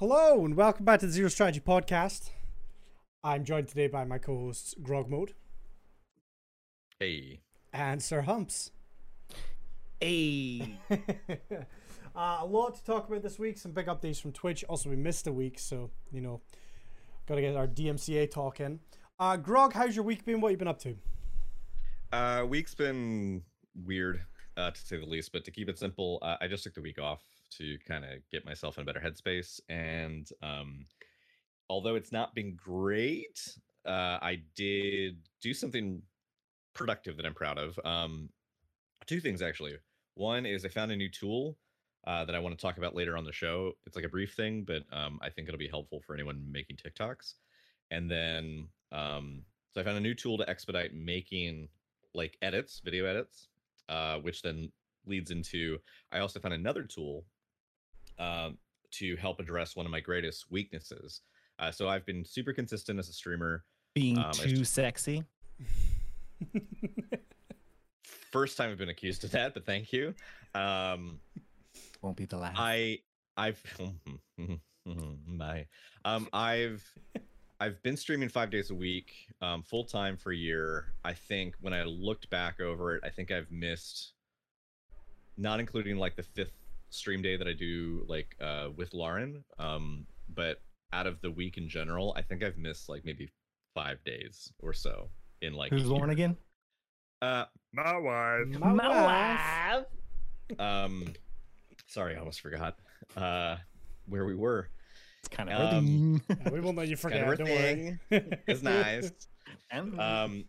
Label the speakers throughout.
Speaker 1: Hello and welcome back to the Zero Strategy Podcast. I'm joined today by my co-hosts Grog Mode
Speaker 2: Hey.
Speaker 1: and Sir Humps.
Speaker 3: Hey.
Speaker 1: uh, a lot to talk about this week. Some big updates from Twitch. Also, we missed a week, so you know, got to get our DMCA talk in. Uh, Grog, how's your week been? What you been up to?
Speaker 2: Uh, week's been weird, uh, to say the least. But to keep it simple, uh, I just took the week off to kind of get myself in a better headspace. And um, although it's not been great, uh, I did do something productive that I'm proud of. Um, two things actually. One is I found a new tool uh, that I want to talk about later on the show. It's like a brief thing, but um, I think it'll be helpful for anyone making TikToks. And then, um, so I found a new tool to expedite making like edits, video edits, uh, which then leads into. I also found another tool um, to help address one of my greatest weaknesses. Uh, so I've been super consistent as a streamer.
Speaker 3: Being
Speaker 2: Um,
Speaker 3: too
Speaker 2: just-
Speaker 3: sexy.
Speaker 2: First time I've been accused of that, but thank you. Um,
Speaker 3: Won't be the last.
Speaker 2: I I've bye. Um I've I've been streaming five days a week, um, full time for a year. I think when I looked back over it, I think I've missed not including like the fifth stream day that I do like uh with Lauren. Um, but out of the week in general, I think I've missed like maybe five days or so in like
Speaker 3: Who's Lauren again?
Speaker 2: Uh
Speaker 4: My wife.
Speaker 1: My wife.
Speaker 2: um sorry, I almost forgot uh where we were.
Speaker 3: It's kind
Speaker 2: Um,
Speaker 3: of
Speaker 1: Yeah, we won't let you forget.
Speaker 2: kind
Speaker 1: forget.
Speaker 2: of a
Speaker 1: don't
Speaker 2: thing.
Speaker 1: worry.
Speaker 2: It's nice.
Speaker 3: um,
Speaker 2: um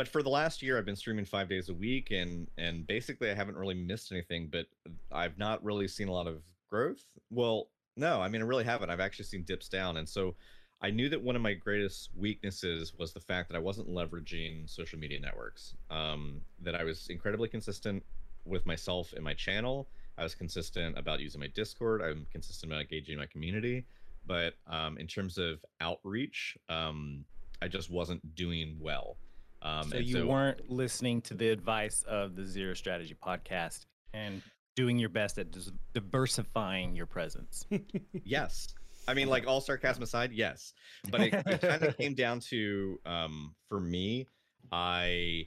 Speaker 2: but for the last year i've been streaming five days a week and and basically i haven't really missed anything but i've not really seen a lot of growth. Well no i mean i really haven't. I've actually seen dips down and so i knew that one of my greatest weaknesses was the fact that i wasn't leveraging social media networks um that i was incredibly consistent with myself and my channel. I was consistent about using my discord. I'm consistent about engaging my community. But um in terms of outreach um i just wasn't doing well um,
Speaker 3: so you weren't listening to the advice of the Zero Strategy podcast and doing your best at dis- diversifying your presence.
Speaker 2: yes. I mean like all sarcasm aside yes. But it, it kind of came down to um for me i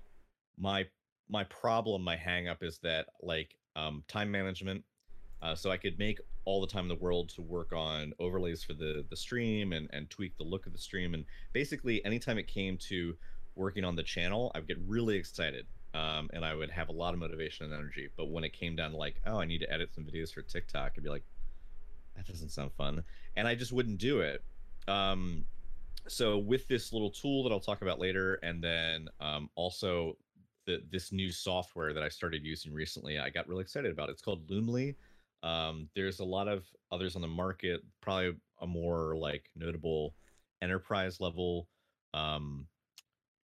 Speaker 2: my my problem my hang up is that like um time management uh, so i could make all the time in the world to work on overlays for the the stream and and tweak the look of the stream. And basically anytime it came to working on the channel i would get really excited um, and i would have a lot of motivation and energy. But when it came down to like oh i need to edit some videos for tiktok i'd be like that doesn't sound fun and i just wouldn't do it. Um, so with this little tool that i'll talk about later and then um, also the, this new software that i started using recently i got really excited about it's called loomly. Um, there's a lot of others on the market probably a more like notable enterprise level um,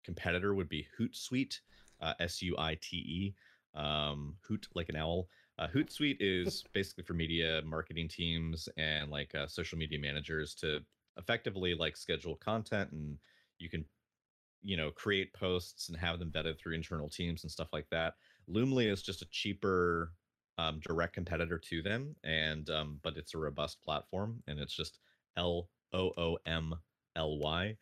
Speaker 2: competitor would be hootsuite uh, s-u-i-t-e um, hoot like an owl uh, Hootsuite is basically for media marketing teams and like uh, social media managers to effectively like schedule content and you can you know create posts and have them vetted through internal teams and stuff like that. Loomly is just a cheaper um, direct competitor to them and um, but it's a robust platform and it's just L O O M L Y.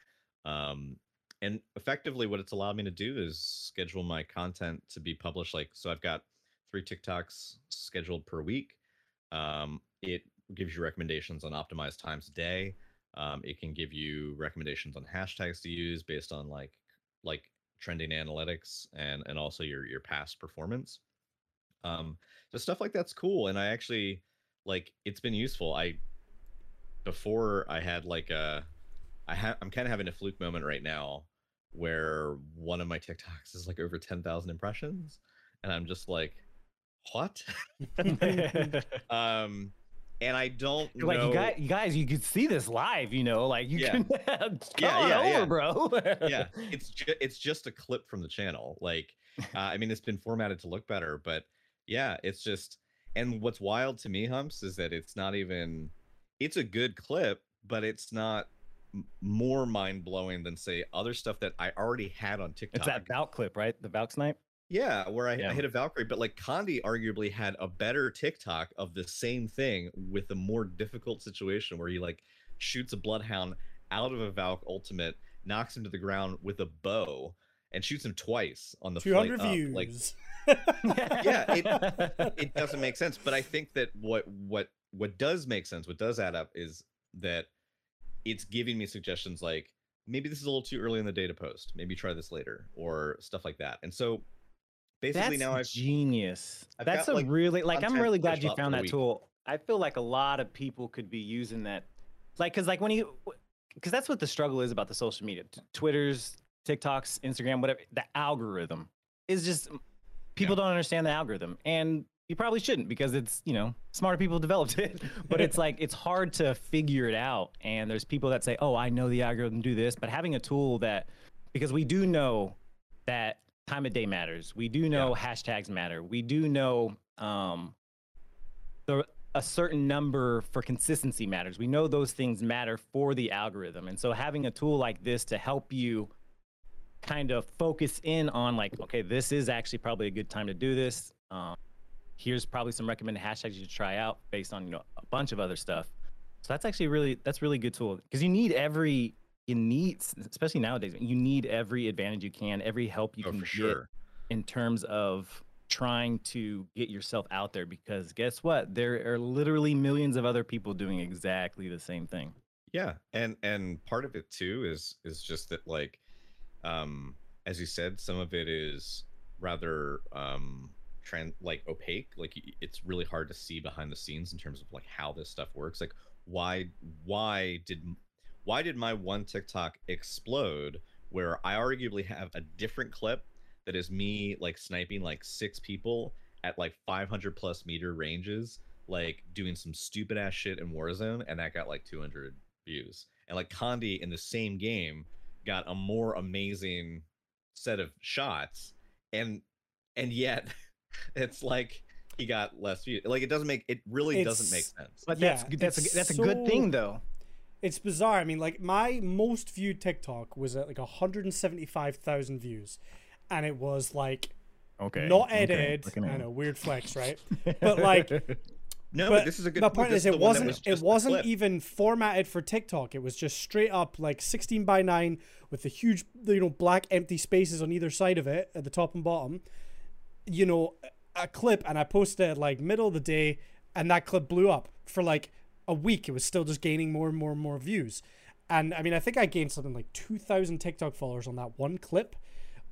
Speaker 2: Um, and effectively what it's allowed me to do is schedule my content to be published like so I've got three TikToks scheduled per week. Um, it gives you recommendations on optimized times a day. Um, it can give you recommendations on hashtags to use based on like like trending analytics and and also your your past performance. Um, so stuff like that's cool, and I actually like it's been useful. I before I had like a I ha- I'm kind of having a fluke moment right now where one of my TikToks is like over 10,000 impressions and I'm just like what? um and I don't
Speaker 3: You're like you guys, you guys, you could see this live, you know, like you
Speaker 2: Yeah.
Speaker 3: can come
Speaker 2: Yeah, yeah,
Speaker 3: over,
Speaker 2: yeah.
Speaker 3: bro.
Speaker 2: yeah, it's ju- it's just a clip from the channel. Like uh, I mean it's been formatted to look better, but yeah, it's just and what's wild to me humps is that it's not even it's a good clip, but it's not more mind blowing than say other stuff that I already had on TikTok.
Speaker 3: it's that Valk clip, right? The Valk snipe.
Speaker 2: Yeah, where I,
Speaker 3: Yeah.
Speaker 2: I hit a Valkyrie, but like Condi arguably had a better TikTok of the same thing with a more difficult situation where he like shoots a Bloodhound out of a Valk ultimate, knocks him to the ground with a bow, and shoots him twice on the
Speaker 1: Two
Speaker 2: flight
Speaker 1: hundred
Speaker 2: up.
Speaker 1: views.
Speaker 2: Like it doesn't make sense. But I think that what what what does make sense, what does add up, is that it's giving me suggestions like maybe this is a little too early in the day to post. Maybe try this later or stuff like that. And so basically
Speaker 3: That's
Speaker 2: now I've
Speaker 3: genius.
Speaker 2: I've
Speaker 3: That's a
Speaker 2: like,
Speaker 3: really like I'm really glad you found that tool. I feel like a lot of people could be using that, like, cause like when you, cause that's what the struggle is about the social media, Twitter's, TikToks, Instagram, whatever. The algorithm is just people don't understand the algorithm, and you probably shouldn't because it's you know smarter people developed it. but it's like it's hard to figure it out, and there's people that say, oh, I know the algorithm do this, but having a tool that because we do know that time of day matters. We do know hashtags matter. We do know um, the a certain number for consistency matters. We know those things matter for the algorithm, and so having a tool like this to help you kind of focus in on like, okay, this is actually probably a good time to do this. Um, here's probably some recommended hashtags you should try out based on you know a bunch of other stuff. So that's actually really that's really good tool because you need every you need especially nowadays you need every advantage you can, every help you
Speaker 2: oh,
Speaker 3: can get
Speaker 2: sure.
Speaker 3: in terms of trying to get yourself out there because guess what? There are literally millions of other people doing exactly the same thing.
Speaker 2: Yeah, and and part of it too is is just that like, um, as you said, some of it is rather um trans like opaque. Like it's really hard to see behind the scenes in terms of like how this stuff works. Like why why did why did my one TikTok explode where I arguably have a different clip that is me like sniping like six people at like 500 plus meter ranges, like doing some stupid ass shit in Warzone, and that got like 200 views. And like Condi in the same game got a more amazing set of shots, and and yet it's like he got less views. Like it doesn't make it really doesn't make sense.
Speaker 3: But
Speaker 1: Yeah,
Speaker 3: that's that's a, that's a good thing though.
Speaker 1: It's bizarre. I mean, like my most viewed TikTok was at like 175,000 views, and it was like
Speaker 3: Okay.
Speaker 1: not edited.
Speaker 3: looking at
Speaker 1: I know, weird flex, right? But, like,
Speaker 2: no,
Speaker 1: but
Speaker 2: but this is a good
Speaker 1: my
Speaker 2: point.
Speaker 1: point is, it wasn't.
Speaker 2: was
Speaker 1: it wasn't even formatted for TikTok. It was just straight up like 16 by 9 with the huge, you know, black empty spaces on either side of it at the top and bottom. You know, a clip, and I posted it like middle of the day, and that clip blew up for like a week. It was still just gaining more and more and more views. And I mean, I think I gained something like 2,000 TikTok followers on that one clip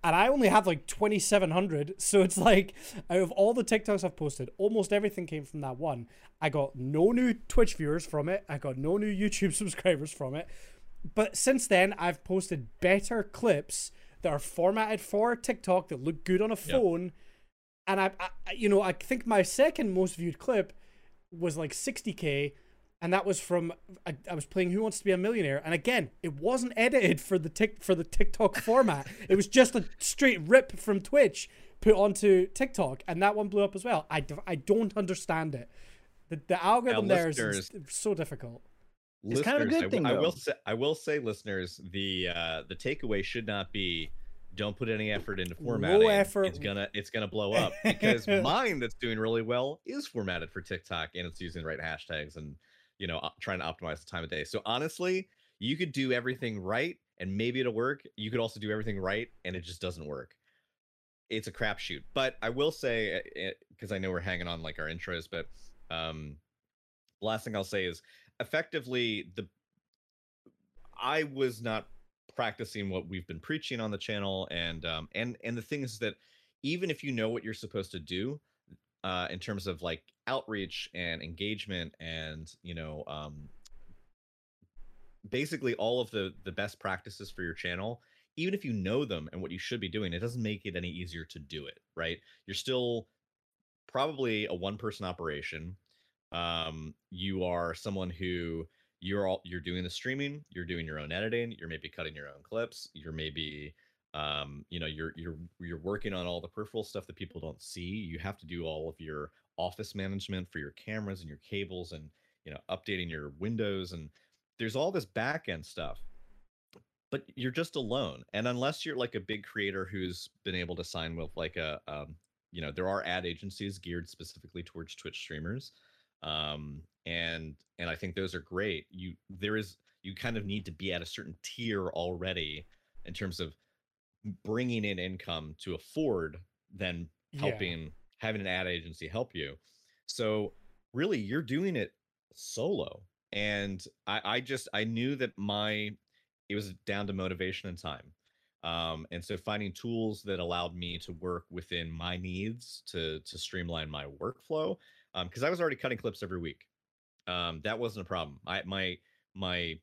Speaker 1: and I only have like 2,700. So it's like, out of all the TikToks I've posted, almost everything came from that one. I got no new Twitch viewers from it. I got no new YouTube subscribers from it. But since then, I've posted better clips that are formatted for TikTok that look good on a phone. And I, I, you know, I think my second most viewed clip was like 60k and that was from I, I was playing Who Wants to Be a Millionaire, and again, it wasn't edited for the tick for the TikTok format. It was just a straight rip from Twitch put onto TikTok, and that one blew up as well. I, I don't understand it. The, the algorithm there is so difficult.
Speaker 3: It's kind of a good
Speaker 2: I w-
Speaker 3: thing,
Speaker 2: I, will say, I will say, listeners, the uh, the takeaway should not be don't put any effort into formatting.
Speaker 1: effort.
Speaker 2: It's gonna it's gonna blow up because mine that's doing really well is formatted for TikTok and it's using the right hashtags and you know trying to optimize the time of day. So honestly, you could do everything right and maybe it'll work. You could also do everything right and it just doesn't work. It's a crapshoot. But I will say because I know we're hanging on like our intros, but um, last thing I'll say is effectively the I was not practicing what we've been preaching on the channel and um and and the thing is that even if you know what you're supposed to do uh in terms of like outreach and engagement and you know um basically all of the the best practices for your channel even if you know them and what you should be doing it doesn't make it any easier to do it right? You're still probably a one person operation. Um you are someone who you're all you're doing the streaming you're doing your own editing you're maybe cutting your own clips you're maybe um you know you're you're you're working on all the peripheral stuff that people don't see you have to do all of your office management for your cameras and your cables and you know updating your windows and there's all this back end stuff but you're just alone. And unless you're like a big creator who's been able to sign with like a um, you know, there are ad agencies geared specifically towards Twitch streamers. Um, and and I think those are great. You there is you kind of need to be at a certain tier already in terms of bringing in income to afford then
Speaker 1: Yeah.
Speaker 2: helping having an ad agency help you. So really you're doing it solo. And I, I just I knew that my it was down to motivation and time. Um, and so finding tools that allowed me to work within my needs to to streamline my workflow. Um, because I was already cutting clips every week. Um, that wasn't a problem. I my my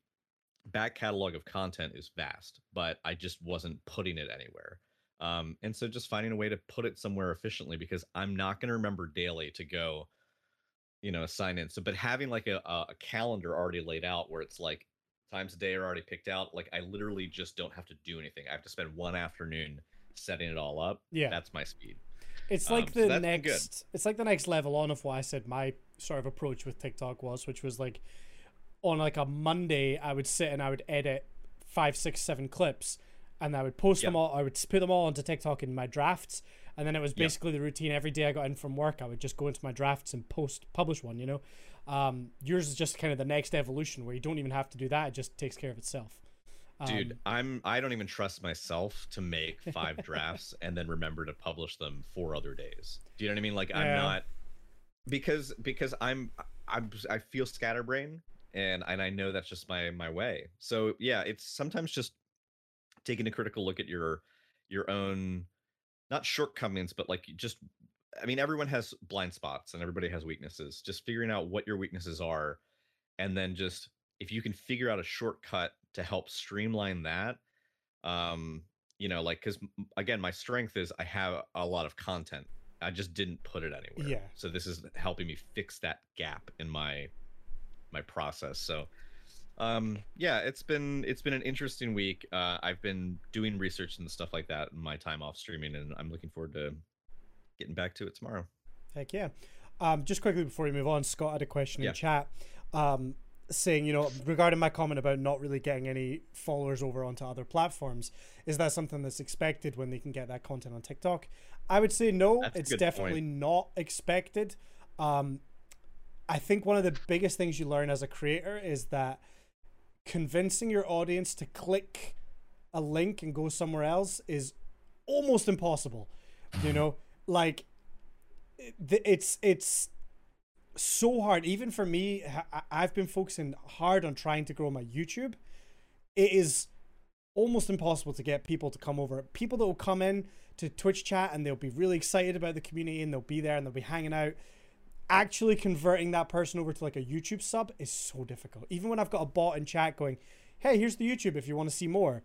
Speaker 2: back catalog of content is vast, but I just wasn't putting it anywhere. Um, and so just finding a way to put it somewhere efficiently because I'm not going to remember daily to go, you know, sign in. So, but having like a, a a calendar already laid out where it's like times a day are already picked out, like I literally just don't have to do anything. I have to spend one afternoon setting it all up.
Speaker 1: Yeah.
Speaker 2: That's my speed.
Speaker 1: It's
Speaker 2: Um,
Speaker 1: like
Speaker 2: so
Speaker 1: the
Speaker 2: good.
Speaker 1: next. It's like the next level on of what I said my sort of approach with TikTok was, which was like on like a Monday, I would sit and I would edit five, six, seven clips, and I would post them all. I would put them all onto TikTok in my drafts, and then it was
Speaker 2: Yep.
Speaker 1: basically the routine. Every day I got in from work, I would just go into my drafts and post, publish one. You know, um, yours is just kind of the next evolution where you don't even have to do that; it just takes care of itself.
Speaker 2: Dude,
Speaker 1: Um,
Speaker 2: I'm I don't even trust myself to make five drafts and then remember to publish them four other days. Do you know what I mean? Like I'm not because because I'm I'm I feel scatterbrain and and I know that's just my my way. So yeah, it's sometimes just taking a critical look at your your own not shortcomings, but like just I mean everyone has blind spots and everybody has weaknesses. Just figuring out what your weaknesses are and then just if you can figure out a shortcut to help streamline that um you know like because again my strength is i have a lot of content i just didn't put it anywhere
Speaker 1: Yeah.
Speaker 2: so this is helping me fix that gap in my my process so um yeah it's been it's been an interesting week uh i've been doing research and stuff like that in my time off streaming and i'm looking forward to getting back to it tomorrow
Speaker 1: Heck yeah. Um, just quickly before we move on, Scott had a question
Speaker 2: Yeah.
Speaker 1: in chat um, saying, you know, regarding my comment about not really getting any followers over onto other platforms, is that something that's expected when they can get that content on TikTok? I would say no,
Speaker 2: That's
Speaker 1: it's definitely
Speaker 2: point.
Speaker 1: not expected. Um, I think one of the biggest things you learn as a creator is that convincing your audience to click a link and go somewhere else is almost impossible. You know, like it- it's it's so hard even for me i've been focusing hard on trying to grow my youtube. It is almost impossible to get people to come over. People that will come in to twitch chat and they'll be really excited about the community and they'll be there and they'll be hanging out. Actually converting that person over to like a youtube sub is so difficult. Even when i've got a bot in chat going hey here's the youtube if you want to see more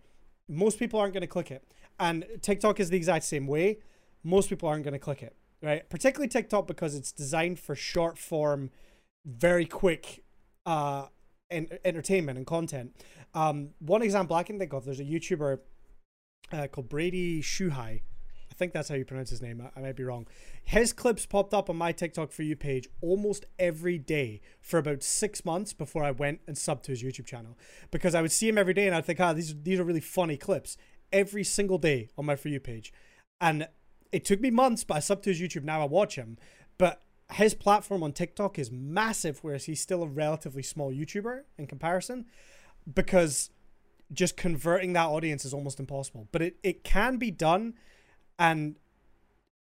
Speaker 1: most people aren't going to click it. And tiktok is the exact same way. Most people aren't going to click it right? Particularly tiktok because it's designed for short form very quick uh en- entertainment and content. Um one example i can think of there's a youtuber uh, called brady shuhai. I think that's how you pronounce his name. I, I might be wrong. His clips popped up on my tiktok for you page almost every day for about six months before i went and subbed to his youtube channel. Because i would see him every day and i'd think ah these, these are really funny clips every single day on my for you page. And it took me months, but I subbed to his YouTube. Now I watch him. But his platform on TikTok is massive, whereas he's still a relatively small YouTuber in comparison, because just converting that audience is almost impossible. But it, it can be done, and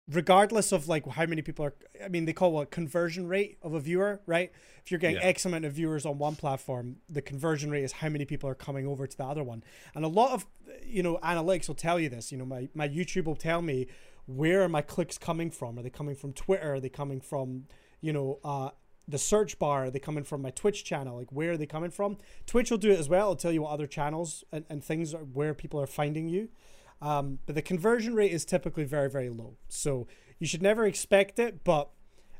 Speaker 1: regardless of like how many people are, I mean, they call it conversion rate of a viewer, right? If you're getting
Speaker 2: Yeah.
Speaker 1: X amount of viewers on one platform, the conversion rate is how many people are coming over to the other one. And a lot of, you know, analytics will tell you this. You know, my, my YouTube will tell me where are my clicks coming from? Are they coming from Twitter? Are they coming from, you know, uh, the search bar? Are they coming from my Twitch channel? Like, where are they coming from? Twitch will do it as well. It'll tell you what other channels and, and things are where people are finding you. Um, but the conversion rate is typically very, very low. So you should never expect it. But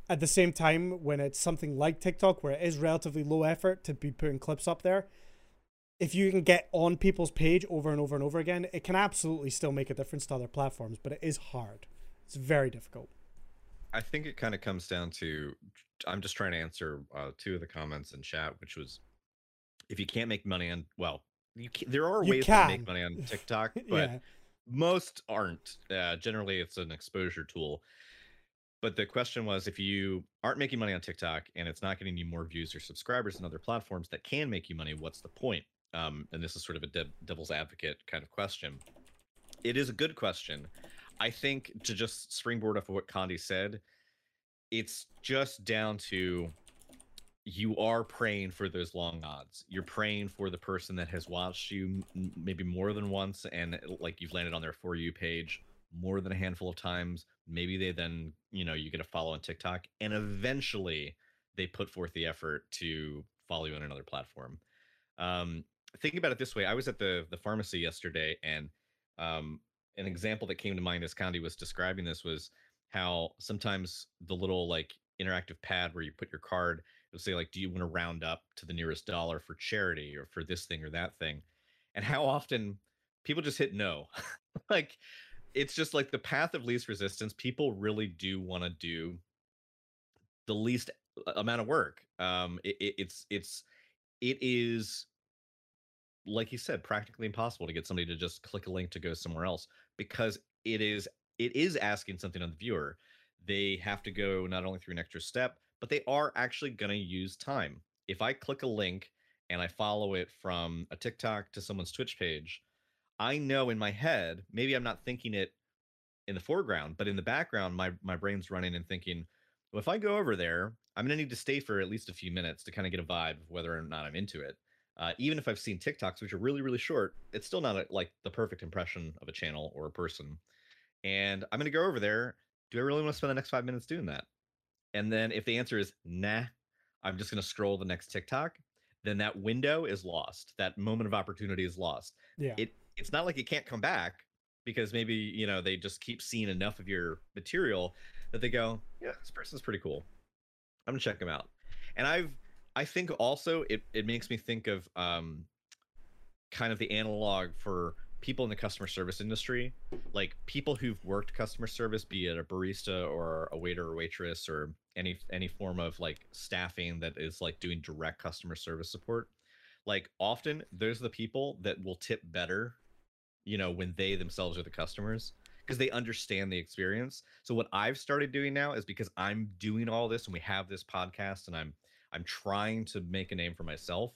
Speaker 1: at the same time, when it's something like TikTok, where it is relatively low effort to be putting clips up there, if you can get on people's page over and over and over again, it can absolutely still make a difference to other platforms, but it is hard. It's very difficult.
Speaker 2: I think it kind of comes down to I'm just trying to answer uh, two of the comments in chat, which was if you can't make money on well, you can, there are ways to make money on TikTok, but
Speaker 1: yeah.
Speaker 2: most aren't. Uh, generally, it's an exposure tool. But the question was if you aren't making money on TikTok and it's not getting you more views or subscribers than other platforms that can make you money, what's the point? Um, and this is sort of a dev- devil's advocate kind of question. It is a good question. I think to just springboard off of what Condi said, it's just down to you are praying for those long odds. You're praying for the person that has watched you m- maybe more than once and like you've landed on their for you page more than a handful of times. Maybe they then, you know, you get a follow on TikTok and eventually they put forth the effort to follow you on another platform. Um, think about it this way. I was at the the pharmacy yesterday and um, an example that came to mind as Condi was describing this was how sometimes the little like interactive pad where you put your card it'll say like do you want to round up to the nearest dollar for charity or for this thing or that thing and how often people just hit no like it's just like the path of least resistance people really do want to do the least amount of work um it, it, it's it's it is like you said practically impossible to get somebody to just click a link to go somewhere else because it is it is asking something on the viewer. They have to go not only through an extra step but they are actually going to use time. If i click a link and i follow it from a tiktok to someone's twitch page i know in my head maybe i'm not thinking it in the foreground but in the background my my brain's running and thinking well if i go over there i'm going to need to stay for at least a few minutes to kind of get a vibe of whether or not i'm into it uh, even if I've seen TikToks, which are really, really short, it's still not a, like the perfect impression of a channel or a person. And I'm going to go over there. Do I really want to spend the next five minutes doing that? And then if the answer is nah, I'm just going to scroll the next TikTok, then that window is lost. That moment of opportunity is lost.
Speaker 1: Yeah.
Speaker 2: It it's not like it can't come back because maybe you know they just keep seeing enough of your material that they go, yeah, this person's pretty cool. I'm gonna check them out. And I've I think also it it makes me think of um kind of the analog for people in the customer service industry, like people who've worked customer service, be it a barista or a waiter or waitress or any any form of like staffing that is like doing direct customer service support. Like often those are the people that will tip better, you know, when they themselves are the customers because they understand the experience. So what I've started doing now is because I'm doing all this and we have this podcast and I'm I'm trying to make a name for myself.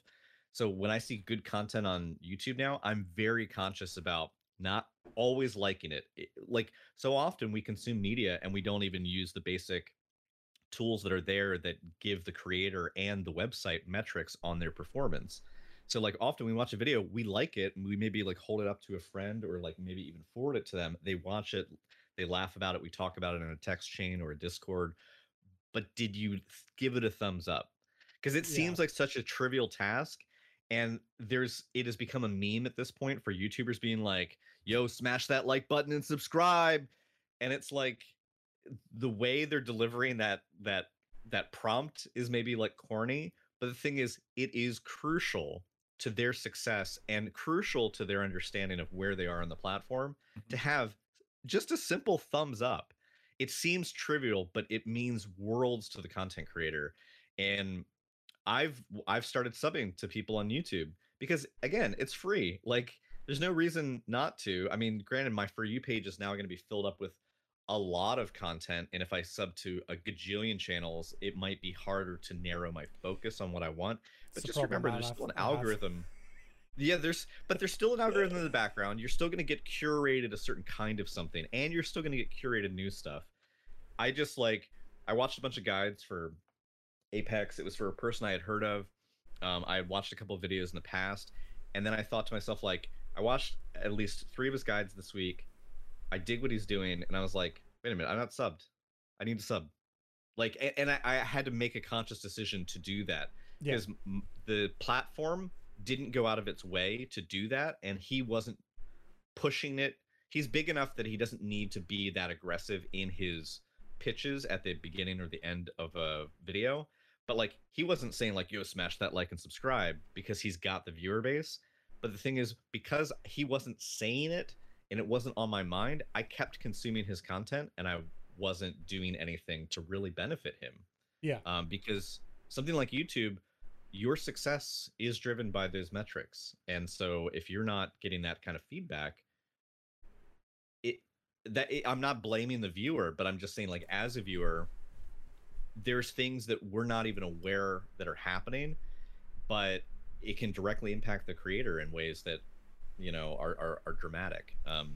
Speaker 2: So when I see good content on YouTube now, I'm very conscious about not always liking it. it. Like so often we consume media and we don't even use the basic tools that are there that give the creator and the website metrics on their performance. So like often we watch a video, we like it, and we maybe like hold it up to a friend or like maybe even forward it to them. They watch it, they laugh about it, we talk about it in a text chain or a Discord. But did you give it a thumbs up? Because it
Speaker 1: Yeah.
Speaker 2: seems like such a trivial task. And there's it has become a meme at this point for YouTubers being like, yo, smash that like button and subscribe. And it's like the way they're delivering that that that prompt is maybe like corny, but the thing is it is crucial to their success and crucial to their understanding of where they are on the platform to mm-hmm. have just a simple thumbs up. It seems trivial, but it means worlds to the content creator. And I've I've started subbing to people on YouTube because again, it's free. Like there's no reason not to. I mean, granted my for you page is now going to be filled up with a lot of content and if I sub to a gajillion channels, it might be harder to narrow my focus on what I want. But
Speaker 1: It's
Speaker 2: just remember there's still an
Speaker 1: have- I have.
Speaker 2: algorithm. Yeah, there's but there's still an algorithm in the background. You're still going to get curated a certain kind of something and you're still going to get curated new stuff. I just like I watched a bunch of guides for Apex. It was for a person I had heard of. Um, I had watched a couple of videos in the past, and then I thought to myself, like, I watched at least three of his guides this week. I dig what he's doing, and I was like, wait a minute, I'm not subbed. I need to sub. Like, and, and I, I had to make a conscious decision to do that
Speaker 1: Yeah.
Speaker 2: because m the platform didn't go out of its way to do that, and he wasn't pushing it. He's big enough that he doesn't need to be that aggressive in his pitches at the beginning or the end of a video but like he wasn't saying like yo smash that like and subscribe because he's got the viewer base but the thing is because he wasn't saying it and it wasn't on my mind i kept consuming his content and i wasn't doing anything to really benefit him
Speaker 1: Yeah.
Speaker 2: um, because something like youtube your success is driven by those metrics. And so if you're not getting that kind of feedback, it that it, I'm not blaming the viewer, but I'm just saying like as a viewer, there's things that we're not even aware that are happening, but it can directly impact the creator in ways that you know are are, are dramatic. Um,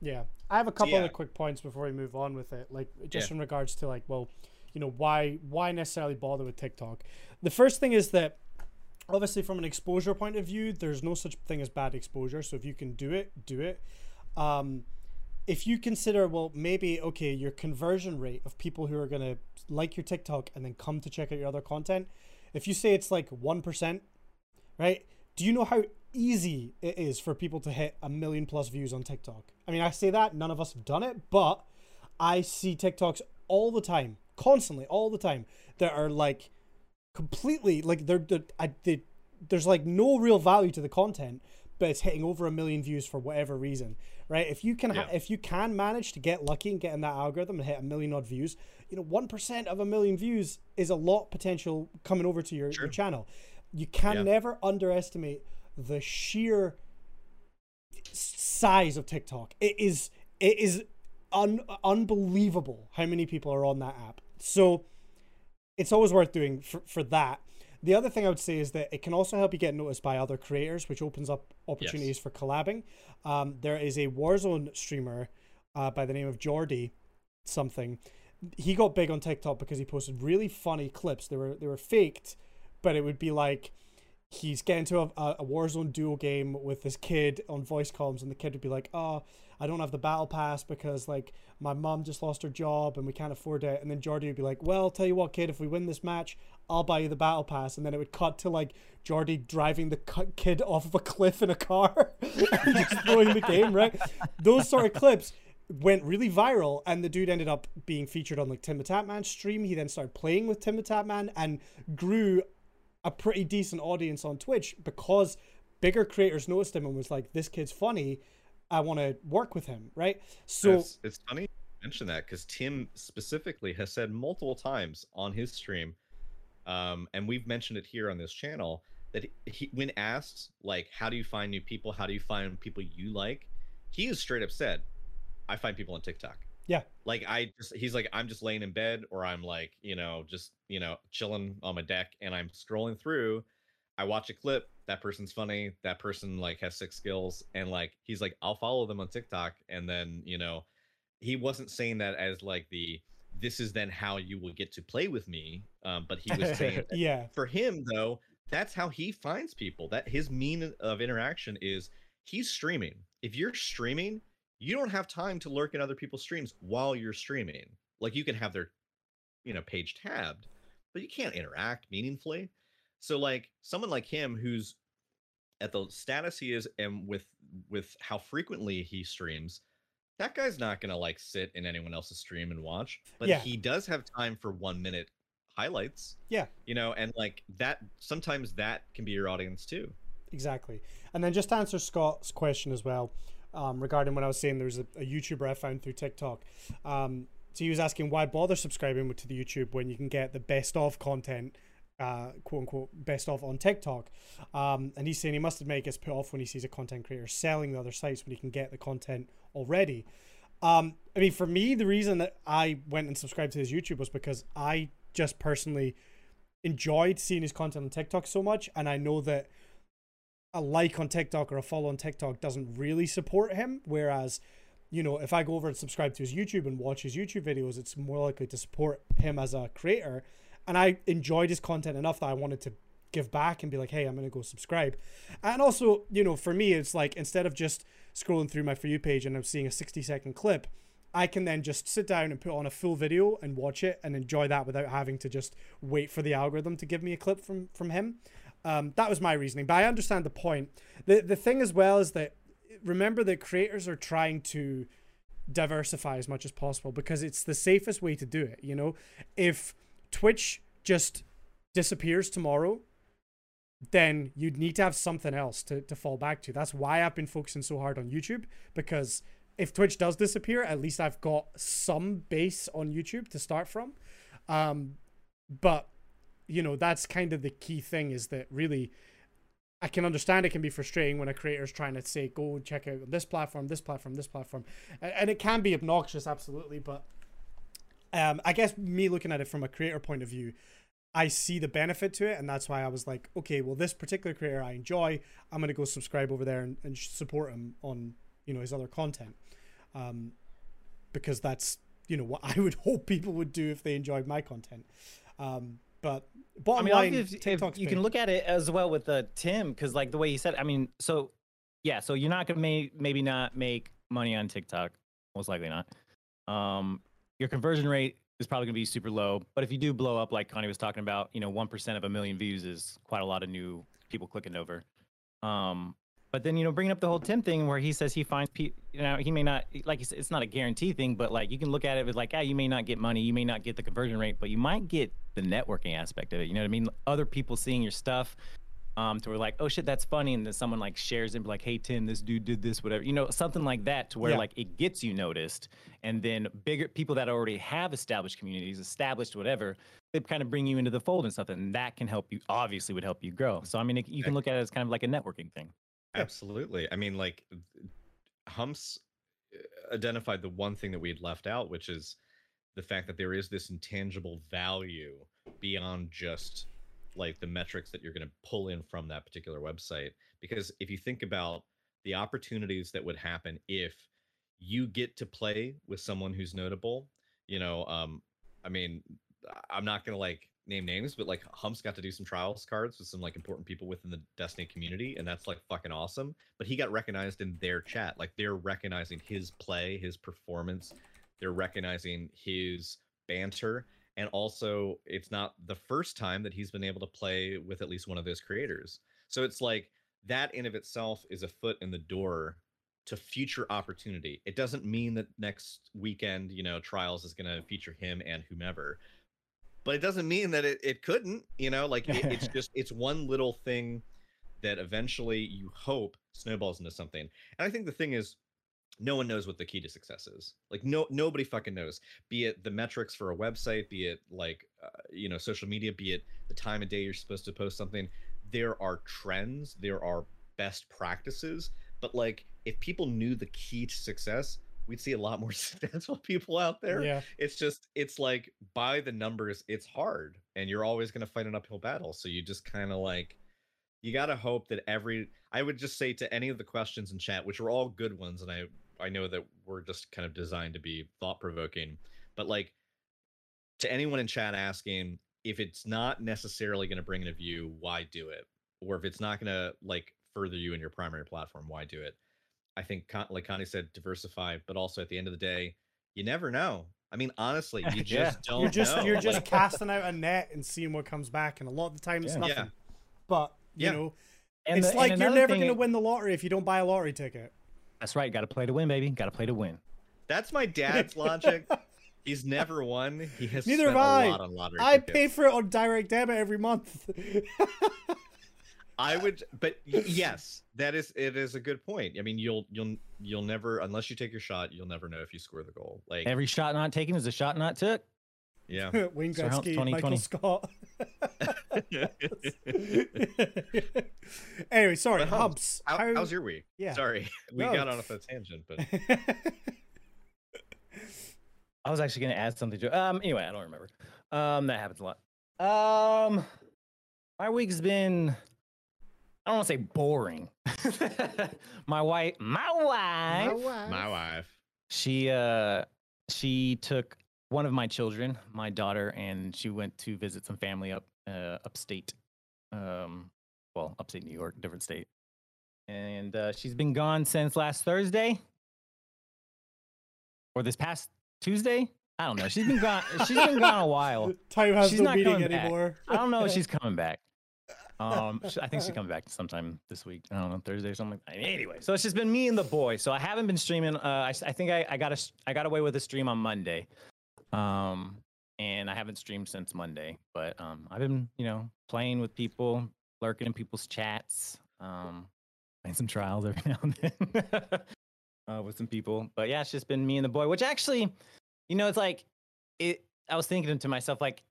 Speaker 1: yeah, I have a couple
Speaker 2: yeah.
Speaker 1: other quick points before we move on with it. Like just
Speaker 2: Yeah.
Speaker 1: in regards to like, well, you know, why why necessarily bother with TikTok? The first thing is that obviously from an exposure point of view, there's no such thing as bad exposure. So if you can do it, do it. Um, if you consider, well, maybe okay, your conversion rate of people who are gonna like your TikTok and then come to check out your other content, if you say it's like one percent, right? Do you know how easy it is for people to hit a million plus views on TikTok? I mean, I say that none of us have done it, but I see TikToks all the time, constantly, all the time that are like completely like they're, they're I, they, there's like no real value to the content, but it's hitting over a million views for whatever reason, right? If you can ha-
Speaker 2: Yeah.
Speaker 1: if you can manage to get lucky and get in that algorithm and hit a million odd views, you know, one percent of a million views is a lot potential coming over to your, your channel. You can
Speaker 2: Yeah.
Speaker 1: never underestimate the sheer size of TikTok. It is it is un- unbelievable how many people are on that app. So it's always worth doing for, for that. The other thing I would say is that it can also help you get noticed by other creators, which opens up opportunities for collabing. Um, there is a Warzone streamer uh, by the name of Jordy something. He got big on TikTok because he posted really funny clips. They were they were faked, but it would be like he's getting to a, a a Warzone duo game with this kid on voice comms, and the kid would be like, "Oh, I don't have the battle pass because like my mom just lost her job and we can't afford it." And then Jordy would be like, "Well, tell you what, kid, if we win this match, I'll buy you the battle pass." And then it would cut to like Jordy driving the kid off of a cliff in a car, and just throwing the game. Right? Those sort of clips went really viral and the dude ended up being featured on like Tim the Tatman's stream. He then started playing with Tim the Tatman and grew a pretty decent audience on Twitch because bigger creators noticed him and was like, "This kid's funny. I want to work with him." Right? So
Speaker 2: it's, it's funny you mention that because Tim specifically has said multiple times on his stream, um, and we've mentioned it here on this channel that he, when asked like, "How do you find new people? How do you find people you like?" He has straight up said, "I find people on TikTok."
Speaker 1: Yeah.
Speaker 2: Like I just, he's like, I'm just laying in bed, or I'm like, you know, just you know, chilling on my deck, and I'm scrolling through. I watch a clip. That person's funny. That person like has six skills, and like he's like, I'll follow them on TikTok, and then you know, he wasn't saying that as like the this is then how you will get to play with me, um, but he was saying
Speaker 1: yeah,
Speaker 2: for him though, that's how he finds people. That his mean of interaction is he's streaming. If you're streaming, you don't have time to lurk in other people's streams while you're streaming. Like you can have their, you know, page tabbed, but you can't interact meaningfully. So like someone like him who's at the status he is and with with how frequently he streams, that guy's not gonna like sit in anyone else's stream and watch. But
Speaker 1: Yeah.
Speaker 2: he does have time for one minute highlights.
Speaker 1: Yeah.
Speaker 2: You know, and like that sometimes that can be your audience too.
Speaker 1: exactly. And then just to answer Scott's question as well, um, regarding what I was saying, there's a, a YouTuber I found through TikTok. Um, so he was asking why bother subscribing to the YouTube when you can get the best of content, uh, quote unquote, best of on TikTok. Um, and he's saying he must he gets put off when he sees a content creator selling the other sites when he can get the content already. Um, I mean, for me, the reason that I went and subscribed to his YouTube was because I just personally enjoyed seeing his content on TikTok so much, and I know that a like on TikTok or a follow on TikTok doesn't really support him. Whereas, you know, if I go over and subscribe to his YouTube and watch his YouTube videos, it's more likely to support him as a creator. And I enjoyed his content enough that I wanted to give back and be like, hey, I'm to go subscribe. And also, you know, for me, it's like instead of just scrolling through my For You page and I'm seeing a 60 second clip, I can then just sit down and put on a full video and watch it and enjoy that without having to just wait for the algorithm to give me a clip from from him. Um, that was my reasoning, but I understand the point. the The thing as well is that remember that creators are trying to diversify as much as possible because it's the safest way to do it. You know, if Twitch just disappears tomorrow, then you'd need to have something else to, to fall back to. That's why I've been focusing so hard on YouTube because if Twitch does disappear, at least I've got some base on YouTube to start from. Um, but you know that's kind of the key thing is that really I can understand it can be frustrating when a creator is trying to say go check out this platform, this platform, this platform, and, and it can be obnoxious, absolutely. But um, I guess me looking at it from a creator point of view, I see the benefit to it, and that's why I was like, okay, well, this particular creator I enjoy, I'm gonna go subscribe over there and, and support him on you know his other content, um, because that's you know what I would hope people would do if they enjoyed my content. Um, but bottom
Speaker 3: I mean,
Speaker 1: line,
Speaker 3: if, if you can look at it as well with uh, Tim, because like the way he said, I mean, so yeah, so you're not gonna may, maybe not make money on TikTok, most likely not. Um, your conversion rate is probably gonna be super low, but if you do blow up, like Connie was talking about, you know, one percent of a million views is quite a lot of new people clicking over. Um, but then you know, bringing up the whole Tim thing where he says he finds people, you know, he may not like you said, it's not a guarantee thing, but like you can look at it as like, yeah, you may not get money, you may not get the conversion rate, but you might get the networking aspect of it. You know what I mean? Other people seeing your stuff, um, to where like, oh shit, that's funny, and then someone like shares it, like, hey Tim, this dude did this, whatever, you know, something like that, to where
Speaker 1: Yeah.
Speaker 3: like it gets you noticed, and then bigger people that already have established communities, established whatever, they kind of bring you into the fold and stuff, and that can help you. Obviously, would help you grow. So I mean, it, you can look at it as kind of like a networking thing.
Speaker 2: Absolutely. I mean, like Humps uh, identified the one thing that we had left out, which is the fact that there is this intangible value beyond just like the metrics that you're going to pull in from that particular website. Because if you think about the opportunities that would happen if you get to play with someone who's notable, you know, um, I mean, I'm not going to like name names, but like Humps got to do some trials cards with some like important people within the Destiny community, and that's like fucking awesome. But he got recognized in their chat, like they're recognizing his play, his performance, they're recognizing his banter, and also it's not the first time that he's been able to play with at least one of those creators. So it's like that in of itself is a foot in the door to future opportunity. It doesn't mean that next weekend, you know, trials is going to feature him and whomever but it doesn't mean that it, it couldn't you know like it, it's just it's one little thing that eventually you hope snowballs into something and i think the thing is no one knows what the key to success is. Like no nobody fucking knows. Be it the metrics for a website be it like uh, you know social media be it the time of day you're supposed to post something there are trends there are best practices but like if people knew the key to success we'd see a lot more successful people out there.
Speaker 1: Yeah,
Speaker 2: it's just it's like by the numbers it's hard and you're always going to fight an uphill battle. So you just kind of like you got to hope that every i would just say to any of the questions in chat which were all good ones and i i know that we're just kind of designed to be thought provoking but like to anyone in chat asking if it's not necessarily going to bring in a view why do it or if it's not going to like further you in your primary platform why do it i think like connie said diversify but also at the end of the day you never know i mean honestly you just
Speaker 3: Yeah.
Speaker 2: don't
Speaker 1: you're just
Speaker 2: know.
Speaker 1: you're just casting out a net and seeing what comes back, and a lot of the time it's
Speaker 3: Yeah.
Speaker 1: nothing.
Speaker 2: Yeah.
Speaker 1: But you
Speaker 2: Yeah.
Speaker 1: know,
Speaker 3: And
Speaker 1: it's
Speaker 3: the-
Speaker 1: like you're never gonna win the lottery if you don't buy a lottery ticket.
Speaker 3: That's right. Got to play to win, baby. Got to play to win.
Speaker 2: that's my dad's logic he's never won he has
Speaker 1: Neither
Speaker 2: spent
Speaker 1: have I.
Speaker 2: a lot on lottery
Speaker 1: I
Speaker 2: tickets.
Speaker 1: pay for it on direct debit every month.
Speaker 2: I would, but yes, that is it is a good point. I mean, you'll you'll you'll never unless you take your shot, you'll never know if you score the goal. Like,
Speaker 3: Every shot not taken is a shot not took.
Speaker 2: Yeah,
Speaker 1: Wayne
Speaker 3: Sir Humps
Speaker 1: Gretzky,
Speaker 3: 2020.
Speaker 1: Michael Scott. anyway, sorry,
Speaker 2: But Humps,
Speaker 1: Humps.
Speaker 2: How,
Speaker 1: how-
Speaker 2: how's your week?
Speaker 1: Yeah.
Speaker 2: Sorry, we
Speaker 1: No,
Speaker 2: got on a tangent, but
Speaker 3: I was actually going to add something to Um. Anyway, I don't remember. Um. That happens a lot. Um. My week's been. I don't want to say boring. my wife. My wife.
Speaker 2: my wife.
Speaker 3: She uh she took one of my children, my daughter, and she went to visit some family up uh, upstate. Um, well, upstate New York, different state. And uh, she's been gone since last Thursday or this past Tuesday. I don't know. She's been gone. She's been gone a while.
Speaker 1: Time has
Speaker 3: She's
Speaker 1: no
Speaker 3: not
Speaker 1: meaning
Speaker 3: coming back.
Speaker 1: anymore.
Speaker 3: I don't know if she's coming back. Um, I think she's coming back sometime this week. I don't know Thursday or something. Like that. Anyway, so it's just been me and the boy. So I haven't been streaming. Uh, I, I think I, I got a I got away with a stream on Monday, um, and I haven't streamed since Monday. But um, I've been you know playing with people, lurking in people's chats, um, playing some trials every now and then uh, with some people. But yeah, it's just been me and the boy. Which actually, you know, it's like it. I was thinking to myself like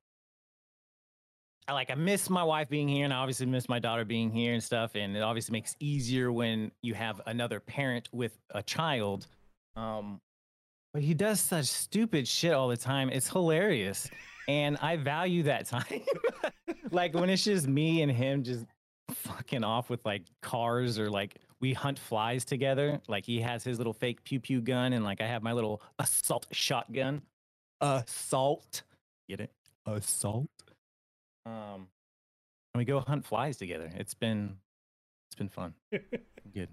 Speaker 3: I like I miss my wife being here, and I obviously miss my daughter being here and stuff. And it obviously makes easier when you have another parent with a child. Um, but he does such stupid shit all the time. It's hilarious, and I value that time. like when it's just me and him just fucking off with like cars or like we hunt flies together. Like he has his little fake pew pew gun, and like I have my little assault shotgun. Assault, get it? Assault. Um, and we go hunt flies together. It's been, it's been fun. Good.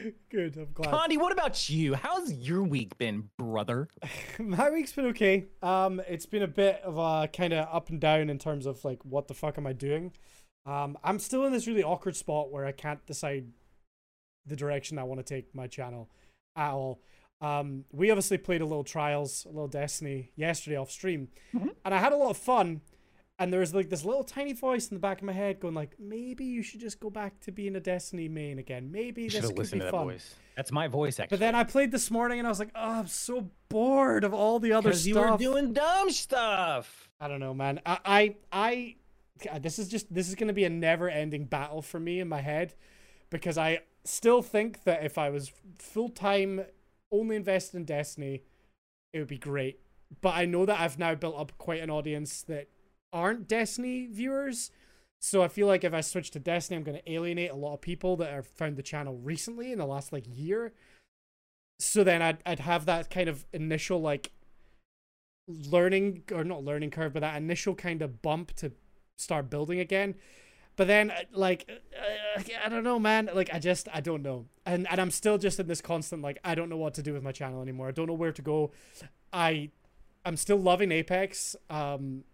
Speaker 1: Good, I'm glad.
Speaker 3: Condi, what about you? How's your week been, brother?
Speaker 1: My week's been okay. Um, it's been a bit of a kind of up and down in terms of like what the fuck am I doing. Um, I'm still in this really awkward spot where I can't decide the direction I want to take my channel at all. Um, we obviously played a little trials, a little Destiny yesterday off stream,
Speaker 3: Mhm.
Speaker 1: and I had a lot of fun. And there was like this little tiny voice in the back of my head going like, maybe you should just go back to being a Destiny main again. Maybe
Speaker 3: You
Speaker 1: this could
Speaker 3: listened
Speaker 1: be
Speaker 3: to that
Speaker 1: fun.
Speaker 3: voice. That's my voice, actually.
Speaker 1: But then I played this morning and I was like, oh, I'm so bored of all the other
Speaker 3: because
Speaker 1: stuff.
Speaker 3: you were doing dumb stuff.
Speaker 1: I don't know, man. I, I, I God, this is just this is gonna be a never-ending battle for me in my head, because I still think that if I was full time only invested in Destiny, it would be great. But I know that I've now built up quite an audience that aren't Destiny viewers. So I feel like if I switch to Destiny, I'm gonna alienate a lot of people that have found the channel recently in the last like year. So then I'd I'd have that kind of initial like learning or not learning curve, but that initial kind of bump to start building again. But then, uh, like, uh, I don't know, man. Like, I just, I don't know, and and I'm still just in this constant like, I don't know what to do with my channel anymore. I don't know where to go. I, I'm still loving Apex, um,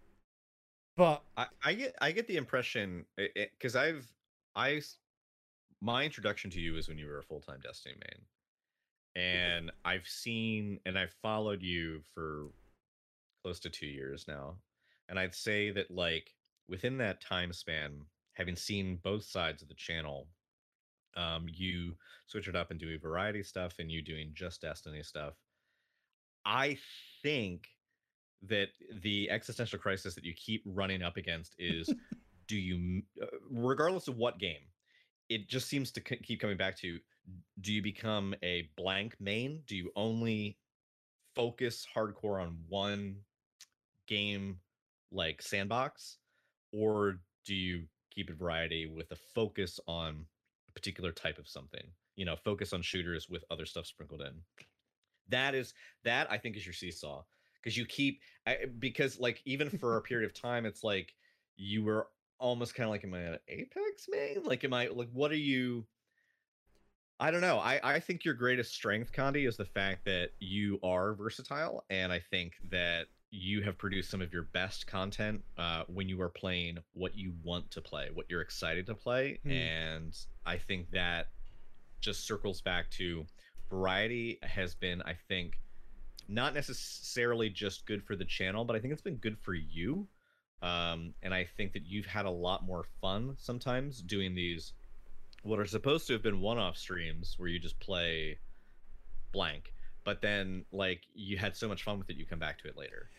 Speaker 1: but
Speaker 2: I, I get I get the impression because I've I my introduction to you is when you were a full time Destiny main, and I've seen and I've followed you for close to two years now, and I'd say that like within that time span, having seen both sides of the channel, um, you switch it up and do a variety stuff, and you doing just Destiny stuff. I think that the existential crisis that you keep running up against is do you uh, regardless of what game it just seems to c- keep coming back to do you become a blank main? Do you only focus hardcore on one game like sandbox? Or do you keep it variety with a focus on a particular type of something? You know focus on shooters with other stuff sprinkled in. That is that i think is your seesaw because you keep I, because like even for a period of time it's like you were almost kind of like am i an apex main like am i like what are you i don't know i i think your greatest strength condi is the fact that you are versatile and i think that you have produced some of your best content uh, when you are playing what you want to play what you're excited to play
Speaker 1: Hmm.
Speaker 2: and i think that just circles back to variety has been i think not necessarily just good for the channel but i think it's been good for you. Um, and i think that you've had a lot more fun sometimes doing these what are supposed to have been one-off streams where you just play blank but then like you had so much fun with it you come back to it later.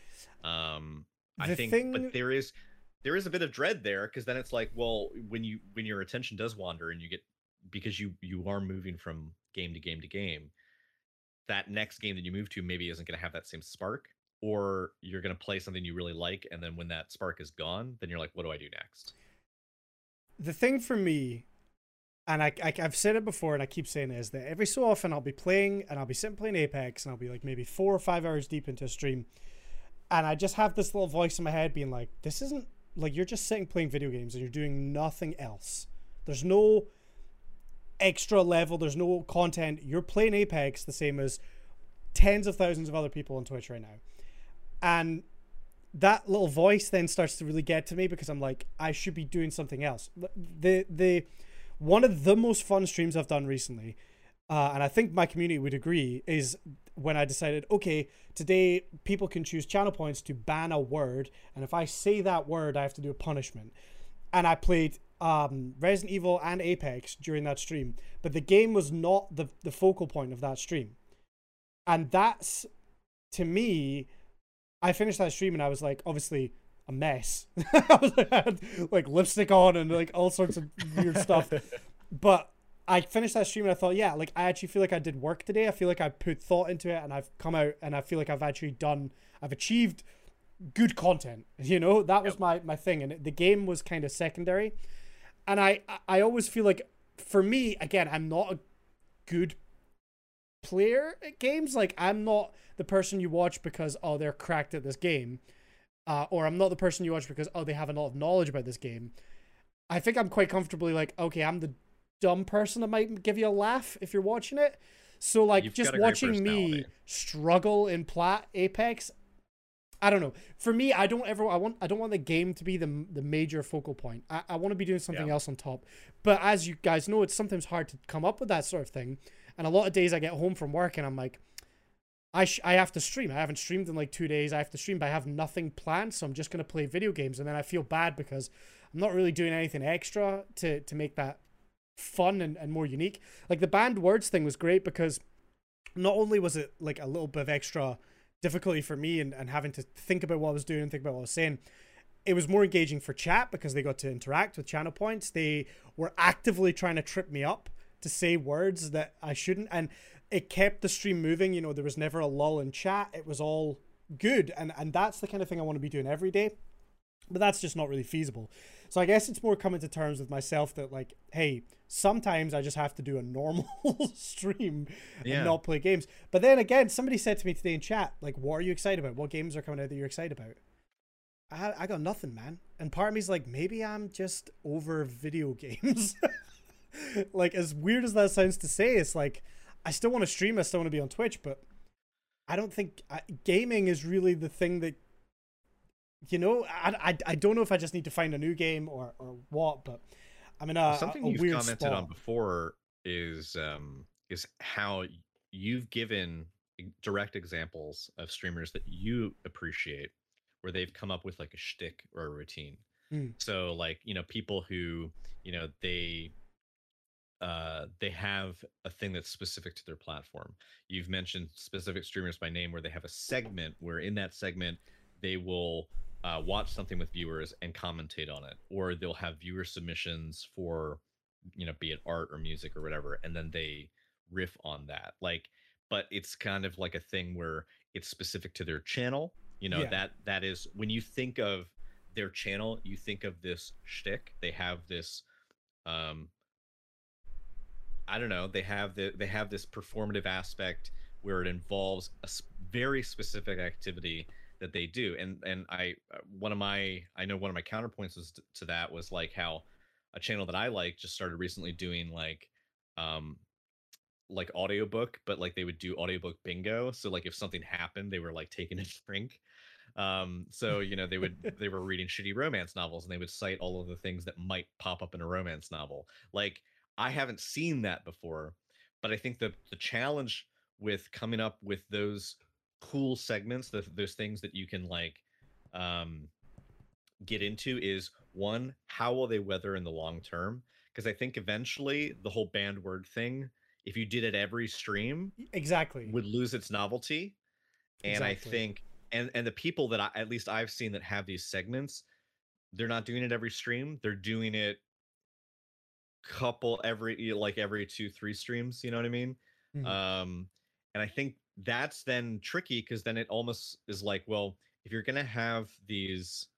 Speaker 2: Um i think
Speaker 1: thing-
Speaker 2: but there is there is a bit of dread there because then it's like well when you when your attention does wander and you get because you you are moving from game to game to game that next game that you move to maybe isn't going to have that same spark or you're going to play something you really like and then when that spark is gone then you're like what do i do next
Speaker 1: the thing for me, and I, I I've said it before, and I keep saying it, is that every so often I'll be playing, and I'll be sitting playing Apex, and I'll be like maybe four or five hours deep into a stream, and I just have this little voice in my head being like, "This isn't like you're just sitting playing video games, and you're doing nothing else. There's no extra level. There's no content. You're playing Apex the same as tens of thousands of other people on Twitch right now, and." that little voice then starts to really get to me because I'm like, I should be doing something else. The the one of the most fun streams I've done recently, uh, and I think my community would agree, is when I decided, okay, today people can choose channel points to ban a word, and if I say that word, I have to do a punishment. And I played um, Resident Evil and Apex during that stream, but the game was not the the focal point of that stream, and that's to me I finished that stream and I was like, obviously, a mess. I was like, I had like lipstick on and like all sorts of weird stuff. But I finished that stream and I thought, yeah, like I actually feel like I did work today. I feel like I put thought into it and I've come out and I feel like I've actually done, I've achieved good content. You know, that was
Speaker 2: Yep.
Speaker 1: my my thing, and the game was kind of secondary. And I I always feel like for me again, I'm not a good player at games. Like I'm not the person you watch because oh they're cracked at this game, uh, or I'm not the person you watch because oh they have a lot of knowledge about this game. I think I'm quite comfortably like okay I'm the dumb person that might give you a laugh if you're watching it. So like
Speaker 2: You've
Speaker 1: just
Speaker 2: got a great
Speaker 1: watching me struggle in plat Apex, I don't know. For me, I don't ever. I want. I don't want the game to be the the major focal point. I, I want to be doing something
Speaker 2: Yeah.
Speaker 1: else on top. But as you guys know, it's sometimes hard to come up with that sort of thing. And a lot of days I get home from work and I'm like, I sh- I have to stream. I haven't streamed in like two days. I have to stream, but I have nothing planned, so I'm just gonna play video games. And then I feel bad because I'm not really doing anything extra to to make that fun and, and more unique. Like the banned words thing was great because not only was it like a little bit of extra difficulty for me and, and having to think about what I was doing and think about what I was saying, it was more engaging for chat because they got to interact with channel points. They were actively trying to trip me up to say words that I shouldn't. And it kept the stream moving. You know, there was never a lull in chat. It was all good. And, and that's the kind of thing I want to be doing every day. But that's just not really feasible. So I guess it's more coming to terms with myself that like, hey, sometimes I just have to do a normal stream
Speaker 2: Yeah.
Speaker 1: and not play games. But then again, somebody said to me today in chat, like, what are you excited about? What games are coming out that you're excited about? I I got nothing, man. And part of me's like, maybe I'm just over video games. like as weird as that sounds to say, it's like I still want to stream, I still want to be on Twitch, but I don't think I, gaming is really the thing that you know. I, I, I don't know if I just need to find a new game or or what, but I'm in a,
Speaker 2: Something
Speaker 1: a
Speaker 2: you've
Speaker 1: weird
Speaker 2: commented
Speaker 1: spot.
Speaker 2: on before is um is how you've given direct examples of streamers that you appreciate where they've come up with like a shtick or a routine.
Speaker 1: Hmm.
Speaker 2: So like, you know, people who, you know, they uh they have a thing that's specific to their platform. You've mentioned specific streamers by name where they have a segment where in that segment they will uh, watch something with viewers and commentate on it, or they'll have viewer submissions for, you know, be it art or music or whatever, and then they riff on that. Like, but it's kind of like a thing where it's specific to their channel. You know,
Speaker 1: Yeah.
Speaker 2: that that is when you think of their channel, you think of this shtick. They have this, um, I don't know. They have the they have this performative aspect where it involves a very specific activity that they do and and i uh, one of my i know one of my counterpoints was to, to that was like how a channel that i like just started recently doing like um like audiobook but like they would do audiobook bingo so like if something happened they were like taking a drink. Um so you know they would they were reading shitty romance novels and they would cite all of the things that might pop up in a romance novel. Like i haven't seen that before but i think the the challenge with coming up with those cool segments the, those things that you can like um get into is one how will they weather in the long term because i think eventually the whole banned word thing if you did it every stream
Speaker 1: Exactly.
Speaker 2: would lose its novelty and i think and and the people that I, at least i've seen that have these segments they're not doing it every stream they're doing it couple every like every two three streams you know what i mean
Speaker 1: Mhm.
Speaker 2: um and i think that's then tricky because then it almost is like well if you're gonna have these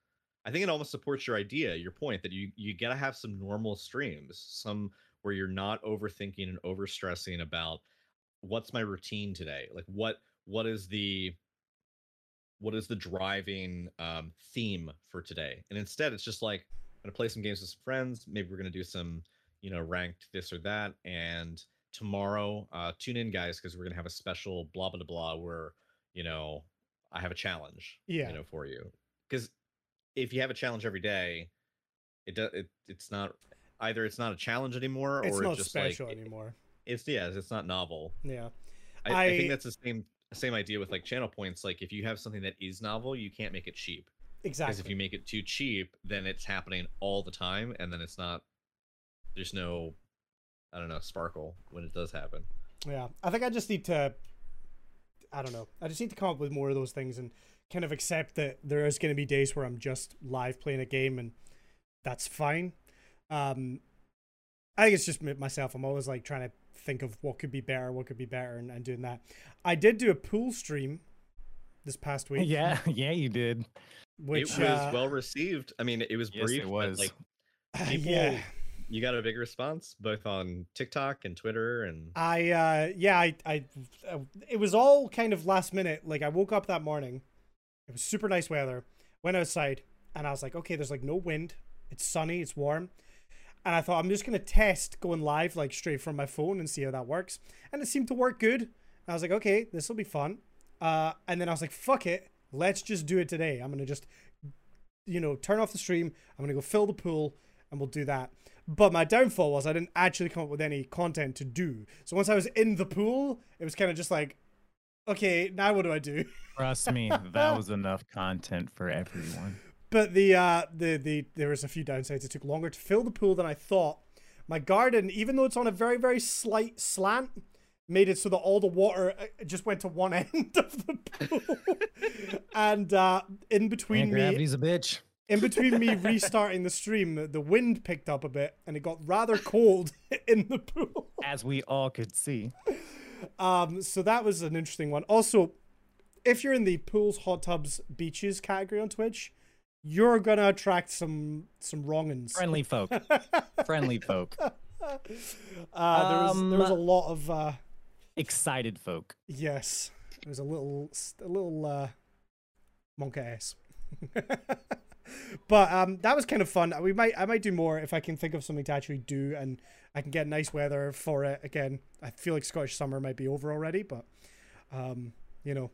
Speaker 2: i think it almost supports your idea your point that you you gotta have some normal streams some where you're not overthinking and overstressing about what's my routine today? Like what what is the what is the driving um, theme for today? And instead it's just like i'm gonna play some games with some friends maybe we're gonna do some you know ranked this or that and tomorrow uh tune in guys because we're gonna have a special blah blah blah where you know i have a challenge
Speaker 1: Yeah.
Speaker 2: you know for you because if you have a challenge every day it does it, it's not either it's not a challenge anymore
Speaker 1: it's
Speaker 2: or
Speaker 1: not
Speaker 2: it's just
Speaker 1: special
Speaker 2: like
Speaker 1: anymore.
Speaker 2: it's yeah it's not novel
Speaker 1: Yeah.
Speaker 2: I, I,
Speaker 1: I-
Speaker 2: think that's the same same idea with like channel points. Like if you have something that is novel, you can't make it cheap.
Speaker 1: Exactly.
Speaker 2: Because if you make it too cheap, then it's happening all the time, and then it's not. There's no, I don't know, sparkle when it does happen.
Speaker 1: Yeah, I think I just need to. I don't know. I just need to come up with more of those things and kind of accept that there is going to be days where I'm just live playing a game, and that's fine. Um, I think it's just me- myself. I'm always like trying to think of what could be better, what could be better, and, and doing that. I did do a pool stream this past week.
Speaker 3: yeah, yeah, you did.
Speaker 1: which
Speaker 2: it was
Speaker 1: uh,
Speaker 2: well received. I mean, it was
Speaker 3: Yes,
Speaker 2: brief,
Speaker 3: it
Speaker 2: but
Speaker 3: was.
Speaker 2: like people,
Speaker 1: yeah.
Speaker 2: You got a big response both on TikTok and Twitter, and
Speaker 1: I uh yeah, I I uh, it was all kind of last minute. Like I woke up that morning. It was super nice weather. Went outside and I was like, okay, there's like no wind. It's sunny, it's warm. And I thought I'm just going to test going live like straight from my phone and see how that works. And it seemed to work good. I was like, okay, this will be fun. Uh and then I was like, fuck it. Let's just do it today. I'm going to just you know, turn off the stream. I'm going to go fill the pool and we'll do that. But my downfall was I didn't actually come up with any content to do. So once I was in the pool, it was kind of just like, okay, now what do I do?
Speaker 3: Trust me, that was enough content for everyone.
Speaker 1: But the uh the the there was a few downsides. It took longer to fill the pool than I thought. My garden, even though it's on a very very slight slant, made it so that all the water uh, just went to one end of the pool. and uh in
Speaker 3: Man,
Speaker 1: between me
Speaker 3: gravity's a bitch.
Speaker 1: In between me restarting the stream, the- wind picked up a bit and it got rather cold in the pool.
Speaker 3: As we all could see.
Speaker 1: Um, so that was an interesting one. Also, if you're in the pools, hot tubs, beaches category on Twitch, you're gonna attract some some wrongins.
Speaker 3: Friendly folk. Friendly folk.
Speaker 1: Uh, there was there was a
Speaker 3: Um,
Speaker 1: lot of uh,
Speaker 3: Excited folk.
Speaker 1: yes, there was a little a little uh, monkey ass. but um, that was kind of fun. We might I might do more if I can think of something to actually do and I can get nice weather for it again. I feel like Scottish summer might be over already, but um, you know,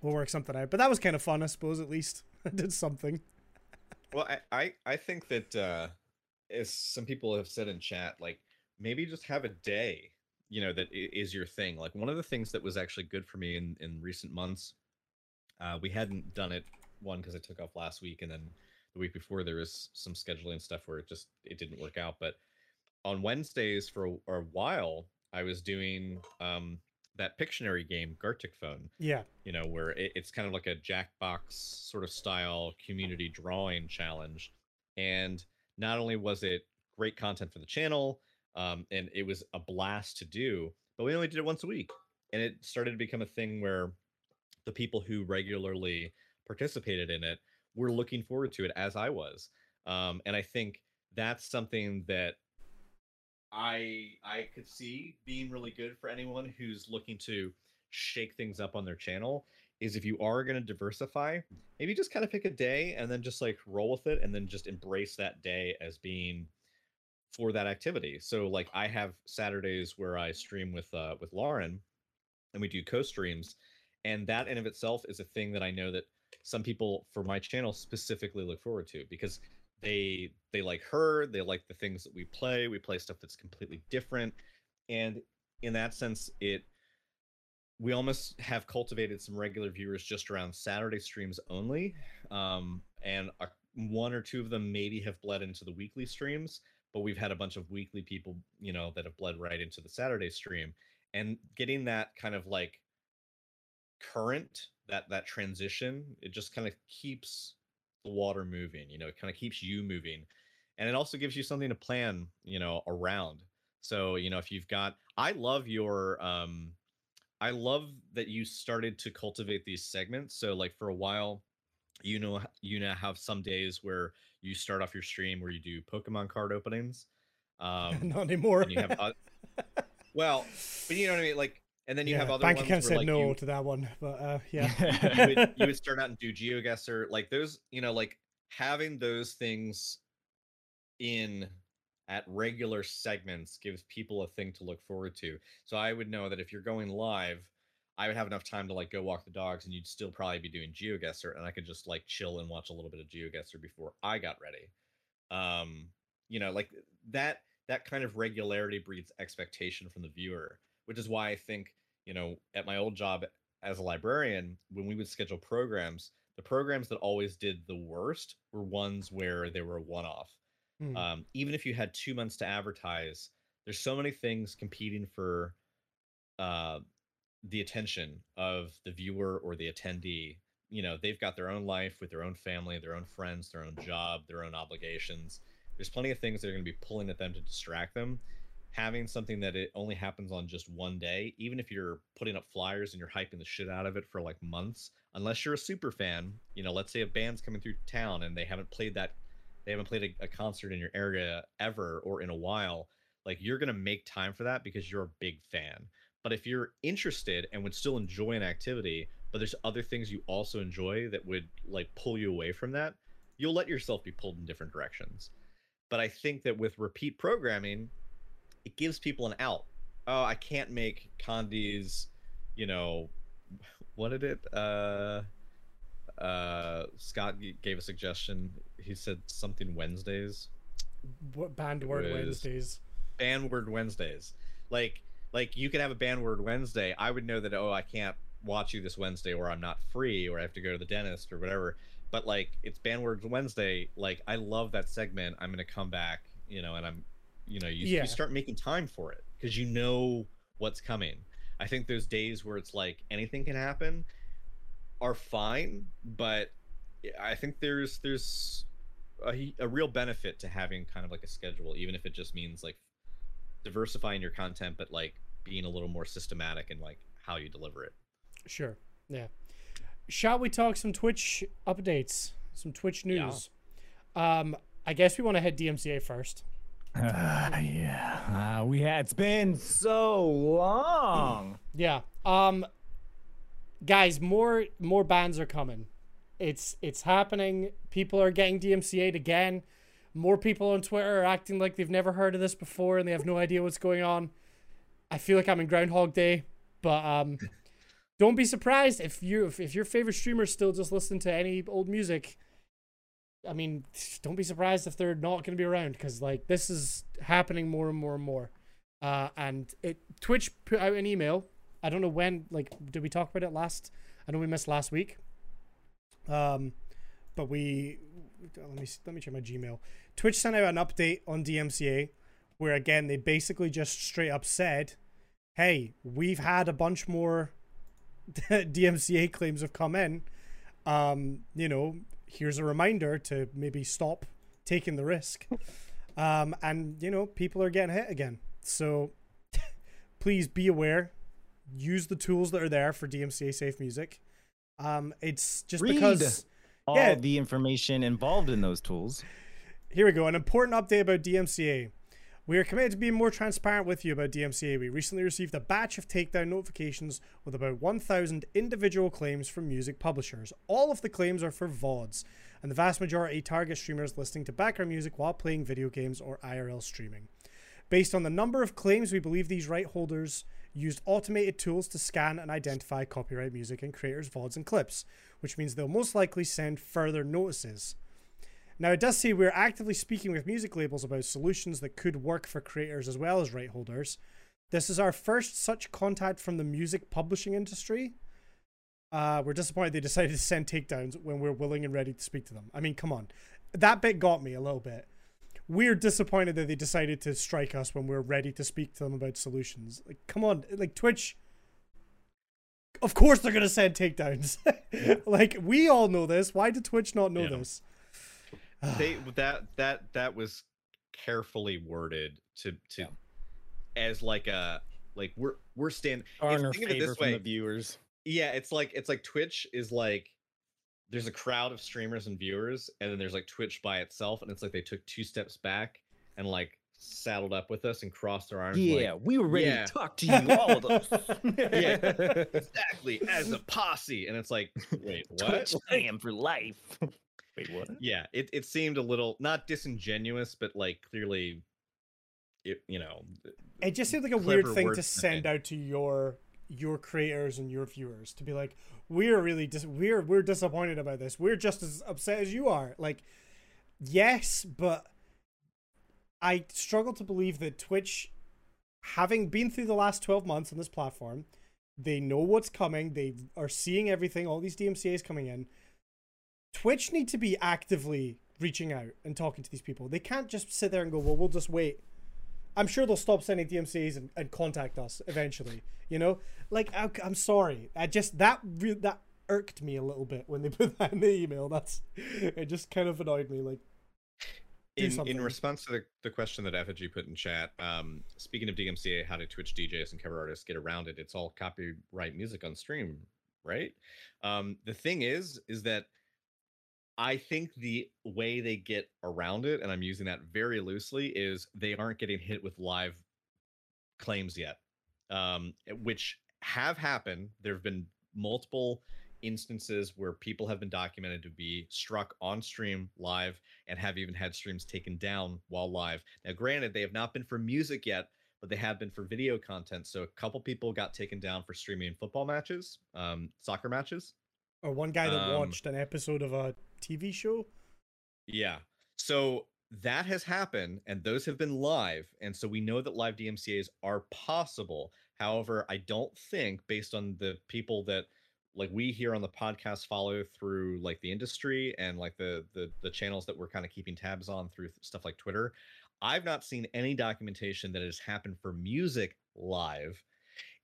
Speaker 1: we'll work something out. But that was kind of fun, I suppose. At least I did something.
Speaker 2: well, I I, I think that uh, as some people have said in chat, like maybe just have a day, you know, that is your thing. Like one of the things that was actually good for me in in recent months, uh, we hadn't done it one because I took off last week, and then the week before there was some scheduling stuff where it just it didn't work out. But on Wednesdays for a, a while, I was doing um, that Pictionary game, Gartic Phone
Speaker 1: Yeah,
Speaker 2: you know, where it, it's kind of like a Jackbox sort of style community drawing challenge. And not only was it great content for the channel, um, and it was a blast to do, but we only did it once a week. And it started to become a thing where the people who regularly participated in it were looking forward to it as I was. Um, and I think that's something that I I could see being really good for anyone who's looking to shake things up on their channel is if you are going to diversify, maybe just kind of pick a day and then just like roll with it and then just embrace that day as being for that activity. So like I have Saturdays where I stream with uh with Lauren and we do co-streams and that in of itself is a thing that I know that some people for my channel specifically look forward to because they they like her, they like the things that we play, we play stuff that's completely different and in that sense it we almost have cultivated some regular viewers just around Saturday streams only, um, and one or two of them maybe have bled into the weekly streams. But we've had a bunch of weekly people, you know, that have bled right into the Saturday stream, and getting that kind of like current, that that transition, it just kind of keeps the water moving. You know, it kind of keeps you moving, and it also gives you something to plan, you know, around. So you know, if you've got, I love your um I love that you started to cultivate these segments. So like for a while, you know you now have some days where you start off your stream where you do Pokemon card openings. Um
Speaker 1: not anymore.
Speaker 2: you have oth- well, but you know what I mean like and then you have other
Speaker 1: bank
Speaker 2: ones
Speaker 1: account
Speaker 2: where
Speaker 1: said
Speaker 2: like
Speaker 1: no
Speaker 2: you,
Speaker 1: to that one, but uh, yeah.
Speaker 2: you, would, you would start out and do GeoGuessr like those, you know, like having those things in at regular segments gives people a thing to look forward to. So I would know that if you're going live, I would have enough time to like go walk the dogs and you'd still probably be doing GeoGuessr and I could just like chill and watch a little bit of GeoGuessr before I got ready. Um, you know, like that that kind of regularity breeds expectation from the viewer, which is why I think, you know, at my old job as a librarian, when we would schedule programs, the programs that always did the worst were ones where they were one-off.
Speaker 1: Hmm.
Speaker 2: Um, even if you had two months to advertise, there's so many things competing for uh, the attention of the viewer or the attendee you know they've got their own life with their own family their own friends their own job their own obligations there's plenty of things that are going to be pulling at them to distract them having something that it only happens on just one day even if you're putting up flyers and you're hyping the shit out of it for like months unless you're a super fan you know let's say a band's coming through town and they haven't played that they haven't played a, a concert in your area ever or in a while like you're going to make time for that because you're a big fan. But if you're interested and would still enjoy an activity but there's other things you also enjoy that would like pull you away from that you'll let yourself be pulled in different directions. But i think that with repeat programming it gives people an out oh i can't make condi's you know what did it uh uh scott gave a suggestion he said something wednesdays
Speaker 1: What banned word Wednesdays?
Speaker 2: banned word Wednesdays. Like like you could have a banned word Wednesday. I would know that oh I can't watch you this Wednesday or I'm not free or I have to go to the dentist or whatever. But like it's banned word Wednesday. Like I love that segment. I'm gonna come back, you know, and I'm you know, you,
Speaker 1: Yeah.
Speaker 2: you start making time for it because you know what's coming. I think those days where it's like anything can happen are fine, but I think there's there's a, a real benefit to having kind of like a schedule, even if it just means like diversifying your content, but like being a little more systematic in like how you deliver it.
Speaker 1: Sure. Yeah. Shall we talk some Twitch updates? Some Twitch
Speaker 2: Yeah.
Speaker 1: news. Um, I guess we want to hit DMCA first.
Speaker 3: Ah, yeah. Uh, we had. It's been so long.
Speaker 1: Yeah. Um guys, more more bands are coming. It's it's happening. People are getting DMCA'd again. More people on Twitter are acting like they've never heard of this before and they have no idea what's going on. I feel like I'm in Groundhog Day, but um don't be surprised if you if, if your favorite streamer still just listening to any old music. I mean, don't be surprised if they're not going to be around because like this is happening more and more and more. Uh, and it Twitch put out an email. I don't know when. Like, did we talk about it last? I know we missed last week. Um, but we let me let me check my Gmail. Twitch sent out an update on DMCA, where again they basically just straight up said, "Hey, we've had a bunch more DMCA claims have come in. Um, you know, here's a reminder to maybe stop taking the risk." Um, and you know, people are getting hit again. So please be aware. Use the tools that are there for DMCA safe music. Um, it's just
Speaker 3: Read.
Speaker 1: because
Speaker 3: All
Speaker 1: Yeah.
Speaker 3: the information involved in those tools.
Speaker 1: here we go. An important update about DMCA. We are committed to being more transparent with you about DMCA. We recently received a batch of takedown notifications with about 1,000 individual claims from music publishers. All of the claims are for VODs, and the vast majority target streamers listening to background music while playing video games or IRL streaming. Based on the number of claims, we believe these right holders used automated tools to scan and identify copyright music and creators' VODs and clips, which means they'll most likely send further notices. Now, it does say we're actively speaking with music labels about solutions that could work for creators as well as right holders. This is our first such contact from the music publishing industry. Uh, we're disappointed they decided to send takedowns when we're willing and ready to speak to them. I mean, come on. That bit got me a little bit. We're disappointed that they decided to strike us when we're ready to speak to them about solutions. Like, come on. Like, Twitch. Of course they're going to send takedowns. like, we all know this. Why did Twitch not know
Speaker 2: Yeah.
Speaker 1: this?
Speaker 2: They that that that was carefully worded to to as like a like we're we're standing
Speaker 3: Garner
Speaker 2: think of it this way.
Speaker 3: the viewers.
Speaker 2: yeah it's like it's like twitch is like there's a crowd of streamers and viewers and then there's like twitch by itself and it's like they took two steps back and like saddled up with us and crossed their arms like,
Speaker 3: Yeah, we were ready
Speaker 2: yeah.
Speaker 3: to talk to you, all of us.
Speaker 2: Yeah. exactly as a posse and it's like wait what
Speaker 3: Twitch fam for life. Wait, what?
Speaker 2: yeah it, it seemed a little not disingenuous but like clearly it you know
Speaker 1: It just seemed like a weird thing to send out to your your creators and your viewers to be like, we're really dis- we're we're disappointed about this. We're just as upset as you are. Like, yes, but I struggle to believe that Twitch, having been through the last twelve months on this platform, they know what's coming. They are seeing everything. All these DMCA's coming in. Twitch need to be actively reaching out and talking to these people. They can't just sit there and go, "Well, we'll just wait." I'm sure they'll stop sending DMCA's and, and contact us eventually. You know, like I, I'm sorry, I just that re- that irked me a little bit when they put that in the email. That's it. Just kind of annoyed me. Like
Speaker 2: in, in response to the, the question that effigy put in chat um speaking of dmca how do twitch djs and cover artists get around it it's all copyright music on stream right um the thing is is that i think the way they get around it and i'm using that very loosely is they aren't getting hit with live claims yet um which have happened there have been multiple instances where people have been documented to be struck on stream live and have even had streams taken down while live. Now, granted, they have not been for music yet, but they have been for video content. So a couple people got taken down for streaming football matches, um, soccer matches.
Speaker 1: or one guy that
Speaker 2: um,
Speaker 1: watched an episode of a TV show.
Speaker 2: Yeah. So that has happened, and those have been live. And so we know that live DMCAs are possible. However, I don't think, based on the people that like we here on the podcast follow through like the industry and like the the, the channels that we're kind of keeping tabs on through stuff like Twitter, I've not seen any documentation that has happened for music live.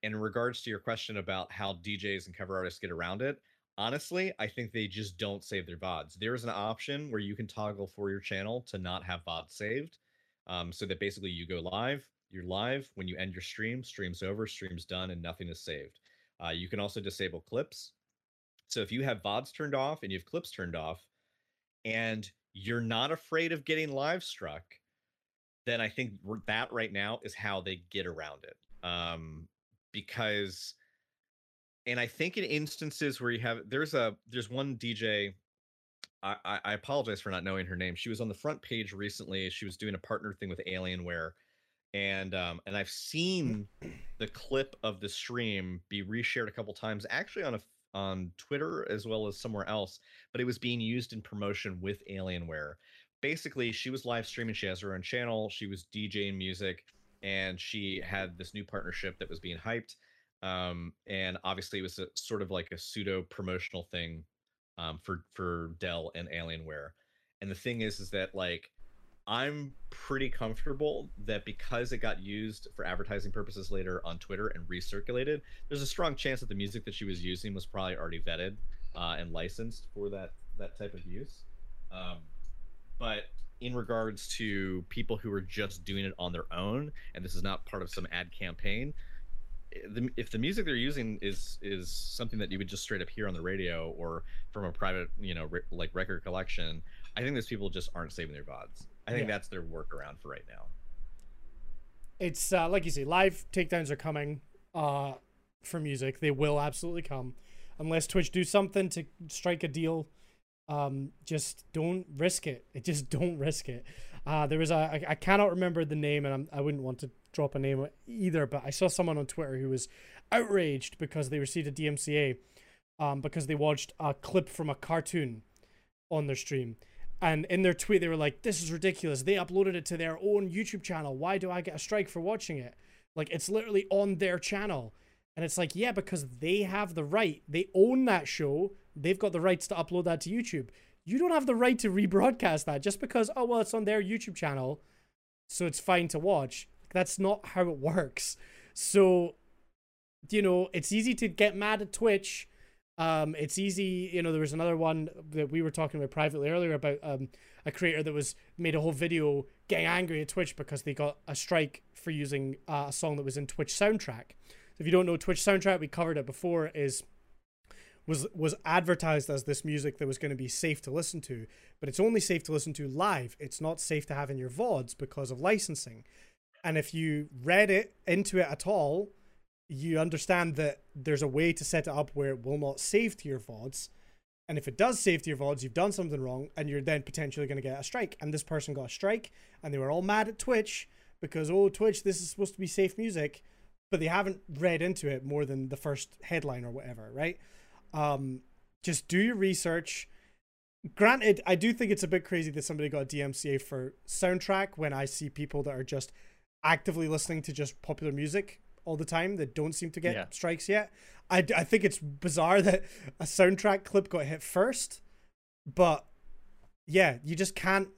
Speaker 2: And in regards to your question about how DJs and cover artists get around it, honestly, I think they just don't save their VODs. There is an option where you can toggle for your channel to not have VODs saved. Um, so that basically you go live, you're live. When you end your stream, stream's over, stream's done, and nothing is saved. Uh, you can also disable clips. So if you have VODs turned off and you have clips turned off, and you're not afraid of getting live struck, then I think that right now is how they get around it. Um, because, and I think in instances where you have, there's a, there's one DJ. I, I apologize for not knowing her name. She was on the front page recently. She was doing a partner thing with Alienware, and um, and I've seen the clip of the stream be reshared a couple times, actually on a on Twitter as well as somewhere else, but it was being used in promotion with Alienware. Basically, she was live streaming. She has her own channel. She was DJing music, and she had this new partnership that was being hyped. Um, and obviously, it was a, sort of like a pseudo promotional thing um, for for Dell and Alienware. And the thing is, is that like I'm pretty comfortable that because it got used for advertising purposes later on Twitter and recirculated, there's a strong chance that the music that she was using was probably already vetted uh, and licensed for that that type of use. Um, but in regards to people who are just doing it on their own, and this is not part of some ad campaign, the, if the music they're using is is something that you would just straight up hear on the radio or from a private, you know, re- like record collection, I think those people just aren't saving their vods. I think
Speaker 1: Yeah.
Speaker 2: that's their workaround for right now.
Speaker 1: It's uh, like you say, live takedowns are coming uh, for music. They will absolutely come, unless Twitch do something to strike a deal. Um, just don't risk it. It just don't risk it. Uh, there was a I, I cannot remember the name, and I'm, I wouldn't want to drop a name either. But I saw someone on Twitter who was outraged because they received a DMCA, um, because they watched a clip from a cartoon on their stream. And in their tweet, they were like, "This is ridiculous. They uploaded it to their own YouTube channel. Why do I get a strike for watching it? Like, it's literally on their channel." And it's like, yeah, because they have the right. They own that show. They've got the rights to upload that to YouTube. You don't have the right to rebroadcast that just because, oh, well, it's on their YouTube channel, so it's fine to watch. That's not how it works. So, you know, it's easy to get mad at Twitch. Um, it's easy, you know. There was another one that we were talking about privately earlier about um, a creator that was made a whole video getting angry at Twitch because they got a strike for using uh, a song that was in Twitch soundtrack. So if you don't know Twitch soundtrack, we covered it before. Is was was advertised as this music that was going to be safe to listen to, but it's only safe to listen to live. It's not safe to have in your VODs because of licensing. And if you read it into it at all, you understand that there's a way to set it up where it will not save to your VODs. And if it does save to your VODs, you've done something wrong and you're then potentially going to get a strike. And this person got a strike and they were all mad at Twitch because, oh, Twitch, this is supposed to be safe music. But they haven't read into it more than the first headline or whatever, right? Um, just do your research. Granted, I do think it's a bit crazy that somebody got DMCA for soundtrack when I see people that are just actively listening to just popular music all the time that don't seem to get
Speaker 3: Yeah.
Speaker 1: strikes yet. I, I think it's bizarre that a soundtrack clip got hit first, but yeah, you just can't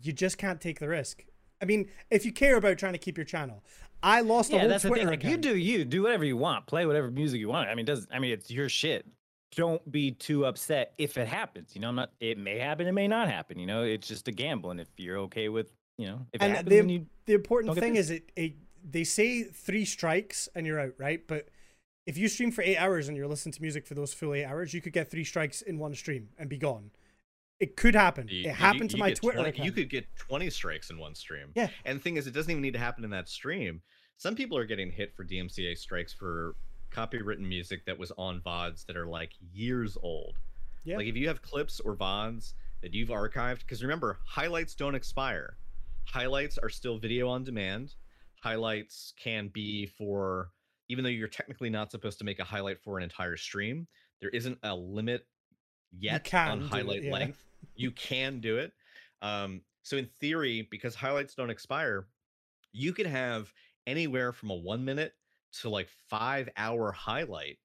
Speaker 1: you just can't take the risk. I mean, if you care about trying to keep your channel, I lost a
Speaker 3: Yeah,
Speaker 1: whole
Speaker 3: that's the
Speaker 1: Twitter
Speaker 3: thing. Like you do you do whatever you want, play whatever music you want. I mean, does I mean it's your shit. don't be too upset if it happens. You know, I'm not. It may happen. It may not happen. You know, it's just a gamble, and if you're okay with, you know, if
Speaker 1: And
Speaker 3: happens,
Speaker 1: the,
Speaker 3: then you
Speaker 1: the important thing is it, it they say three strikes and you're out, right? But if you stream for eight hours and you're listening to music for those full eight hours, you could get three strikes in one stream and be gone. It could happen.
Speaker 2: You-
Speaker 1: it
Speaker 2: you-
Speaker 1: happened to
Speaker 2: you
Speaker 1: my Twitter
Speaker 2: 20
Speaker 1: account.
Speaker 2: You could get 20 strikes in one stream.
Speaker 1: Yeah.
Speaker 2: And the thing is, it doesn't even need to happen in that stream. Some people are getting hit for DMCA strikes for copywritten music that was on VODs that are like years old.
Speaker 1: Yeah.
Speaker 2: Like if you have clips or VODs that you've archived, because remember, highlights don't expire. Highlights are still video on demand. Highlights can be for, even though you're technically not supposed to make a highlight for an entire stream, there isn't a limit yet on
Speaker 1: do it,
Speaker 2: highlight
Speaker 1: yeah.
Speaker 2: length. You can do it. Um, so in theory, because highlights don't expire, you could have anywhere from a one minute to like five hour highlight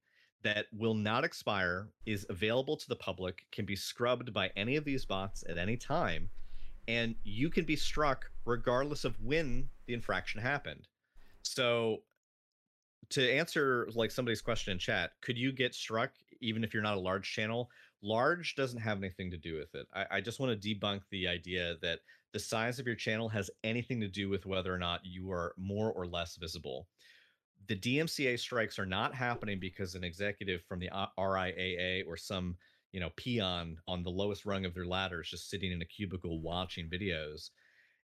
Speaker 2: that will not expire, is available to the public, can be scrubbed by any of these bots at any time, and you can be struck regardless of when the infraction happened. So to answer like somebody's question in chat, could you get struck even if you're not a large channel? Large doesn't have anything to do with it. I, I just want to debunk the idea that the size of your channel has anything to do with whether or not you are more or less visible. The DMCA strikes are not happening because an executive from the RIAA or some you know peon on the lowest rung of their ladders just sitting in a cubicle watching videos.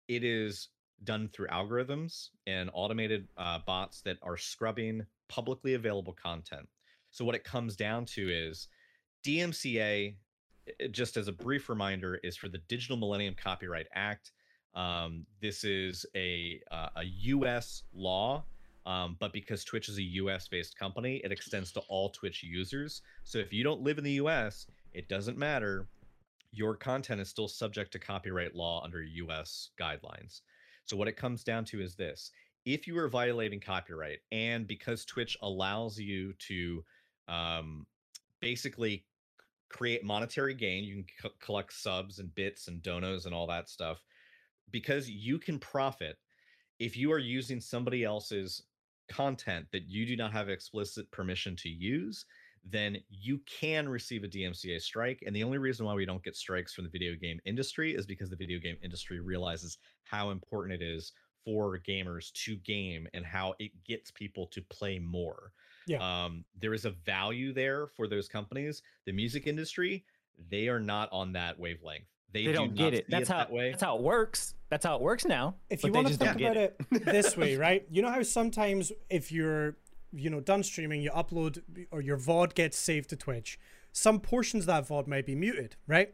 Speaker 2: It is done through algorithms and automated uh, bots that are scrubbing publicly available content. So what it comes down to is DMCA, just as a brief reminder, is for the Digital Millennium Copyright Act. Um, this is a uh, a U.S. law, um, but because Twitch is a U.S. based company, it extends to all Twitch users. So if you don't live in the U.S., it doesn't matter. Your content is still subject to copyright law under U.S. guidelines. So what it comes down to is this: if you are violating copyright, and because Twitch allows you to um, basically create monetary gain, you can co- collect subs and bits and donos and all that stuff, because you can profit if you are using somebody else's content that you do not have explicit permission to use then you can receive a DMCA strike. And the only reason why we don't get strikes from the video game industry is because the video game industry realizes how important it is for gamers to game and how it gets people to play more.
Speaker 1: Yeah.
Speaker 2: Um, there is a value there for those companies. The music industry, they are not on that wavelength. They,
Speaker 3: they
Speaker 2: do
Speaker 3: don't get it.
Speaker 2: see
Speaker 3: That's how
Speaker 2: that way.
Speaker 3: that's how it works. That's how it works now.
Speaker 1: if you want to think
Speaker 3: don't get
Speaker 1: about it, this way, right? You know how sometimes if you're, you know, done streaming, you upload or your VOD gets saved to Twitch, some portions of that VOD might be muted, right?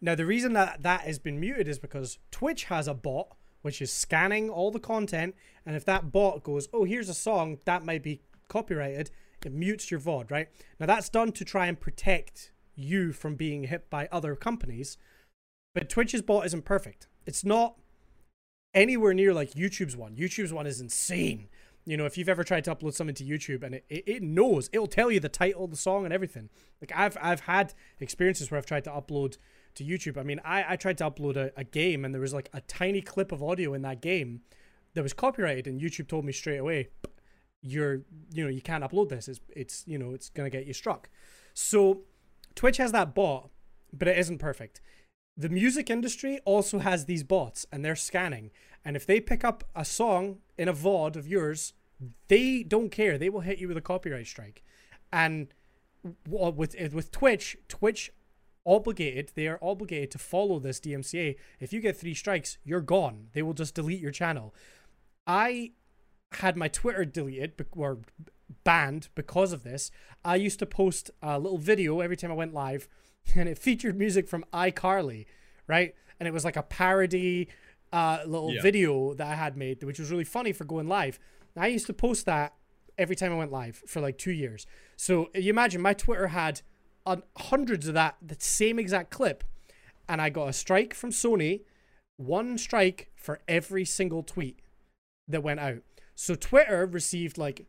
Speaker 1: Now, the reason that that has been muted is because Twitch has a bot which is scanning all the content, and if that bot goes, oh, here's a song that might be copyrighted, it mutes your VOD, right? Now, that's done to try and protect you from being hit by other companies, but Twitch's bot isn't perfect. It's not anywhere near like YouTube's one. YouTube's one is insane. You know, if you've ever tried to upload something to YouTube and it, it, it knows, it'll tell you the title, the song, and everything. Like I've I've had experiences where I've tried to upload to YouTube. I mean, I, I tried to upload a, a game and there was like a tiny clip of audio in that game that was copyrighted, and YouTube told me straight away, you're you know you can't upload this. It's it's you know it's gonna get you struck. So Twitch has that bot, but it isn't perfect. The music industry also has these bots and they're scanning. And if they pick up a song in a VOD of yours, they don't care. They will hit you with a copyright strike. And with eh, with Twitch, Twitch obligated, they are obligated to follow this DMCA. If you get three strikes, you're gone. They will just delete your channel. I had my Twitter deleted or banned because of this. I used to post a little video every time I went live, and it featured music from iCarly, right? And it was like a parody uh, little
Speaker 2: Yeah.
Speaker 1: video that I had made, which was really funny for going live. I used to post that every time I went live for like two years. So you imagine my Twitter had uh, hundreds of that, the same exact clip, and I got a strike from Sony, one strike for every single tweet that went out. So Twitter received like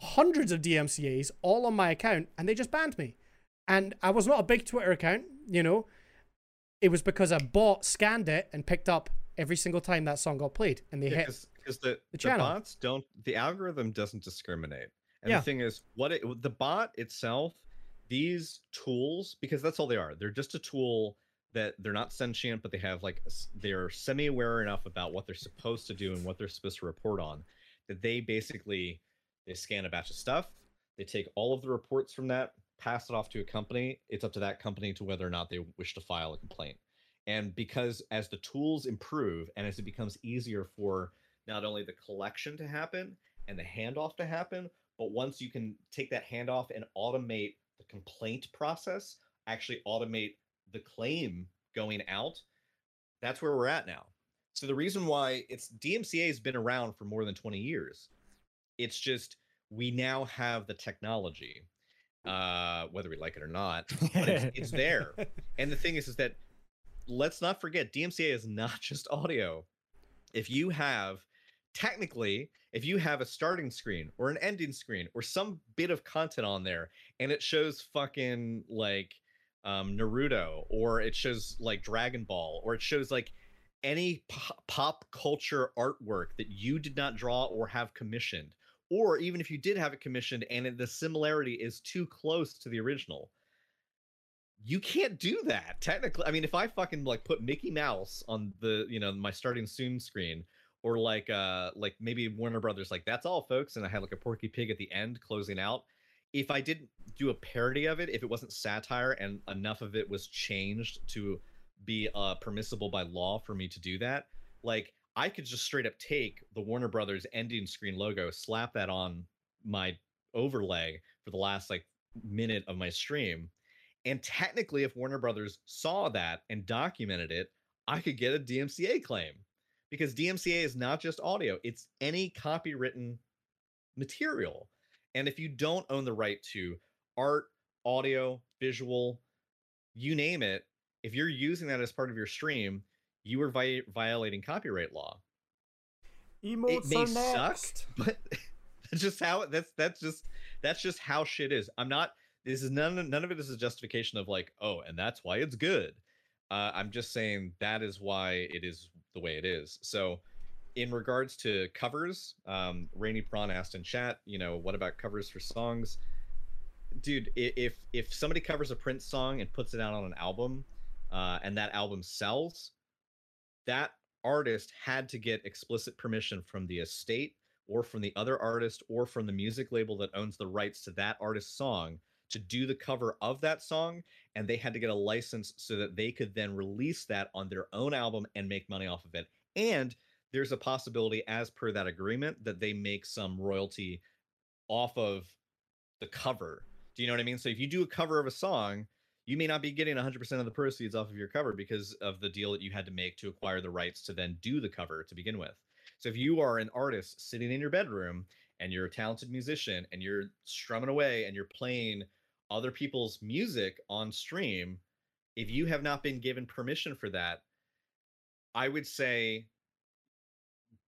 Speaker 1: hundreds of DMCAs all on my account and they just banned me. And I was not a big Twitter account, you know. It was because I bought, scanned it and picked up every single time that song got played and they hit
Speaker 2: because the, the,
Speaker 1: channel.
Speaker 2: bots don't the algorithm doesn't discriminate and
Speaker 1: Yeah.
Speaker 2: the thing is what it the bot itself these tools because that's all they are. They're just a tool that they're not sentient, but they have like they're semi-aware enough about what they're supposed to do and what they're supposed to report on that they basically they scan a batch of stuff, they take all of the reports from that, pass it off to a company. It's up to that company to whether or not they wish to file a complaint. And because as the tools improve and as it becomes easier for not only the collection to happen and the handoff to happen, but once you can take that handoff and automate the complaint process, actually automate the claim going out, that's where we're at now. So the reason why it's DMCA has been around for more than 20 years. It's just we now have the technology, uh, whether we like it or not, but it's, it's there. And the thing is, is that let's not forget DMCA is not just audio. If you have technically, if you have a starting screen or an ending screen or some bit of content on there and it shows fucking like um, Naruto or it shows like Dragon Ball or it shows like any pop culture artwork that you did not draw or have commissioned or even if you did have it commissioned and the similarity is too close to the original you can't do that technically. I mean if i fucking like put mickey mouse on the you know my starting soon screen or like uh like maybe warner brothers like that's all folks and i had like a porky pig at the end closing out if i didn't do a parody of it if it wasn't satire and enough of it was changed to be uh permissible by law for me to do that like i could just straight up take the warner brothers ending screen logo slap that on my overlay for the last like minute of my stream and technically if warner brothers saw that and documented it i could get a dmca claim because DMCA is not just audio, it's any copywritten material. And if you don't own the right to art, audio, visual, you name it, if you're using that as part of your stream, you are vi- violating copyright law.
Speaker 1: Emotes it may suck,
Speaker 2: but that's just how that's that's just that's just how shit is. I'm not. This is none. None of it is a justification of like, oh, and that's why it's good. Uh, I'm just saying that is why it is the way it is. So, in regards to covers, um, Rainy Prawn asked in chat, you know, what about covers for songs? Dude, if if somebody covers a Prince song and puts it out on an album, uh, and that album sells, that artist had to get explicit permission from the estate or from the other artist or from the music label that owns the rights to that artist's song to do the cover of that song and they had to get a license so that they could then release that on their own album and make money off of it. And there's a possibility as per that agreement that they make some royalty off of the cover. Do you know what i mean? So if you do a cover of a song you may not be getting 100% of the proceeds off of your cover because of the deal that you had to make to acquire the rights to then do the cover to begin with. So if you are an artist sitting in your bedroom and you're a talented musician and you're strumming away and you're playing other people's music on stream, if you have not been given permission for that, I would say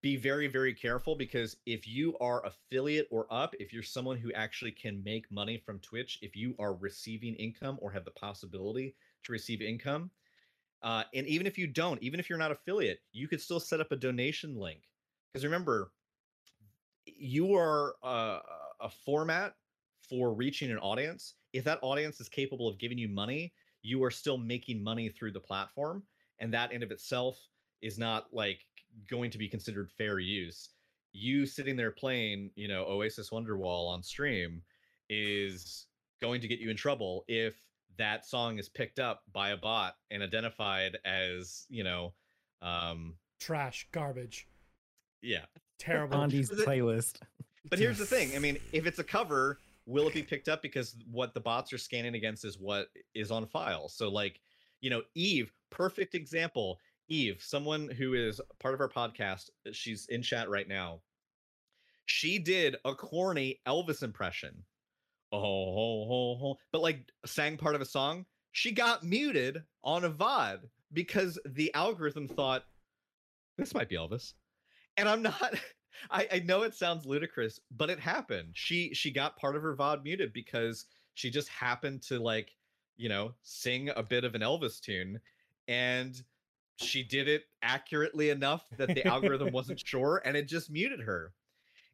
Speaker 2: be very, very careful because if you are affiliate or up, if you're someone who actually can make money from Twitch, if you are receiving income or have the possibility to receive income, uh, and even if you don't, even if you're not affiliate, you could still set up a donation link. Because remember, you are uh, a format for reaching an audience if that audience is capable of giving you money, you are still making money through the platform. And that in of itself is not like going to be considered fair use. You sitting there playing, you know, Oasis Wonderwall on stream is going to get you in trouble if that song is picked up by a bot and identified as, you know, um
Speaker 1: trash, garbage.
Speaker 2: Yeah.
Speaker 1: Terrible.
Speaker 3: Andy's playlist.
Speaker 2: But here's the thing. I mean, if it's a cover, will it be picked up? Because what the bots are scanning against is what is on file. So like you know eve perfect example. Eve someone who is part of our podcast uh, she's in chat right now. She did a corny elvis impression. Oh, oh, oh, oh, but like sang part of a song. She got muted on a vod because the algorithm thought this might be elvis. And i'm not I, I know it sounds ludicrous, but it happened. She she got part of her VOD muted because she just happened to like, you know, sing a bit of an Elvis tune and she did it accurately enough that the algorithm wasn't sure and it just muted her.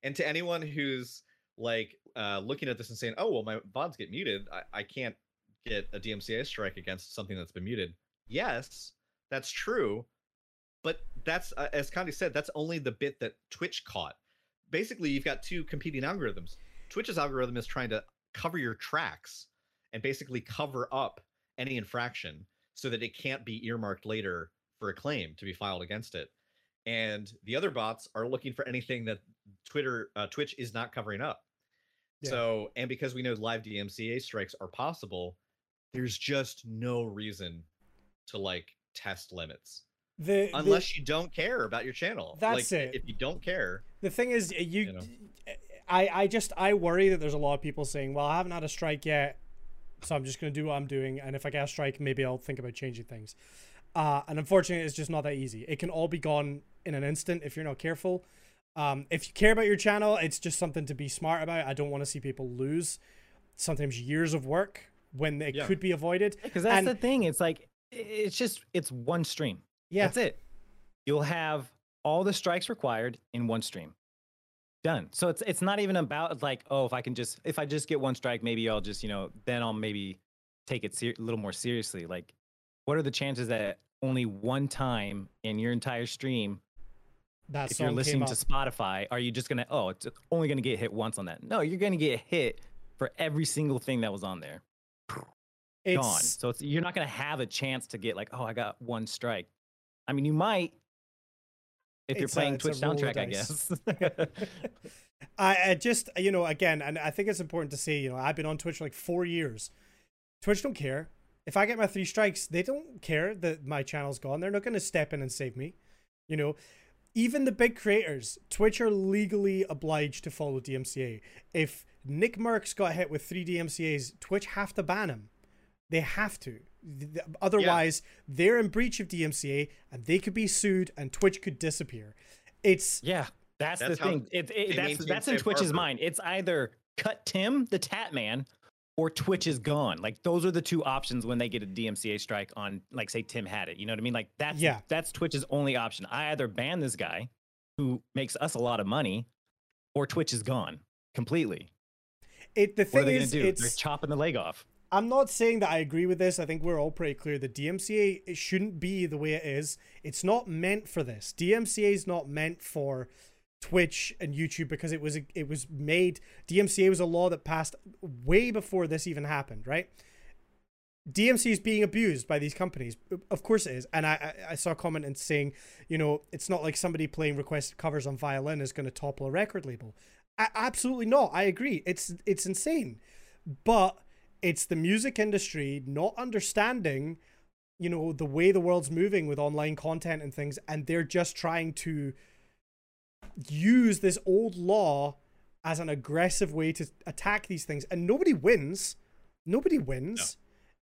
Speaker 2: And to anyone who's like uh, looking at this and saying, "Oh, well, my VODs get muted. I, I can't get a DMCA strike against something that's been muted." Yes, that's true, but that's uh, as Candy said, that's only the bit that Twitch caught. Basically, you've got two competing algorithms. Twitch's algorithm is trying to cover your tracks and basically cover up any infraction so that it can't be earmarked later for a claim to be filed against it. And the other bots are looking for anything that Twitter, uh, Twitch is not covering up.
Speaker 1: Yeah.
Speaker 2: So, and because we know live DMCA strikes are possible, there's just no reason to like test limits
Speaker 1: The, the-
Speaker 2: unless you don't care about your channel.
Speaker 1: That's
Speaker 2: like,
Speaker 1: it.
Speaker 2: If you don't care,
Speaker 1: The thing is, you,
Speaker 2: You know?
Speaker 1: I, I just, I worry that there's a lot of people saying, well, I haven't had a strike yet, so I'm just going to do what I'm doing. And if I get a strike, maybe I'll think about changing things. Uh, and unfortunately, it's just not that easy. It can all be gone in an instant if you're not careful. Um, if you care about your channel, it's just something to be smart about. I don't want to see people lose sometimes years of work when it
Speaker 2: Yeah.
Speaker 1: could be avoided.
Speaker 3: Because that's
Speaker 1: And-
Speaker 3: the thing. It's like it's just it's one stream.
Speaker 1: Yeah.
Speaker 3: That's it. You'll have all the strikes required in one stream. Done. So it's it's not even about like, oh, if I can just if I just get one strike, maybe I'll just, you know, then I'll maybe take it ser- a little more seriously. Like what are the chances that only one time in your entire stream
Speaker 1: That
Speaker 3: if you're listening to. Spotify, are you just gonna oh, it's only gonna get hit once on that? No, you're gonna get hit for every single thing that was on there. Gone. So it's you're not gonna have a chance to get like, oh, I got one strike. I mean, you might if you're
Speaker 1: It's
Speaker 3: playing
Speaker 1: a
Speaker 3: Twitch soundtrack, I guess.
Speaker 1: I, I just you know again and i think it's important to say you know i've been on twitch for like four years. Twitch don't care. If i get my three strikes they don't care that my channel's gone. They're not going to step in and save me you know? Even the big creators twitch are legally obliged to follow dmca if nick mercs got hit with three dmcas twitch have to ban him. They have to Th- th- otherwise they're in breach of dmca and they could be sued and twitch could disappear it's
Speaker 3: yeah, that's,
Speaker 2: That's
Speaker 3: the thing. It, it, that's that's in Twitch's
Speaker 2: harbor.
Speaker 3: mind. It's either cut Tim the Tatman or Twitch is gone. Like those are the two options when they get a DMCA strike on, like say Tim had it. You know what I mean? Like that's
Speaker 1: Yeah.
Speaker 3: that's Twitch's only option. I either ban this guy who makes us a lot of money, or Twitch is gone completely.
Speaker 1: it the
Speaker 3: What are
Speaker 1: thing
Speaker 3: they
Speaker 1: is
Speaker 3: do? They're
Speaker 1: it's
Speaker 3: chopping the leg off.
Speaker 1: I'm not saying that I agree with this. I think we're all pretty clear. The DMCA it shouldn't be the way it is. It's not meant for this. DMCA is not meant for Twitch and YouTube because it was it was made. DMCA was a law that passed way before this even happened, right? DMC is being abused by these companies. Of course it is. And I, I, I saw a comment in saying, you know, it's not like somebody playing requested covers on violin is going to topple a record label. A- absolutely not. I agree. It's it's insane. But it's the music industry not understanding, you know, the way the world's moving with online content and things, and they're just trying to use this old law as an aggressive way to attack these things, and nobody wins. Nobody wins.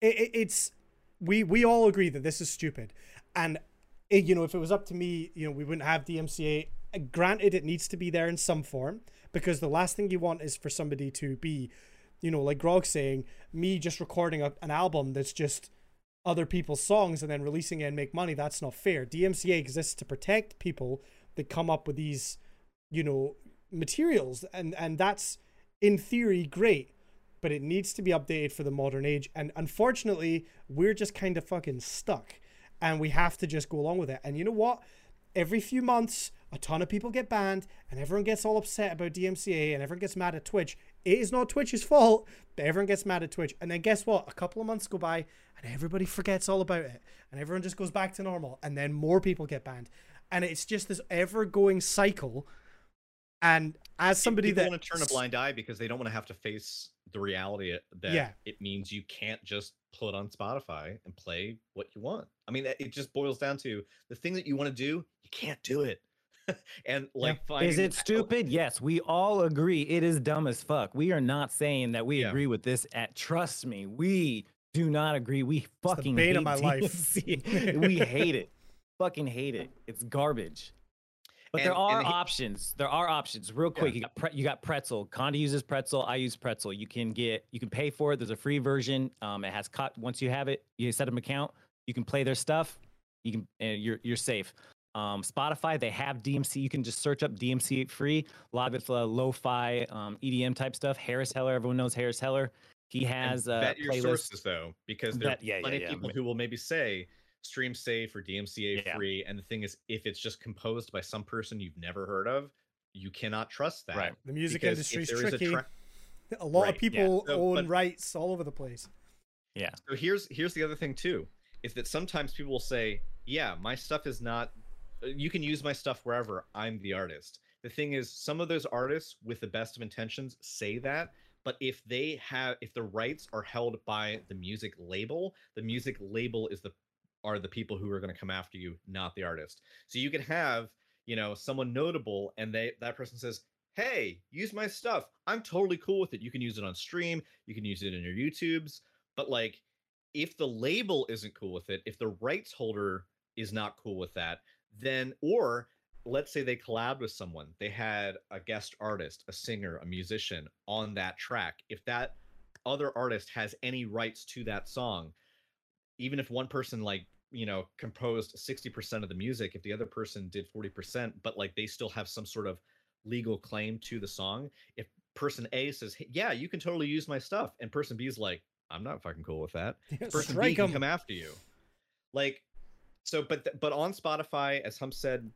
Speaker 1: It, it, it's we we all agree that this is stupid, and it, you know if it was up to me, you know we wouldn't have DMCA. Granted, it needs to be there in some form because the last thing you want is for somebody to be, you know, like Grog saying, me just recording a, an album that's just other people's songs and then releasing it and make money. That's not fair. DMCA exists to protect people that come up with these, you know, materials, and and that's in theory great but it needs to be updated for the modern age. And unfortunately, we're just kind of fucking stuck and we have to just go along with it. And you know what? Every few months, a ton of people get banned and everyone gets all upset about DMCA and everyone gets mad at Twitch. It is not Twitch's fault, but everyone gets mad at Twitch. And then guess what? A couple of months go by and everybody forgets all about it and everyone just goes back to normal and then more people get banned. And it's just this ever going cycle. And as somebody
Speaker 2: people
Speaker 1: that
Speaker 2: want to turn a blind eye because they don't want to have to face the reality that
Speaker 1: Yeah.
Speaker 2: it means you can't just put on Spotify and play what you want. I mean, it just boils down to the thing that you want to do, you can't do it. and like,
Speaker 3: Is
Speaker 2: finding
Speaker 3: it stupid? Yes, we all agree it is dumb as fuck. We are not saying that we
Speaker 2: Yeah.
Speaker 3: agree with this. At trust me, we do not agree. We fucking
Speaker 1: bane
Speaker 3: hate
Speaker 1: of my life.
Speaker 3: We hate it. Fucking hate it. It's garbage. But there are
Speaker 2: and he-
Speaker 3: options. There are options. Real quick, you got pre- you got Pretzel. Conda uses Pretzel. I use Pretzel. You can get you can pay for it. There's a free version. Um, it has cut once you have it, you set up an account. You can play their stuff. You can and you're you're safe. Um, Spotify, they have DMC. You can just search up DMC free. A lot of it's uh, lo-fi um, EDM type stuff. Harris Heller, everyone knows Harris Heller. He has
Speaker 2: and
Speaker 3: a
Speaker 2: vet your
Speaker 3: playlist.
Speaker 2: sources though, because there
Speaker 3: Vet- yeah,
Speaker 2: are
Speaker 3: yeah,
Speaker 2: plenty
Speaker 3: yeah.
Speaker 2: of people who will maybe say stream safe or DMCA
Speaker 3: Yeah.
Speaker 2: free. And the thing is, if it's just composed by some person you've never heard of, you cannot trust that.
Speaker 3: Right.
Speaker 1: The music
Speaker 2: industry is
Speaker 1: industry's
Speaker 2: there is a
Speaker 1: tricky.
Speaker 2: tra-
Speaker 1: a lot
Speaker 2: Right,
Speaker 1: of
Speaker 2: yeah.
Speaker 1: people
Speaker 2: So,
Speaker 1: own
Speaker 2: but-
Speaker 1: rights all over the place.
Speaker 3: Yeah.
Speaker 2: So here's here's the other thing too, is that sometimes people will say, "Yeah, my stuff is not. Uh, You can use my stuff wherever. I'm the artist." The thing is, some of those artists, with the best of intentions, say that, but if they have, if the rights are held by the music label, the music label is the are the people who are going to come after you, not the artist. So you can have, you know, someone notable, and they that person says, "Hey, use my stuff. I'm totally cool with it. You can use it on stream. You can use it in your YouTubes." But like, if the label isn't cool with it, if the rights holder is not cool with that, then or let's say they collabed with someone, they had a guest artist, a singer, a musician on that track. If that other artist has any rights to that song, even if one person like you know composed 60% of the music if the other person did 40% but like they still have some sort of legal claim to the song if person a says hey, yeah you can totally use my stuff and person b is like i'm not fucking cool with that person B
Speaker 1: Strike
Speaker 2: can
Speaker 1: 'em.
Speaker 2: come after you. Like, so, but th- but on Spotify, as Hump said,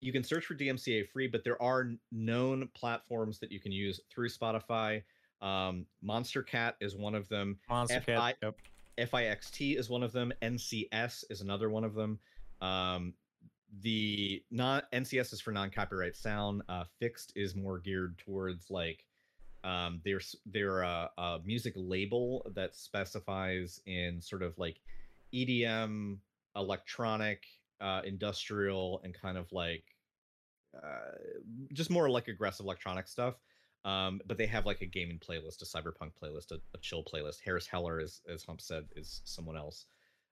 Speaker 2: you can search for DMCA free, but there are known platforms that you can use through Spotify. Um, Monstercat is one of them.
Speaker 3: Monster
Speaker 2: F I-
Speaker 3: Cat. Yep.
Speaker 2: FIXT is one of them. NCS is another one of them. Um, the non NCS is for non-copyright sound. Uh, FIXT is more geared towards like um, they're they're a, a music label that specifies in sort of like EDM, electronic, uh, industrial, and kind of like uh, just more like aggressive electronic stuff. Um, but they have like a gaming playlist, a cyberpunk playlist, a, a chill playlist. Harris Heller, is, as Hump said, is someone else.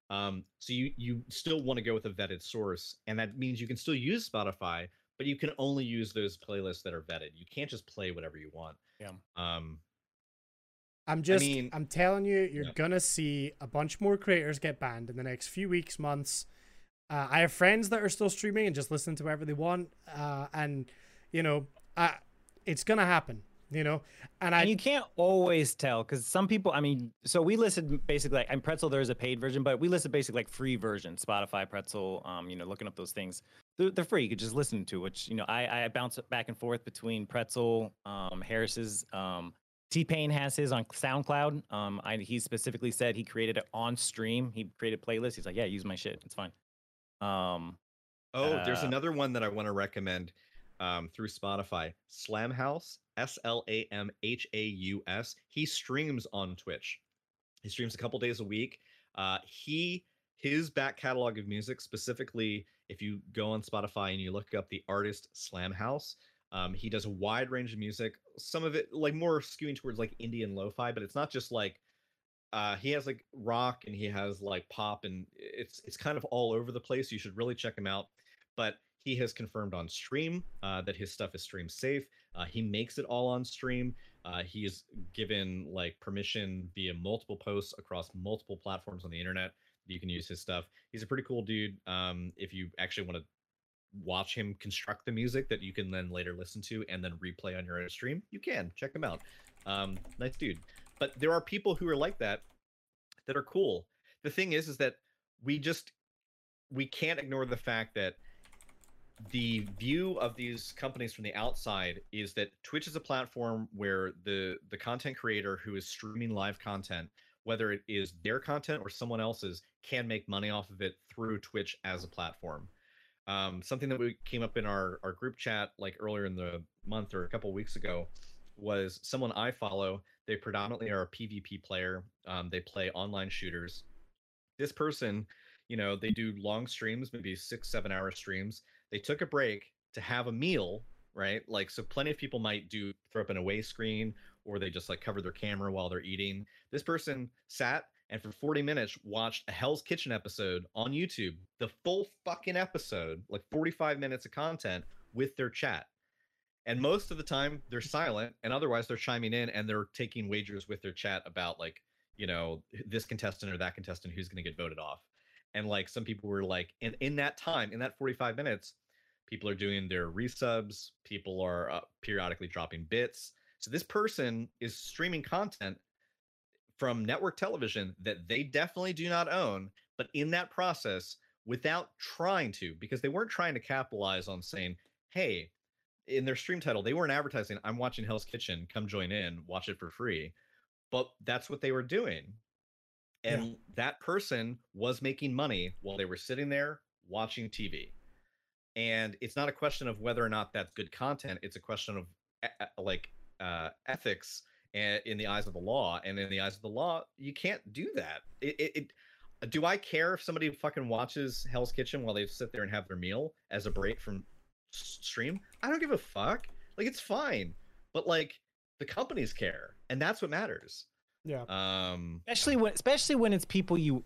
Speaker 2: Um, so you you still want to go with a vetted source, and that means you can still use Spotify, but you can only use those playlists that are vetted. You can't just play whatever you want.
Speaker 3: Yeah.
Speaker 2: Um,
Speaker 1: I'm just,
Speaker 2: mean-
Speaker 1: I'm telling you, you're
Speaker 2: Yeah.
Speaker 1: gonna see a bunch more creators get banned in the next few weeks, months. Uh, I have friends that are still streaming and just listening to whatever they want, uh, and you know, uh, it's gonna happen. You know, and I
Speaker 3: and you can't always tell because some people i mean so we listed basically like and pretzel there's a paid version but we listed basically like free version spotify pretzel um you know looking up those things they're, they're free you could just listen to which you know i i bounce back and forth between pretzel um harris's um t-pain has his on soundcloud um I, he specifically said he created it on stream he created playlists he's like yeah use my shit it's fine um
Speaker 2: oh, there's
Speaker 3: Uh,
Speaker 2: another one that I want to recommend um, through Spotify. Slamhaus, S L A M H A U S. He streams on Twitch. He streams a couple days a week. Uh, he his back catalog of music, specifically, if you go on Spotify and you look up the artist Slamhaus, um, he does a wide range of music. Some of it like more skewing towards like Indian lo-fi, but it's not just like uh he has like rock and he has like pop and it's it's kind of all over the place you should really check him out but he has confirmed on stream uh, that his stuff is stream safe uh, he makes it all on stream uh, he is given like permission via multiple posts across multiple platforms on the internet you can use his stuff he's a pretty cool dude um if you actually want to watch him construct the music that you can then later listen to and then replay on your own stream you can. Check him out. Um nice dude. But there are people who are like that that are cool. The thing is is that we just we can't ignore the fact that the view of these companies from the outside is that Twitch is a platform where the the content creator who is streaming live content whether it is their content or someone else's can make money off of it through Twitch as a platform um, something that we came up in our, our group chat like earlier in the month or a couple weeks ago was someone I follow. They predominantly are a PvP player. Um, they play online shooters. This person, you know, they do long streams, maybe six, seven hour streams. They took a break to have a meal, right? Like, so plenty of people might do throw up an away screen or they just like cover their camera while they're eating. This person sat and for 40 minutes watched a Hell's Kitchen episode on YouTube, the full fucking episode, like 45 minutes of content with their chat. And most of the time they're silent and otherwise they're chiming in and they're taking wagers with their chat about like, you know, this contestant or that contestant who's going to get voted off. and like some people were like in in that time in that 45 minutes people are doing their resubs people are uh, periodically dropping bits so this person is streaming content from network television that they definitely do not own but in that process without trying to because they weren't trying to capitalize on saying hey in their stream title they weren't advertising i'm watching hell's kitchen come join in watch it for free but that's what they were doing and yeah. that person was making money while they were sitting there watching tv and it's not a question of whether or not that's good content it's a question of like uh, ethics in the eyes of the law and in the eyes of the law you can't do that. It, it, it do i care if somebody fucking watches hell's kitchen while they sit there and have their meal as a break from stream? I don't give a fuck. Like it's fine. But like the companies care and that's what matters.
Speaker 1: Yeah.
Speaker 2: Um,
Speaker 3: especially when especially when it's people you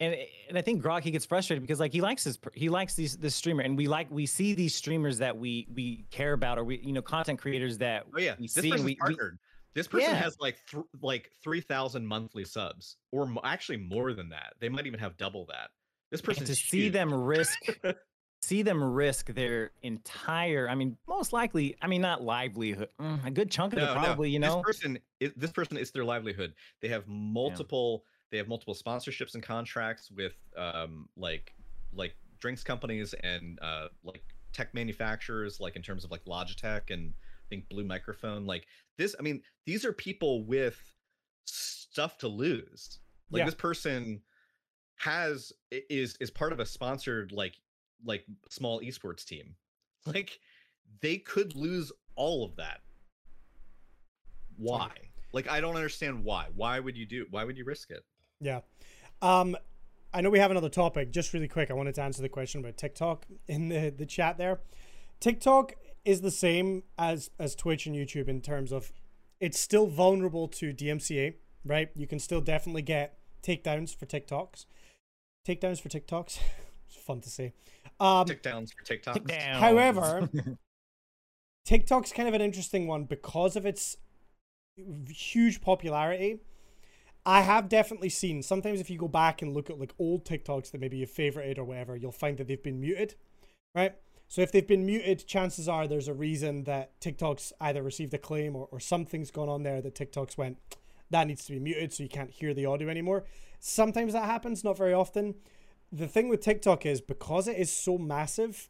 Speaker 3: and and I think Grog gets frustrated because like he likes his he likes these this streamer and we like we see these streamers that we we care about or we you know content creators that
Speaker 2: oh yeah.
Speaker 3: we
Speaker 2: this
Speaker 3: see
Speaker 2: person's
Speaker 3: we,
Speaker 2: partnered. This person yeah. has like th- like three thousand monthly subs or actually more than that. They might even have double that. This person
Speaker 3: to see them risk see them risk their entire i mean most likely i mean not livelihood mm, a good chunk of no, it probably no. you know
Speaker 2: this person is, this person is their livelihood they have multiple yeah. they have multiple sponsorships and contracts with um like like drinks companies and uh like tech manufacturers like in terms of like logitech and think blue microphone like this i mean these are people with stuff to lose like yeah. this person has is is part of a sponsored like like small esports team. Like they could lose all of that. Why? Like I don't understand why. Why would you do why would you risk it?
Speaker 1: Yeah. Um I know we have another topic. Just really quick, I wanted to answer the question about TikTok in the, the chat there. TikTok is the same as as Twitch and YouTube in terms of it's still vulnerable to DMCA, right? You can still definitely get takedowns for TikToks. Takedowns for TikToks. it's fun to say.
Speaker 2: Um, Tickdowns for TikToks. Tick
Speaker 1: however, TikTok's kind of an interesting one because of its huge popularity. I have definitely seen sometimes if you go back and look at like old TikToks that maybe you favorited or whatever, you'll find that they've been muted, right? So if they've been muted, chances are there's a reason that TikTok's either received a claim or, or something's gone on there that TikTok's went, that needs to be muted so you can't hear the audio anymore. Sometimes that happens, not very often the thing with TikTok is because it is so massive,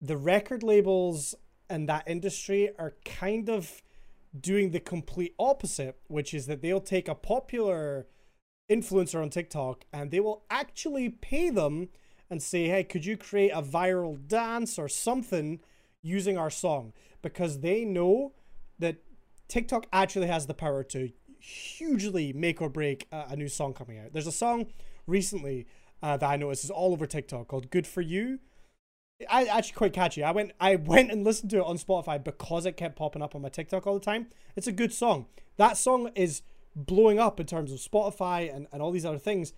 Speaker 1: the record labels and that industry are kind of doing the complete opposite, which is that they'll take a popular influencer on TikTok and they will actually pay them and say, hey, could you create a viral dance or something using our song? Because they know that TikTok actually has the power to hugely make or break a, a new song coming out. There's a song recently uh, that I noticed is all over TikTok called "Good for You." I actually quite catchy. I went I went and listened to it on Spotify because it kept popping up on my TikTok all the time. It's a good song. That song is blowing up in terms of Spotify and, and all these other things.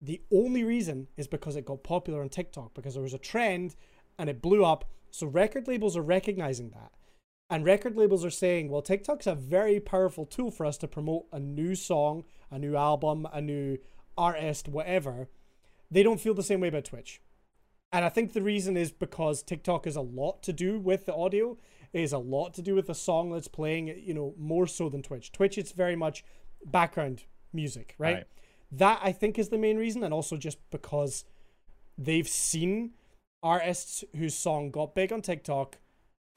Speaker 1: The only reason is because it got popular on TikTok because there was a trend and it blew up. So record labels are recognizing that. And record labels are saying, well, TikTok's a very powerful tool for us to promote a new song, a new album, a new artist, whatever they don't feel the same way about Twitch. And I think the reason is because TikTok is a lot to do with the audio, it is a lot to do with the song that's playing, you know, more so than Twitch. Twitch, it's very much background music, right? right? That I think is the main reason, and also just because they've seen artists whose song got big on TikTok.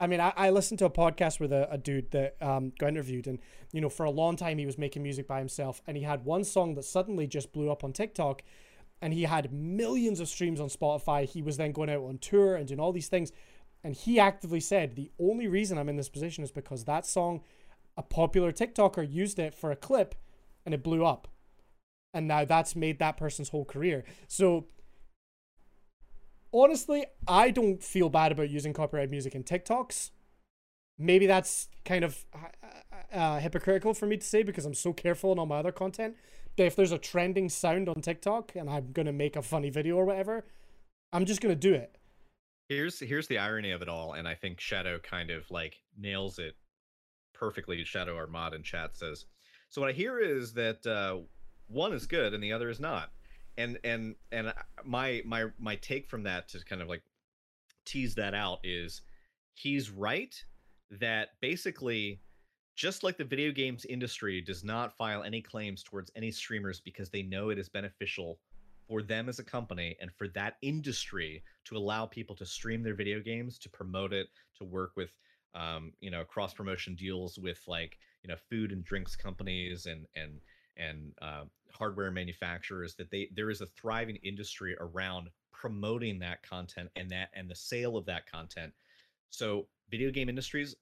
Speaker 1: I mean, I, I listened to a podcast with a, a dude that um, got interviewed, and you know, for a long time he was making music by himself, and he had one song that suddenly just blew up on TikTok, and he had millions of streams on Spotify. He was then going out on tour and doing all these things. And he actively said, The only reason I'm in this position is because that song, a popular TikToker used it for a clip and it blew up. And now that's made that person's whole career. So honestly, I don't feel bad about using copyright music in TikToks. Maybe that's kind of uh, uh, hypocritical for me to say because I'm so careful in all my other content But if there's a trending sound on TikTok and I'm gonna make a funny video or whatever, I'm just gonna do it.
Speaker 2: Here's here's the irony of it all, and I think Shadow kind of like nails it perfectly. Shadow Armad in chat says, "So what I hear is that uh, one is good and the other is not, and and and my my my take from that to kind of like tease that out is he's right that basically just like the video games industry does not file any claims towards any streamers because they know it is beneficial for them as a company and for that industry to allow people to stream their video games to promote it to work with um, you know cross promotion deals with like you know food and drinks companies and and and uh, hardware manufacturers that they there is a thriving industry around promoting that content and that and the sale of that content. So video game industries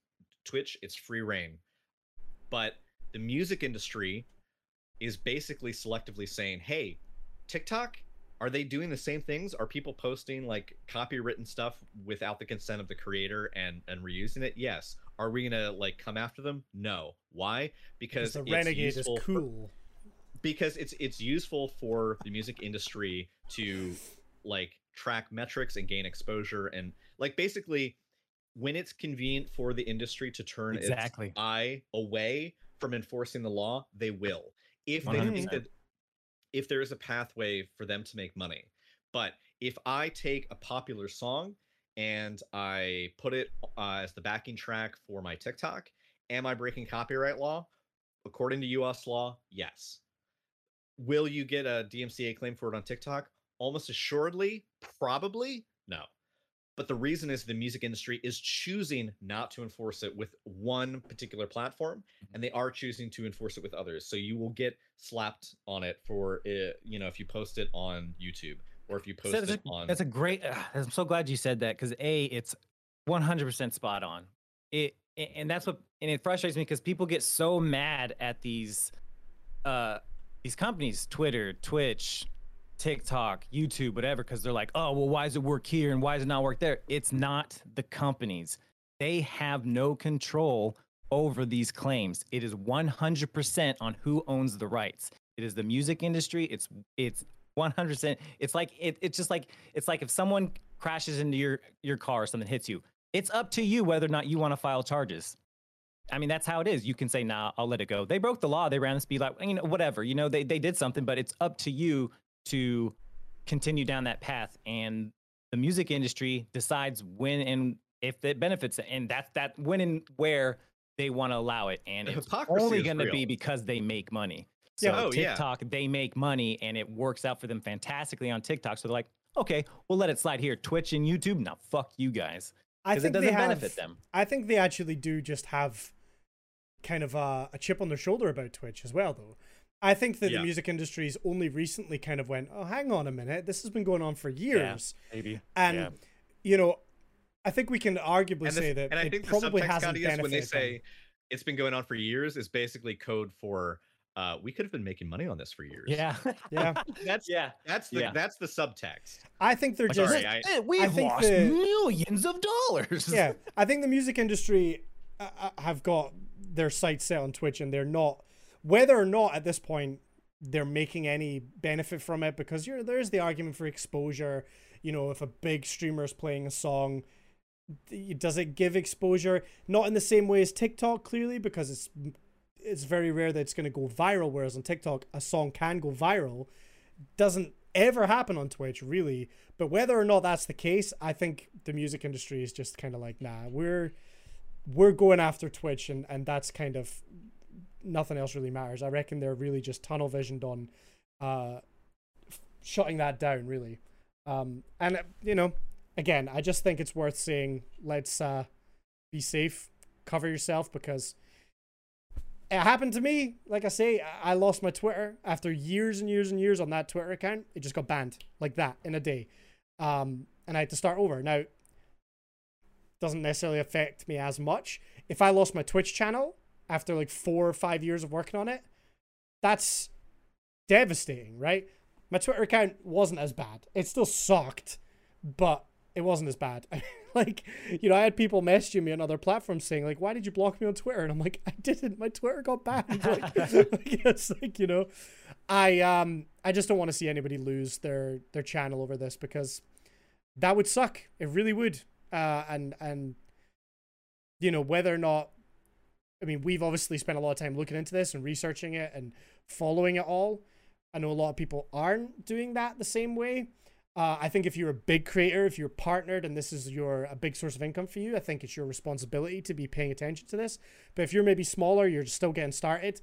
Speaker 2: twitch it's free reign. But the music industry is basically selectively saying hey tiktok are they doing the same things? Are people posting like copywritten stuff without the consent of the creator and and reusing it? Yes. Are we gonna like come after them? No. Why? Because
Speaker 1: the
Speaker 2: it's
Speaker 1: renegade is
Speaker 2: useful for-
Speaker 1: cool.
Speaker 2: Because it's it's useful for the music industry to like track metrics and gain exposure and like basically when it's convenient for the industry to turn
Speaker 3: Exactly.
Speaker 2: its eye away from enforcing the law they will if they think
Speaker 3: 100%.
Speaker 2: that if there is a pathway for them to make money but if i take a popular song and i put it uh, as the backing track for my tiktok am i breaking copyright law according to us law yes will you get a DMCA claim for it on TikTok? Almost assuredly, probably no. But the reason is the music industry is choosing not to enforce it with one particular platform, and they are choosing to enforce it with others. So you will get slapped on it for it, you know, if you post it on YouTube or if you post
Speaker 3: that's,
Speaker 2: it
Speaker 3: a,
Speaker 2: on.
Speaker 3: that's a great. Uh, I'm so glad you said that because a it's 100% spot on. It and that's what and it frustrates me because people get so mad at these uh these companies, Twitter, Twitch, TikTok, YouTube, whatever, because they're like, oh well, why does it work here and why does it not work there? It's not the companies. They have no control over these claims. It is 100% on who owns the rights. It is the music industry. It's it's 100%. It's like it, it's just like it's like if someone crashes into your your car or something hits you. It's up to you whether or not you want to file charges. I mean, that's how it is. You can say, "Nah, I'll let it go." They broke the law. They ran the speed limit. You know, whatever. You know, they they did something, but it's up to you to continue down that path. And the music industry decides when and if it benefits it, and that's that when and where they want to allow it. And
Speaker 2: The
Speaker 3: it's only going to be because they make money. So
Speaker 1: Yeah.
Speaker 2: Oh, yeah.
Speaker 3: TikTok, they make money, and it works out for them fantastically on TikTok. So they're like, okay, we'll let it slide here. Twitch and YouTube, now fuck you guys,
Speaker 1: I
Speaker 3: because
Speaker 1: think
Speaker 3: it doesn't
Speaker 1: have,
Speaker 3: benefit them.
Speaker 1: I think they actually do just have kind of a, a chip on their shoulder about Twitch as well, though. I think that
Speaker 2: Yeah.
Speaker 1: the music industry's only recently kind of went, oh, hang on a minute, this has been going on for years.
Speaker 3: Maybe.
Speaker 1: And,
Speaker 3: Yeah.
Speaker 1: you know, I think we can arguably
Speaker 2: and, the-
Speaker 1: say that
Speaker 2: and I
Speaker 1: it
Speaker 2: think the
Speaker 1: probably
Speaker 2: subtext
Speaker 1: hasn't benefited
Speaker 2: when they
Speaker 1: them.
Speaker 2: say it's been going on for years is basically code for uh, we could have been making money on this for years.
Speaker 3: Yeah.
Speaker 1: Yeah.
Speaker 2: that's
Speaker 3: yeah.
Speaker 2: that's the
Speaker 3: Yeah.
Speaker 2: that's the subtext.
Speaker 1: I think they're just
Speaker 2: Sorry, I-
Speaker 3: "Eh, we've
Speaker 1: think
Speaker 3: lost
Speaker 1: the-
Speaker 3: millions of dollars.
Speaker 1: yeah, I think the music industry uh, uh, have got their sights set on Twitch, and they're not whether or not at this point they're making any benefit from it because you're, there is the argument for exposure. You know, if a big streamer is playing a song, does it give exposure? Not in the same way as TikTok, clearly, because it's it's very rare that it's going to go viral. Whereas on TikTok, a song can go viral. Doesn't ever happen on Twitch, really. But whether or not that's the case, I think the music industry is just kind of like, nah, we're we're going after Twitch, and and that's kind of nothing else really matters. I reckon they're really just tunnel visioned on uh, f- shutting that down, really. Um, and uh, you know, again, I just think it's worth saying, let's uh, be safe, cover yourself, because it happened to me. Like I say, I I lost my Twitter after years and years and years on that Twitter account. It just got banned like that in a day, um, and I had to start over. Now, doesn't necessarily affect me as much. If I lost my Twitch channel after like four or five years of working on it, that's devastating, right? My Twitter account wasn't as bad. It still sucked, but it wasn't as bad. like, you know, I had people messaging me on other platforms saying, like, why did you block me on Twitter? And I'm like, I didn't. My Twitter got banned. like, like, it's like, you know, I um I just don't want to see anybody lose their their channel over this because that would suck. It really would. Uh and and you know, whether or not I mean, we've obviously spent a lot of time looking into this and researching it and following it all. I know a lot of people aren't doing that the same way. Uh, I think if you're a big creator, if you're partnered and this is your a big source of income for you, I think it's your responsibility to be paying attention to this. But if you're maybe smaller, you're still getting started,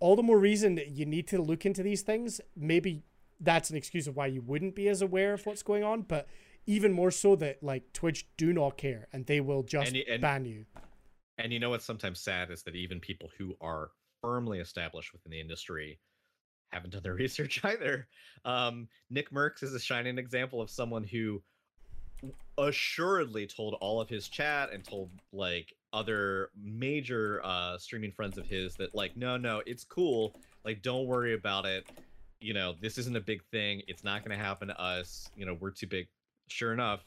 Speaker 1: all the more reason that you need to look into these things. Maybe that's an excuse of why you wouldn't be as aware of what's going on, but even more so that like Twitch do not care and they will just
Speaker 2: And and-
Speaker 1: ban you.
Speaker 2: And you know what's sometimes sad is that even people who are firmly established within the industry haven't done their research either. Um, Nick Mercs is a shining example of someone who assuredly told all of his chat and told like other major uh, streaming friends of his that like, no, no, it's cool. Like, don't worry about it. You know, this isn't a big thing. It's not going to happen to us. You know, we're too big. Sure enough,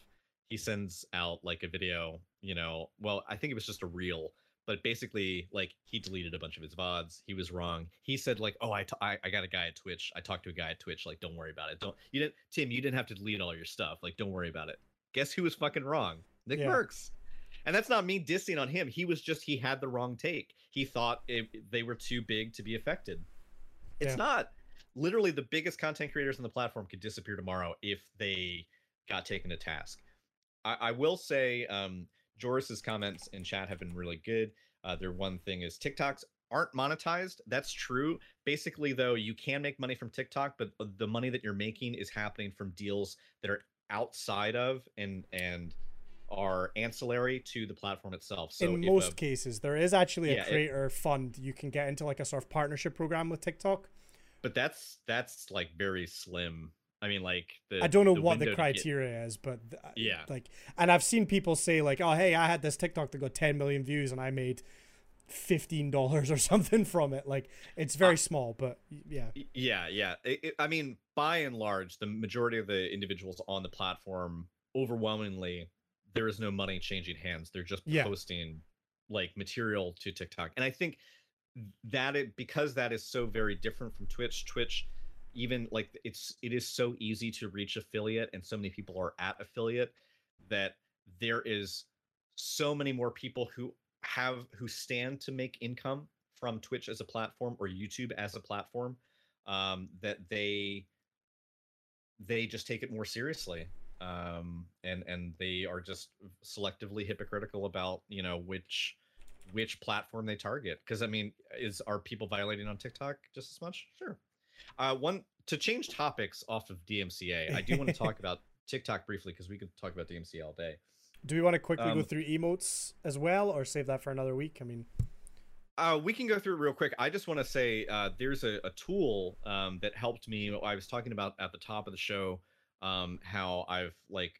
Speaker 2: he sends out like a video. You know, well, I think it was just a reel but basically like he deleted a bunch of his vods he was wrong he said like oh I, t- I i got a guy at twitch i talked to a guy at twitch like don't worry about it don't you didn't tim you didn't have to delete all your stuff like don't worry about it guess who was fucking wrong nick
Speaker 1: Yeah.
Speaker 2: mercs and that's not me dissing on him he was just he had the wrong take he thought it, they were too big to be affected it's
Speaker 1: Yeah.
Speaker 2: not literally the biggest content creators on the platform could disappear tomorrow if they got taken to task i, I will say um Joris's comments in chat have been really good. Uh, their one thing is TikToks aren't monetized. That's true. Basically, though, you can make money from TikTok, but uh, the money that you're making is happening from deals that are outside of and and are ancillary to the platform itself. So
Speaker 1: in most
Speaker 2: a-
Speaker 1: cases, there is actually a
Speaker 2: Yeah, it-
Speaker 1: creator fund you can get into like a sort of partnership program with TikTok.
Speaker 2: but that's that's like very slim. I mean, like the
Speaker 1: I don't know what the
Speaker 2: to get-
Speaker 1: criteria is, but th-
Speaker 2: Yeah.
Speaker 1: like, and I've seen people say like, "Oh, hey, I had this TikTok that got 10 million views and I made fifteen dollars or something from it." Like, it's very
Speaker 2: Uh,
Speaker 1: small, but yeah,
Speaker 2: Yeah, yeah. It, it- I mean, by and large, the majority of the individuals on the platform, overwhelmingly, there is no money changing hands. They're just
Speaker 1: Yeah.
Speaker 2: posting like material to TikTok, and I think that it because that is so very different from Twitch. Twitch, even like it's it is so easy to reach affiliate, and so many people are at affiliate that there is so many more people who have who stand to make income from Twitch as a platform or YouTube as a platform um, that they they just take it more seriously um, and and they are just selectively hypocritical about you know which which platform they target because I mean is are people violating on TikTok just as much? Sure. Uh, one to change topics off of DMCA, I do want to talk about TikTok briefly because we could talk about DMCA all day.
Speaker 1: do we want to quickly go
Speaker 2: Um,
Speaker 1: through emotes as well, or save that for another week? I mean,
Speaker 2: Uh, we can go through it real quick. I just want to say uh, there's a, a tool um, that helped me. I was talking about at the top of the show um, how I've like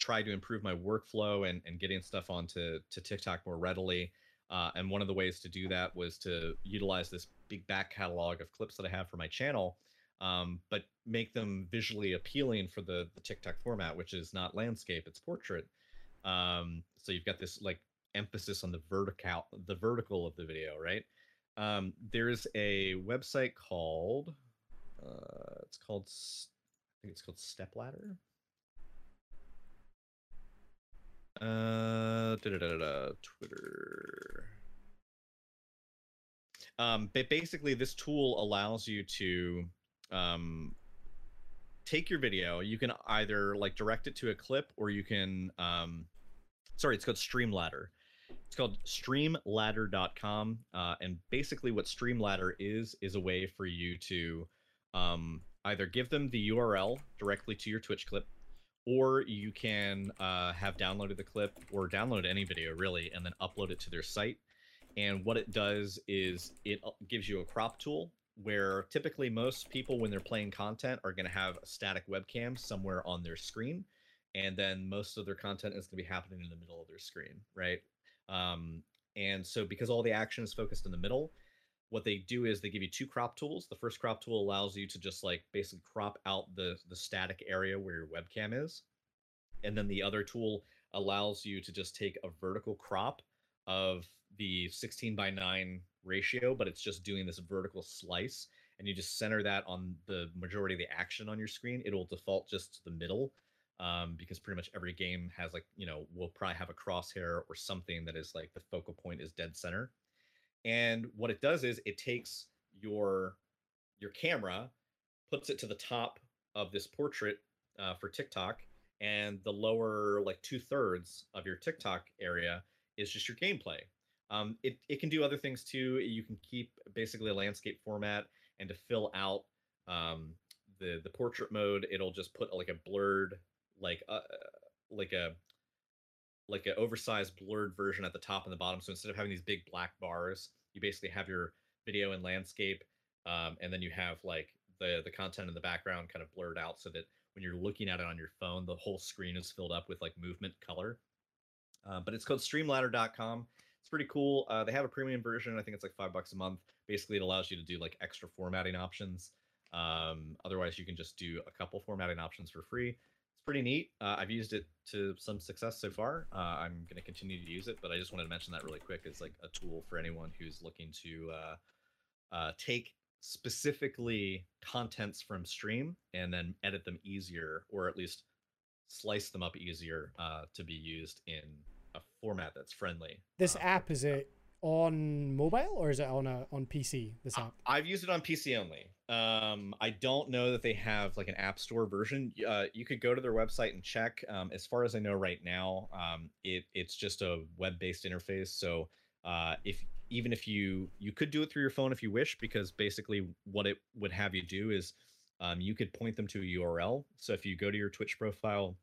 Speaker 2: tried to improve my workflow and, and getting stuff onto to TikTok more readily. Uh, and one of the ways to do that was to utilize this big back catalog of clips that I have for my channel, um, but make them visually appealing for the, the TikTok format, which is not landscape, it's portrait. Um, so you've got this like emphasis on the vertical the vertical of the video right um there's a website called uh it's called i think it's called stepladder uh da-da-da-da-da, twitter. Um but basically this tool allows you to um take your video you can either like direct it to a clip or you can um sorry it's called streamladder. It's called streamladder.com uh, and basically what streamladder is is a way for you to um, either give them the url directly to your twitch clip or you can uh, have downloaded the clip or download any video really and then upload it to their site. And what it does is it uh, gives you a crop tool where typically most people when they're playing content are going to have a static webcam somewhere on their screen and then most of their content is going to be happening in the middle of their screen right? Um, and so because all the action is focused in the middle what they do is they give you two crop tools. The first crop tool allows you to just like basically crop out the the static area where your webcam is. And then the other tool allows you to just take a vertical crop of the 16 by 9 ratio but it's just doing this vertical slice and you just center that on the majority of the action on your screen. It'll default just to the middle um, because pretty much every game has like you know will probably have a crosshair or something that is like the focal point is dead center and what it does is it takes your your camera puts it to the top of this portrait uh, for TikTok, and the lower like two thirds of your TikTok area is just your gameplay. Um, it it can do other things too. You can keep basically a landscape format, and to fill out um, the the portrait mode, it'll just put like a blurred like uh, like a like an oversized blurred version at the top and the bottom. So instead of having these big black bars, you basically have your video and landscape, um, and then you have like the the content in the background kind of blurred out so that when you're looking at it on your phone, the whole screen is filled up with like movement color. Uh, but it's called Streamladder.com. It's pretty cool. Uh, they have a premium version. I think it's like five bucks a month. Basically, it allows you to do like extra formatting options. Um, otherwise, you can just do a couple formatting options for free. Pretty neat. Uh, I've used it to some success so far. Uh, I'm going to continue to use it, but I just wanted to mention that really quick as like a tool for anyone who's looking to uh, uh, take specifically contents from stream and then edit them easier, or at least slice them up easier uh, to be used in a format that's friendly.
Speaker 1: This
Speaker 2: Um,
Speaker 1: app is it on mobile or is it on a on PC? This app.
Speaker 2: I've used it on PC only. Um, I don't know that they have like an app store version. Uh, you could go to their website and check. Um, as far as I know right now, um, it it's just a web-based interface. So uh, if even if you you could do it through your phone if you wish, because basically what it would have you do is um, you could point them to a URL. So if you go to your Twitch profile,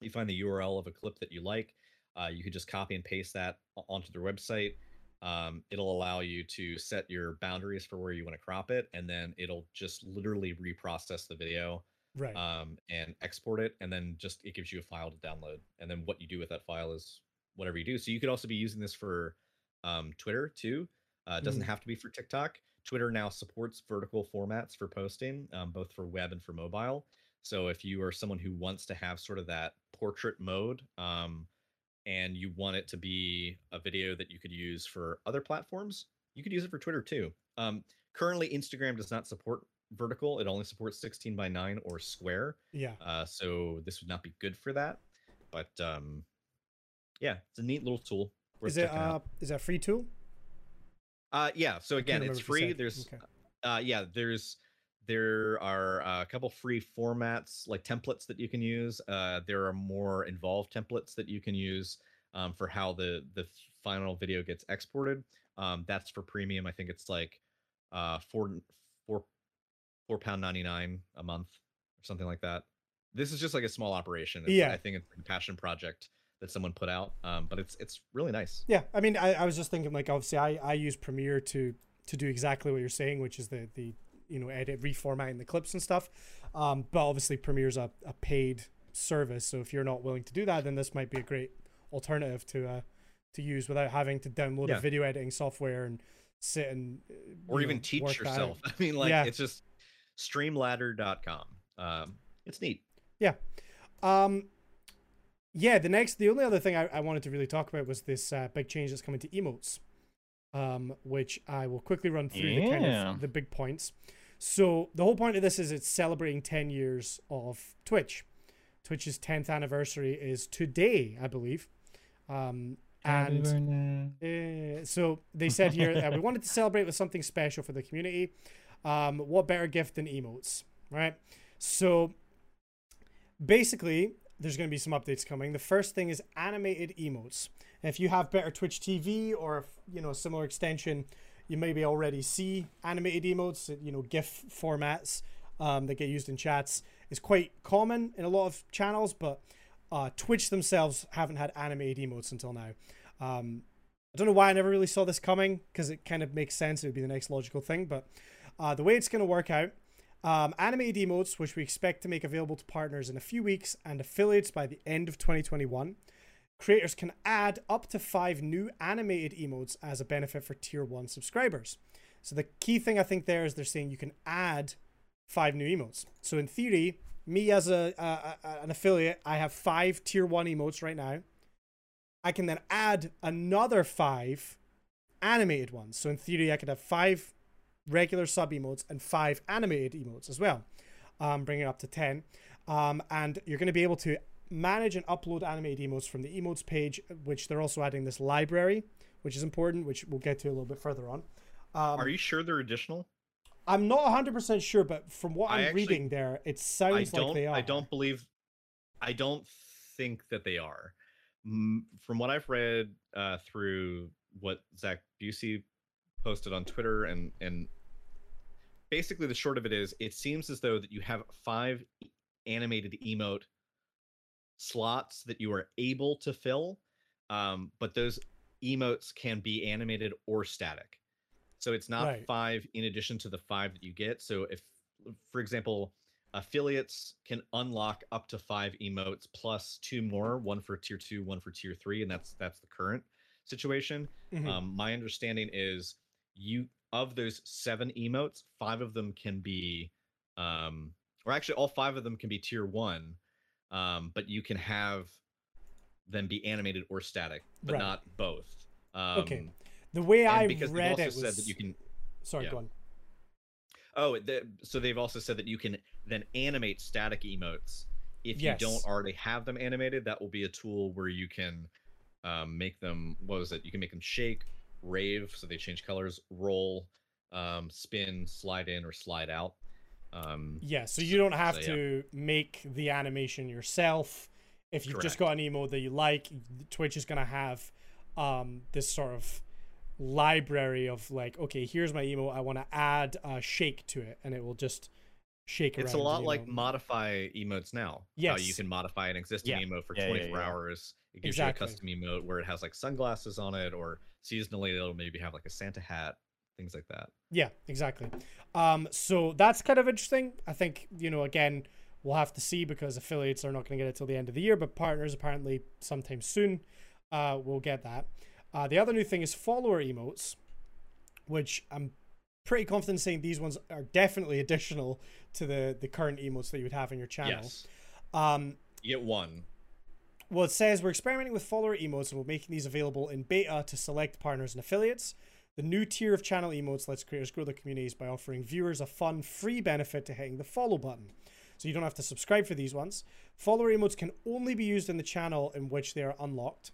Speaker 2: you find the URL of a clip that you like. Uh, you could just copy and paste that onto their website um, it'll allow you to set your boundaries for where you want to crop it and then it'll just literally reprocess the video
Speaker 1: Right.
Speaker 2: um, and export it and then just it gives you a file to download and then what you do with that file is whatever you do so you could also be using this for um, twitter too uh, it doesn't
Speaker 1: Mhm.
Speaker 2: have to be for tiktok twitter now supports vertical formats for posting um, both for web and for mobile so if you are someone who wants to have sort of that portrait mode um, and you want it to be a video that you could use for other platforms, you could use it for Twitter too. Um, currently, Instagram does not support vertical; it only supports 16 by 9 or square.
Speaker 1: yeah.
Speaker 2: Uh, so this would not be good for that. But um, yeah, it's a neat little tool.
Speaker 1: Is it uh is that free tool?
Speaker 2: Uh, yeah. So again, it's free. There's
Speaker 1: Okay.
Speaker 2: uh yeah there's there are uh, a couple free formats like templates that you can use uh there are more involved templates that you can use um, for how the the final video gets exported um that's for premium i think it's like uh four four four pound 99 a month or something like that this is just like a small operation it's,
Speaker 1: Yeah.
Speaker 2: i think it's a passion project that someone put out um but it's it's really nice
Speaker 1: Yeah, I mean, I, I was just thinking like obviously I, I use Premiere to to do exactly what you're saying, which is the the you know edit reformatting the clips and stuff. Um, but obviously Premiere's a, a paid service, so if you're not willing to do that, then this might be a great alternative to uh to use without having to download
Speaker 2: Yeah.
Speaker 1: a video editing software and sit and uh,
Speaker 2: or even
Speaker 1: know,
Speaker 2: teach
Speaker 1: work that out.
Speaker 2: yourself i mean like
Speaker 1: Yeah.
Speaker 2: it's just streamladder.com um it's neat yeah
Speaker 1: Um, yeah, the next, the only other thing I, I wanted to really talk about was this uh, big change that's coming to emotes, um, which I will quickly run through the kind of the big points. So the whole point of this is it's celebrating 10 years of Twitch. Twitch's 10th anniversary is today, I believe. Um, and uh, so they said here that we wanted to celebrate with something special for the community. Um, what better gift than emotes, right? So basically, there's going to be some updates coming. The first thing is animated emotes. And if you have better Twitch TV or you know a similar extension, you maybe already see animated emotes. You know GIF formats um, that get used in chats is quite common in a lot of channels, but uh, Twitch themselves haven't had animated emotes until now. Um, I don't know why I never really saw this coming because it kind of makes sense. It would be the next logical thing, but uh, the way it's going to work out um, animated emotes, which we expect to make available to partners in a few weeks and affiliates by the end of 2021. Creators can add up to five new animated emotes as a benefit for tier one subscribers. So the key thing I think there is they're saying you can add five new emotes. So in theory, me as a, a, a- an affiliate, I have five tier one emotes right now. I can then add another five animated ones. So in theory, I could have five regular sub emotes and five animated emotes as well, um, bringing it up to 10. Um, and you're going to be able to manage and upload animated emotes from the emotes page, which they're also adding this library, which is important, which we'll get to a little bit further on. Um,
Speaker 2: Are you sure they're additional?
Speaker 1: I'm not 100% sure, but from what
Speaker 2: I
Speaker 1: I'm
Speaker 2: actually-
Speaker 1: reading there, it
Speaker 2: I
Speaker 1: sounds
Speaker 2: don't.
Speaker 1: like they are.
Speaker 2: I don't believe. I don't think that they are. From what I've read uh, through what Zach Bussey posted on Twitter, and and basically the short of it is, it seems as though that you have five animated emote slots that you are able to fill, um, but those emotes can be animated or static. So it's not
Speaker 1: Right.
Speaker 2: five in addition to the five that you get. So if, for example, affiliates can unlock up to five emotes plus two more, one for tier two, one for tier three, and that's that's the current situation.
Speaker 1: Mhm.
Speaker 2: Um, my understanding is you of those seven emotes, five of them can be, um, or actually all five of them can be tier one, um, but you can have them be animated or static, but
Speaker 1: Right.
Speaker 2: not both. Um,
Speaker 1: Okay. the way I
Speaker 2: because
Speaker 1: read it was.
Speaker 2: said that you can.
Speaker 1: Sorry,
Speaker 2: yeah.
Speaker 1: go on.
Speaker 2: Oh, the, so they've also said that you can then animate static emotes. If
Speaker 1: Yes.
Speaker 2: you don't already have them animated, that will be a tool where you can um, make them. What was it? You can make them shake, rave, so they change colors, roll, um, spin, slide in, or slide out. Um,
Speaker 1: Yeah, so you don't have
Speaker 2: so, yeah.
Speaker 1: to make the animation yourself. If you've just got an emote that you like, Twitch is going to have um, this sort of library of like, okay, here's my emote. I want to add a shake to it, and it will just shake
Speaker 2: it's a lot like
Speaker 1: emote.
Speaker 2: modify emotes now. How you can modify an existing
Speaker 3: Yeah.
Speaker 2: emote for
Speaker 3: Yeah, yeah,
Speaker 2: 24
Speaker 3: yeah.
Speaker 2: hours. It gives
Speaker 1: Exactly.
Speaker 2: you a custom emote where it has like sunglasses on it, or seasonally it'll maybe have like a Santa hat, things like that.
Speaker 1: Yeah, exactly. Um, so that's kind of interesting. I think you know, again, we'll have to see because affiliates are not going to get it till the end of the year, but partners apparently sometime soon uh, will get that. Uh, the other new thing is follower emotes, which I'm pretty confident saying these ones are definitely additional to the the current emotes that you would have in your channel.
Speaker 2: Yes,
Speaker 1: Um,
Speaker 2: you get one.
Speaker 1: well, it says we're experimenting with follower emotes and we're making these available in beta to select partners and affiliates. The new tier of channel emotes lets creators grow their communities by offering viewers a fun, free benefit to hitting the follow button. So you don't have to subscribe for these ones. Follower emotes can only be used in the channel in which they are unlocked.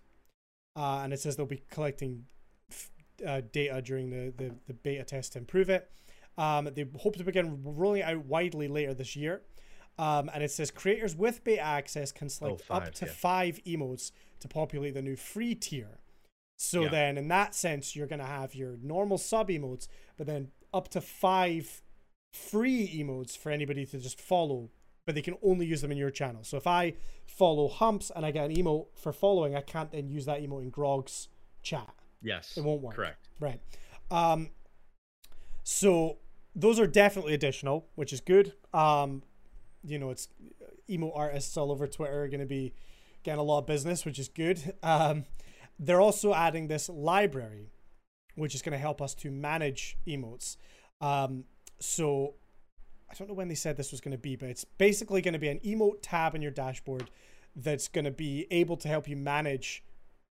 Speaker 1: Uh, and it says they'll be collecting f- uh, data during the, the, the beta test to improve it. Um, they hope to begin rolling out widely later this year. Um, and it says creators with beta access can select up to
Speaker 2: yeah.
Speaker 1: five emotes to populate the new free tier. So
Speaker 2: Yeah.
Speaker 1: then, in that sense, you're going to have your normal sub emotes, but then up to five free emotes for anybody to just follow, but they can only use them in your channel. So if I follow Humps and I get an emote for following, I can't then use that emote in Grog's chat.
Speaker 2: Yes,
Speaker 1: It won't work.
Speaker 2: Correct.
Speaker 1: Right. Um, so those are definitely additional, which is good. Um, you know, it's emo artists all over Twitter are going to be getting a lot of business, which is good. Um, they're also adding this library, which is going to help us to manage emotes. Um, so I don't know when they said this was going to be, but it's basically going to be an emote tab in your dashboard that's going to be able to help you manage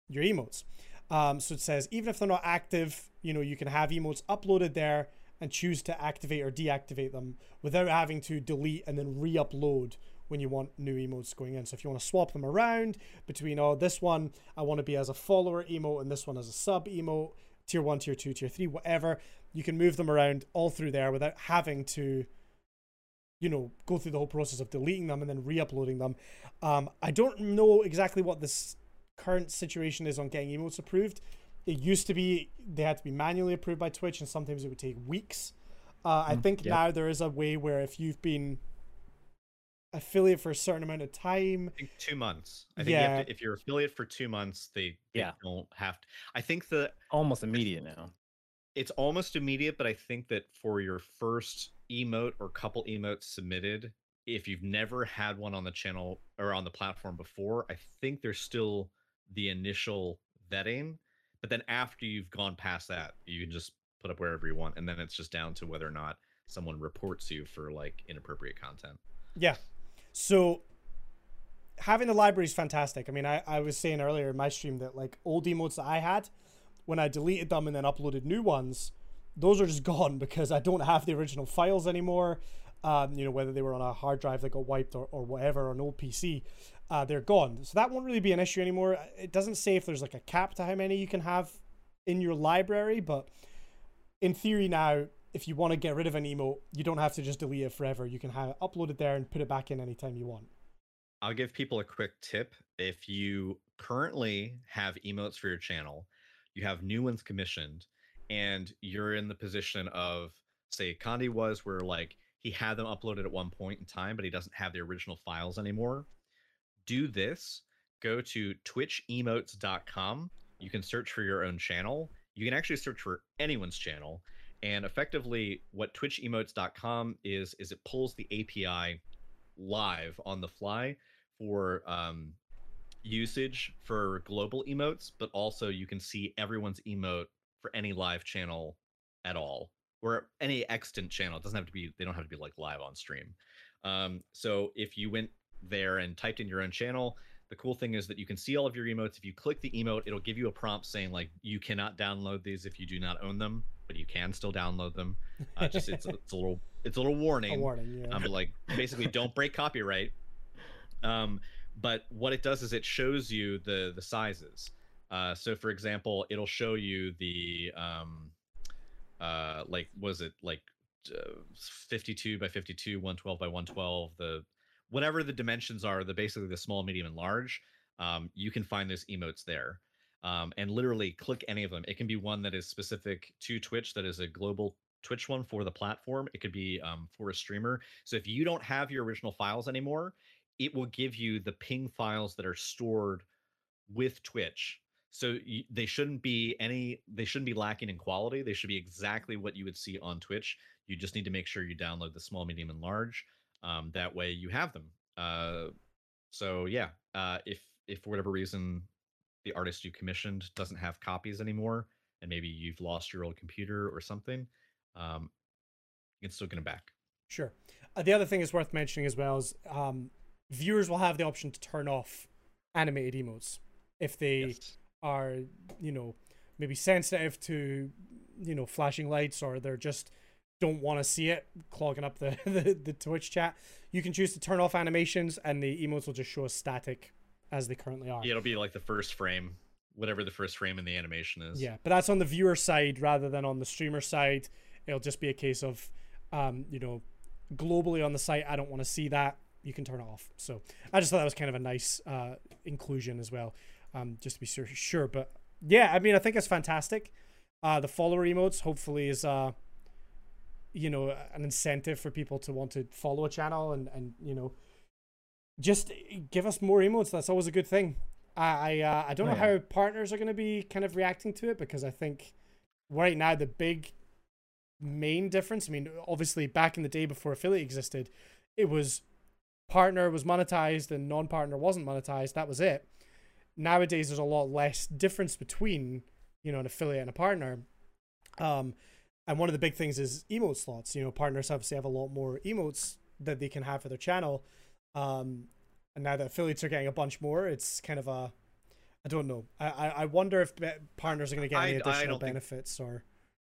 Speaker 1: your emotes. Um, so it says even if they're not active, you know, you can have emotes uploaded there and choose to activate or deactivate them without having to delete and then re-upload when you want new emotes going in. So if you want to swap them around between oh this one I want to be as a follower emote and this one as a sub emote, tier one, tier two, tier three, whatever, you can move them around all through there without having to you know go through the whole process of deleting them and then re-uploading them. Um, I don't know exactly what this current situation is on getting emotes approved. It used to be they had to be manually approved by Twitch, and sometimes it would take weeks. Uh, I think
Speaker 3: yep.
Speaker 1: now there is a way where if you've been affiliate for a certain amount of time,
Speaker 2: I think two months. I think you
Speaker 1: Yeah.
Speaker 2: have to, if you're affiliate for two months, they, they
Speaker 3: Yeah.
Speaker 2: don't have to. I think the
Speaker 3: Almost immediate now.
Speaker 2: it's almost immediate, but I think that for your first emote or couple emotes submitted, if you've never had one on the channel or on the platform before, I think there's still the initial vetting. But then after you've gone past that, you can just put up wherever you want, and then it's just down to whether or not someone reports you for like inappropriate content.
Speaker 1: Yeah. So having the library is fantastic. I mean, I, I was saying earlier in my stream that like old emotes that I had, when I deleted them and then uploaded new ones, those are just gone because I don't have the original files anymore. Um, you know, whether they were on a hard drive that got wiped or, or whatever, or an old PC, uh, they're gone. So that won't really be an issue anymore. It doesn't say if there's like a cap to how many you can have in your library, but in theory now, if you want to get rid of an emote, you don't have to just delete it forever. You can have it upload it there and put it back in anytime you want.
Speaker 2: I'll give people a quick tip. If you currently have emotes for your channel, you have new ones commissioned, and you're in the position of, say, Condi was, where like he had them uploaded at one point in time, but he doesn't have the original files anymore. Do this. Go to twitchemotes.com. You can search for your own channel. You can actually search for anyone's channel. And effectively, what twitchemotes.com is, is it pulls the API live on the fly for um, usage for global emotes, but also you can see everyone's emote for any live channel at all or any extant channel. It doesn't have to be, they don't have to be like live on stream. Um, so if you went there and typed in your own channel, the cool thing is that you can see all of your emotes. If you click the emote, it'll give you a prompt saying like you cannot download these if you do not own them, but you can still download them. Uh, just it's, it's a little it's a little warning.
Speaker 1: A warning, yeah.
Speaker 2: Um, like basically don't break copyright. Um, but what it does is it shows you the the sizes. Uh, so for example, it'll show you the um, uh, like was it like uh, 52 by 52, 112 by 112, the whatever the dimensions are, the basically the small, medium, and large. Um, you can find those emotes there. Um, and literally click any of them. It can be one that is specific to Twitch, that is a global Twitch one for the platform. It could be um, for a streamer. So if you don't have your original files anymore, it will give you the PNG files that are stored with Twitch. So you, they shouldn't be any they shouldn't be lacking in quality. They should be exactly what you would see on Twitch. You just need to make sure you download the small, medium, and large. Um, that way you have them. Uh, so yeah, uh, if if for whatever reason the artist you commissioned doesn't have copies anymore, and maybe you've lost your old computer or something, um, you can still get them back.
Speaker 1: Sure. Uh, the other thing is worth mentioning as well is um, viewers will have the option to turn off animated emotes if they
Speaker 2: Yes.
Speaker 1: are, you know, maybe sensitive to, you know, flashing lights or they're just don't want to see it clogging up the, the, the Twitch chat. You can choose to turn off animations and the emotes will just show us static as they currently are.
Speaker 2: Yeah, it'll be like the first frame, whatever the first frame in the animation is.
Speaker 1: Yeah, but that's on the viewer side rather than on the streamer side. It'll just be a case of, um, you know, globally on the site, I don't want to see that. You can turn it off. So I just thought that was kind of a nice uh, inclusion as well, um, just to be sur- sure. But yeah, I mean, I think it's fantastic. Uh, the follower emotes hopefully is, uh, you know, an incentive for people to want to follow a channel and and you know, just give us more emotes. That's always a good thing. I I, uh, I don't
Speaker 3: Oh,
Speaker 1: know
Speaker 3: yeah.
Speaker 1: how partners are going to be kind of reacting to it because I think right now the big main difference. I mean, obviously back in the day before affiliate existed, it was partner was monetized and non-partner wasn't monetized. That was it. Nowadays, there's a lot less difference between you know an affiliate and a partner. Um, and one of the big things is emote slots. You know, partners obviously have a lot more emotes that they can have for their channel. Um, and now that affiliates are getting a bunch more, it's kind of a I don't know. I I, wonder if partners are going to get any additional
Speaker 2: don't think-
Speaker 1: benefits or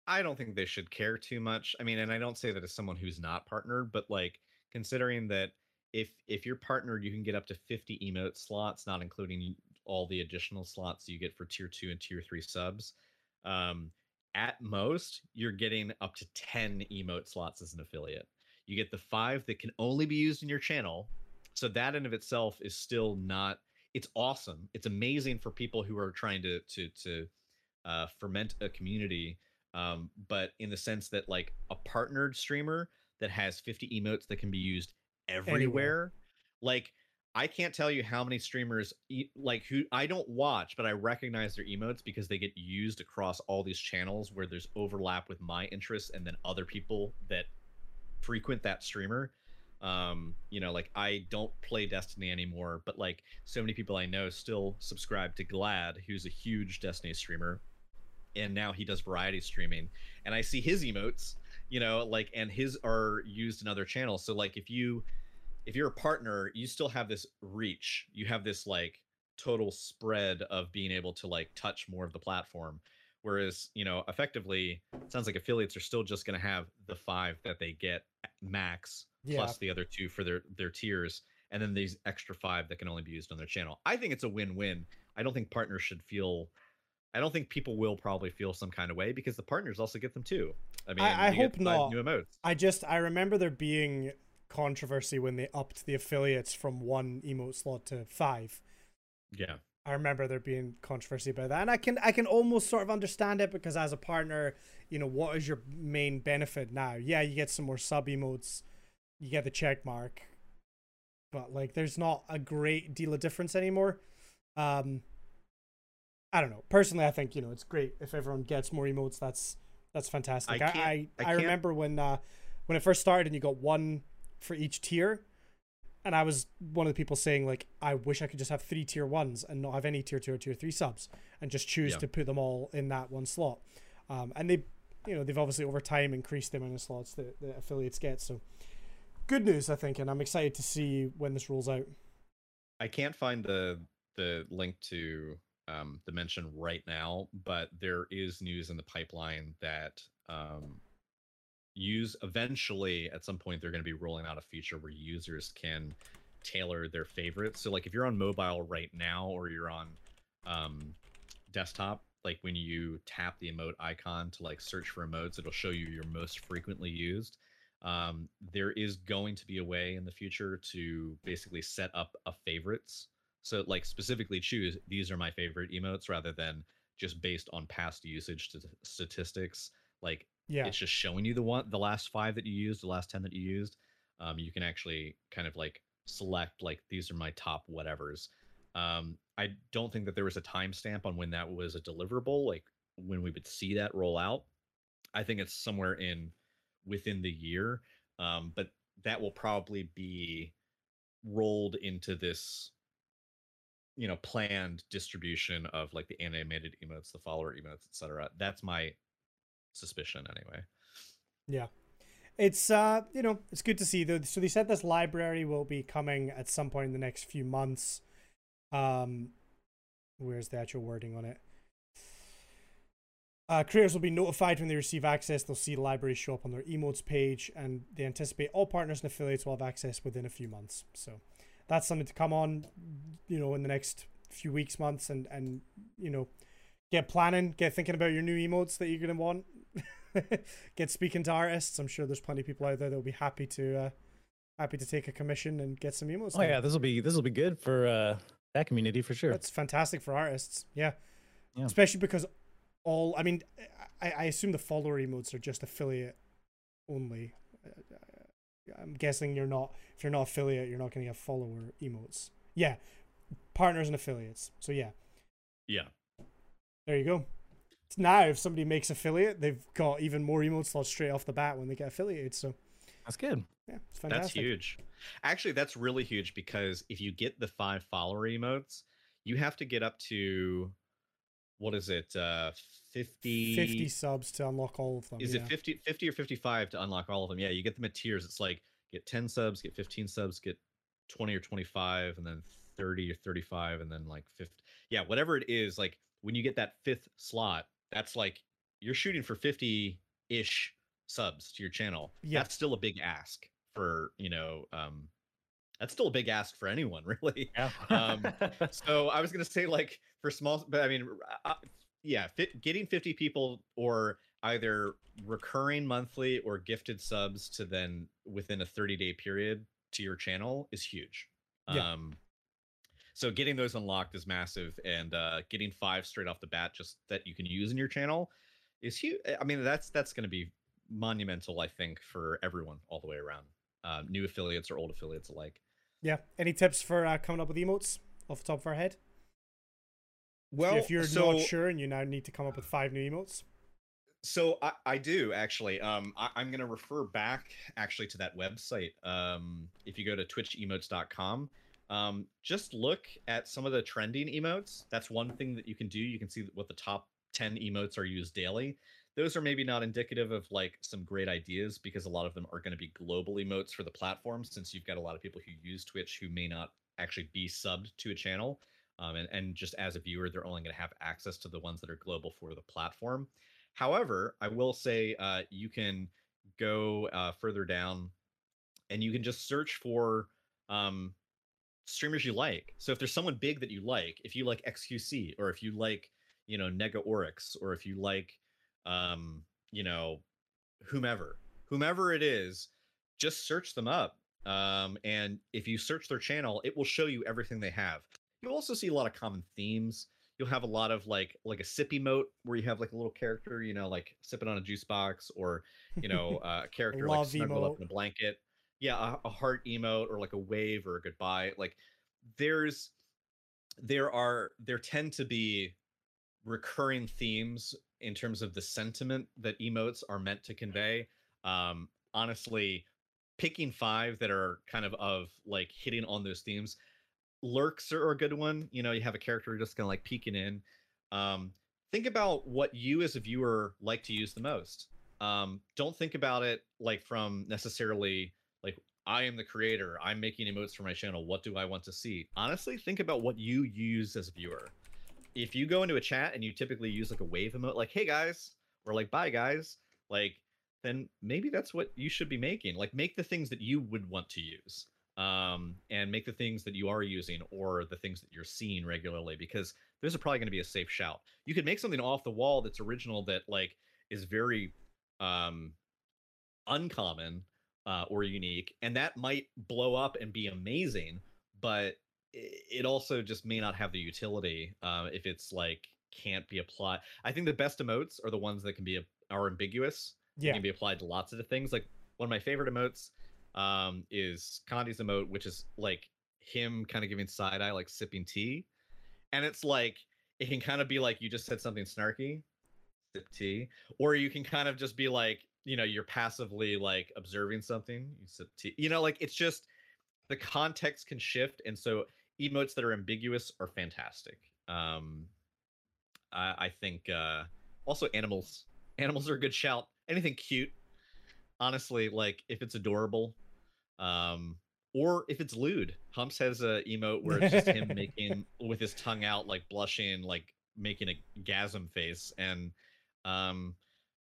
Speaker 2: I don't think they should care too much. I mean, and I don't say that as someone who's not partnered, but like considering that if if you're partnered, you can get up to 50 emote slots, not including all the additional slots you get for tier two and tier three subs. Um, at most, you're getting up to 10 emote slots as an affiliate. You get the five that can only be used in your channel. So that in of itself is still not. It's awesome. It's amazing for people who are trying to to to uh, ferment a community um, but in the sense that like a partnered streamer that has 50 emotes that can be used everywhere like i can't tell you how many streamers like who i don't watch but i recognize their emotes because they get used across all these channels where there's overlap with my interests and then other people that frequent that streamer. Um you know like i don't play destiny anymore but like so many people i know still subscribe to Gladd who's a huge destiny streamer and now he does variety streaming and i see his emotes you know like and his are used in other channels. So like if you if you're a partner you still have this reach you have this like total spread of being able to like touch more of the platform whereas you know effectively it sounds like affiliates are still just going to have the five that they get max
Speaker 1: Yeah.
Speaker 2: plus the other two for their their tiers and then these extra five that can only be used on their channel i think it's a win-win i don't think partners should feel I don't think people will probably feel some kind of way because the partners also get them too. I mean,
Speaker 1: I
Speaker 2: get
Speaker 1: hope not.
Speaker 2: New emotes.
Speaker 1: I just I remember there being controversy when they upped the affiliates from one emote slot to five.
Speaker 2: Yeah.
Speaker 1: I remember there being controversy about that, and I can I can almost sort of understand it because as a partner, you know, what is your main benefit now? Yeah, you get some more sub emotes, you get the check mark, but like, there's not a great deal of difference anymore. Um, I don't know. Personally, I think you know it's great if everyone gets more emotes. That's that's fantastic.
Speaker 2: I
Speaker 1: I I,
Speaker 2: I
Speaker 1: I, remember when uh when it first started and you got one for each tier and I was one of the people saying like, I wish I could just have three tier ones and not have any tier two or tier three subs, and just choose
Speaker 2: Yeah.
Speaker 1: to put them all in that one slot. Um, and they, you know, they've obviously over time increased the amount of slots that the affiliates get. So, good news, I think, and I'm excited to see when this rolls out.
Speaker 2: I can't find the the link to um, the mention right now, but there is news in the pipeline that um, use eventually at some point they're going to be rolling out a feature where users can tailor their favorites. So like if you're on mobile right now or you're on um, desktop, like when you tap the emote icon to like search for emotes, it'll show you your most frequently used. Um, there is going to be a way in the future to basically set up a favorites. So like specifically choose these are my favorite emotes rather than just based on past usage st- statistics. Like
Speaker 1: Yeah,
Speaker 2: it's just showing you the one the last five that you used the last 10 that you used. Um, you can actually kind of like select like these are my top whatevers. Um, i don't think that there was a timestamp on when that was a deliverable like when we would see that roll out. I think it's somewhere in within the year um, but that will probably be rolled into this you know planned distribution of like the animated emotes the follower emotes etc that's my suspicion anyway
Speaker 1: yeah. It's uh, you know, it's good to see though. So they said this library will be coming at some point in the next few months. Um, where's the actual wording on it? Uh, creators will be notified when they receive access. They'll see the library show up on their emotes page, and they anticipate all partners and affiliates will have access within a few months. So that's something to come on, you know, in the next few weeks, months, and and you know, get planning, get thinking about your new emotes that you're gonna want. get speaking to artists. I'm sure there's plenty of people out there that will be happy to uh, happy to take a commission and get some emotes.
Speaker 3: Oh
Speaker 1: done.
Speaker 3: yeah, this will be this will be good for uh, that community for sure.
Speaker 1: That's fantastic for artists. Yeah.
Speaker 3: Yeah.
Speaker 1: Especially because all, I mean, I, I assume the follower emotes are just affiliate only. Uh, I'm guessing you're not, if you're not affiliate, you're not going to have follower emotes. Yeah. Partners and affiliates. So yeah,
Speaker 2: yeah
Speaker 1: there you go. Now, if somebody makes affiliate, they've got even more emote slots straight off the bat when they get affiliated. So
Speaker 3: That's good.
Speaker 1: yeah, it's fantastic.
Speaker 2: That's huge. Actually, that's really huge because if you get the five follower emotes, you have to get up to what is it? Uh 50
Speaker 1: 50 subs to unlock all of them.
Speaker 2: Is
Speaker 1: yeah.
Speaker 2: it 50 50 or 55 to unlock all of them? Yeah, you get them at tiers. It's like get 10 subs, get 15 subs, get 20 or 25 and then 30 or 35 and then like 50. Yeah, whatever it is, like when you get that fifth slot, that's like you're shooting for 50-ish subs to your channel.
Speaker 1: Yeah.
Speaker 2: That's still a big ask for, you know, um that's still a big ask for anyone, really.
Speaker 3: Yeah.
Speaker 2: Um, so I was gonna say like for small, but I mean, uh, yeah, fit, getting fifty people or either recurring monthly or gifted subs to then within a thirty day period to your channel is huge.
Speaker 1: Yeah.
Speaker 2: Um, so getting those unlocked is massive, and uh, getting five straight off the bat just that you can use in your channel is huge. I mean, that's that's going to be monumental, I think, for everyone all the way around, uh, new affiliates or old affiliates alike.
Speaker 1: yeah. Any tips for uh, coming up with emotes off the top of our head?
Speaker 2: Well,
Speaker 1: if you're
Speaker 2: so,
Speaker 1: not sure and you now need to come up with five new emotes.
Speaker 2: So I, I do actually. Um, I, I'm going to refer back actually to that website. Um, if you go to twitchemotes.com, um, just look at some of the trending emotes. That's one thing that you can do. You can see what the top 10 emotes are used daily. Those are maybe not indicative of like some great ideas because a lot of them are going to be global emotes for the platform since you've got a lot of people who use Twitch who may not actually be subbed to a channel. Um, and, and just as a viewer, they're only going to have access to the ones that are global for the platform. However, I will say uh, you can go uh, further down and you can just search for um, streamers you like. So if there's someone big that you like, if you like XQC or if you like, you know, Negaoryx, or if you like, um, you know, whomever, whomever it is, just search them up. Um, and if you search their channel, it will show you everything they have. You'll also see a lot of common themes. You'll have a lot of like like a sippy emote where you have like a little character, you know, like sipping on a juice box, or you know, uh, a character like snuggled up in a blanket. Yeah, a, a heart emote or like a wave or a goodbye. Like there's there are there tend to be recurring themes in terms of the sentiment that emotes are meant to convey. Um, honestly, picking five that are kind of of like hitting on those themes. Lurks are a good one. You know, you have a character just kind of like peeking in. Um, think about what you as a viewer like to use the most. Um, don't think about it like from necessarily I am the creator. I'm making emotes for my channel. What do I want to see? Honestly, think about what you use as a viewer. If you go into a chat and you typically use like a wave emote, like "Hey guys," or like "Bye guys," like then maybe that's what you should be making. Like make the things that you would want to use, um, and make the things that you are using or the things that you're seeing regularly because those are probably going to be a safe shout. You could make something off the wall that's original that like is very um uncommon uh, or unique, and that might blow up and be amazing, but it also just may not have the utility uh, if it's like can't be applied. I think the best emotes are the ones that can be are ambiguous.
Speaker 1: Yeah.
Speaker 2: can be applied to lots of things. Like one of my favorite emotes um, is Condi's emote, which is like him kind of giving side eye, like sipping tea, and it's like it can kind of be like you just said something snarky, sip tea, or you can kind of just be like you know you're passively like observing something, you. You know, like it's just the context can shift, and so emotes that are ambiguous are fantastic. Um, I, I think uh, also animals. Animals are a good shout. Anything cute, honestly, like if it's adorable, um, or if it's lewd. Humps has a emote where it's just him making with his tongue out, like blushing, like making a gasm face, and um,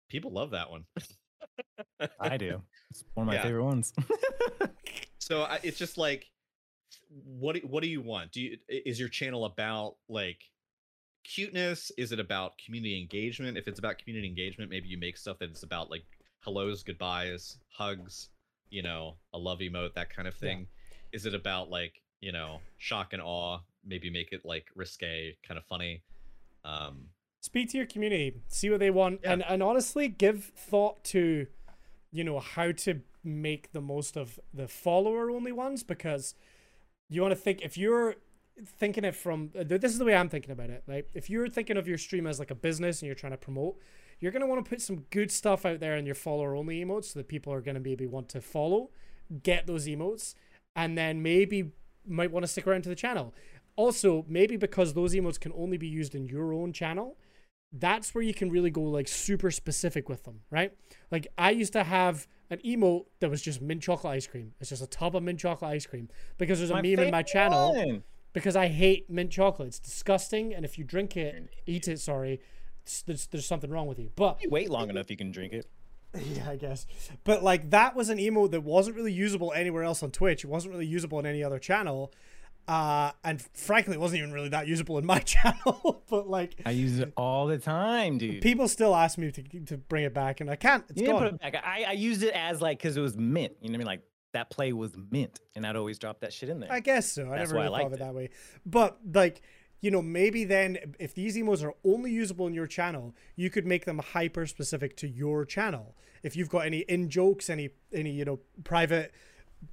Speaker 2: people love that one.
Speaker 3: I do. It's one of my
Speaker 2: Yeah.
Speaker 3: favorite ones.
Speaker 2: so I, it's just like what do- what do you want do you is your channel about like cuteness is it about community engagement if it's about community engagement maybe you make stuff that's about like hellos goodbyes hugs you know a love emote that kind of
Speaker 1: Yeah.
Speaker 2: thing is it about like you know shock and awe maybe make it like risque kind of funny um
Speaker 1: speak to your community see what they want
Speaker 2: Yeah.
Speaker 1: and and honestly give thought to you know how to make the most of the follower only ones because you want to think if you're thinking it from uh, this is the way i'm thinking about it right? If you're thinking of your stream as like a business and you're trying to promote you're going to want to put some good stuff out there in your follower only emotes so that people are going to maybe want to follow get those emotes and then maybe might want to stick around to the channel. Also maybe because those emotes can only be used in your own channel that's where you can really go like super specific with them, right? Like I used to have an emote that was just mint chocolate ice cream. It's just a tub of mint chocolate ice cream because there's a meme in my channel
Speaker 3: one.
Speaker 1: because I hate mint chocolate. It's disgusting, and if you drink it, eat it. Sorry, there's there's something wrong with you. But
Speaker 3: You wait long enough, you can drink it.
Speaker 1: yeah, I guess. But like that was an emote that wasn't really usable anywhere else on Twitch. It wasn't really usable on any other channel. Uh, and frankly, it wasn't even really that usable in my channel. but like,
Speaker 3: I use it all the time, dude.
Speaker 1: people still ask me to to bring it back, and I can't. It's
Speaker 3: you didn't
Speaker 1: gone.
Speaker 3: put it back. I, I used it as like because it was mint. You know what I mean? Like that play was mint, and I'd always drop that shit in there.
Speaker 1: I guess so. I
Speaker 3: That's
Speaker 1: never
Speaker 3: why I
Speaker 1: really thought of it
Speaker 3: it.
Speaker 1: that way. But like, you know, maybe then if these emotes are only usable in your channel, you could make them hyper specific to your channel. If you've got any in jokes, any any you know private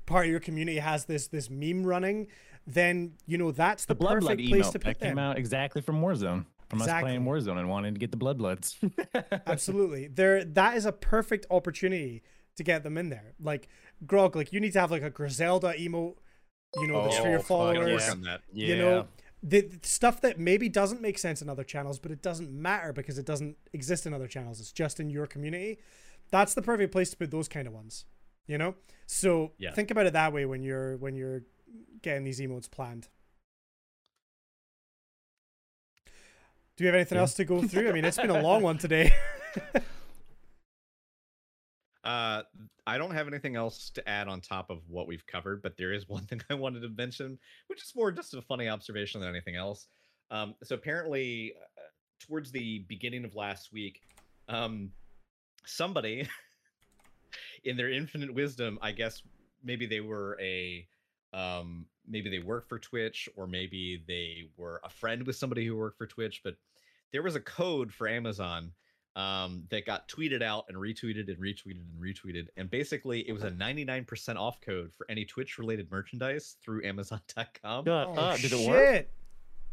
Speaker 1: part of your community has this this meme running, then you know that's the,
Speaker 3: the blood blood
Speaker 1: perfect place
Speaker 3: emote
Speaker 1: to put
Speaker 3: that came out exactly from Warzone. From us playing Warzone and wanting to get the blood bloods.
Speaker 1: Absolutely. There that is a perfect opportunity to get them in there. Like Grog, like you need to have like a Griselda emote, you know, that's for your
Speaker 3: Oh,
Speaker 1: followers.
Speaker 2: gotta
Speaker 3: yeah.
Speaker 1: you know the, the stuff that maybe doesn't make sense in other channels but it doesn't matter because it doesn't exist in other channels it's just in your community that's the perfect place to put those kind of ones you know so
Speaker 2: Yeah.
Speaker 1: think about it that way when you're when you're getting these emotes planned do you have anything
Speaker 3: Yeah.
Speaker 1: else to go through i mean it's been a long one today
Speaker 2: Uh, I don't have anything else to add on top of what we've covered, but there is one thing I wanted to mention, which is more just a funny observation than anything else. Um, so apparently, uh, towards the beginning of last week, um, somebody in their infinite wisdom, I guess maybe they were a um maybe they work for Twitch or maybe they were a friend with somebody who worked for Twitch, but there was a code for Amazon um, that got tweeted out and retweeted and retweeted and retweeted. And basically, it was a 99% off code for any Twitch related merchandise through Amazon.com.
Speaker 3: Shut
Speaker 1: Oh,
Speaker 3: up. Did it work?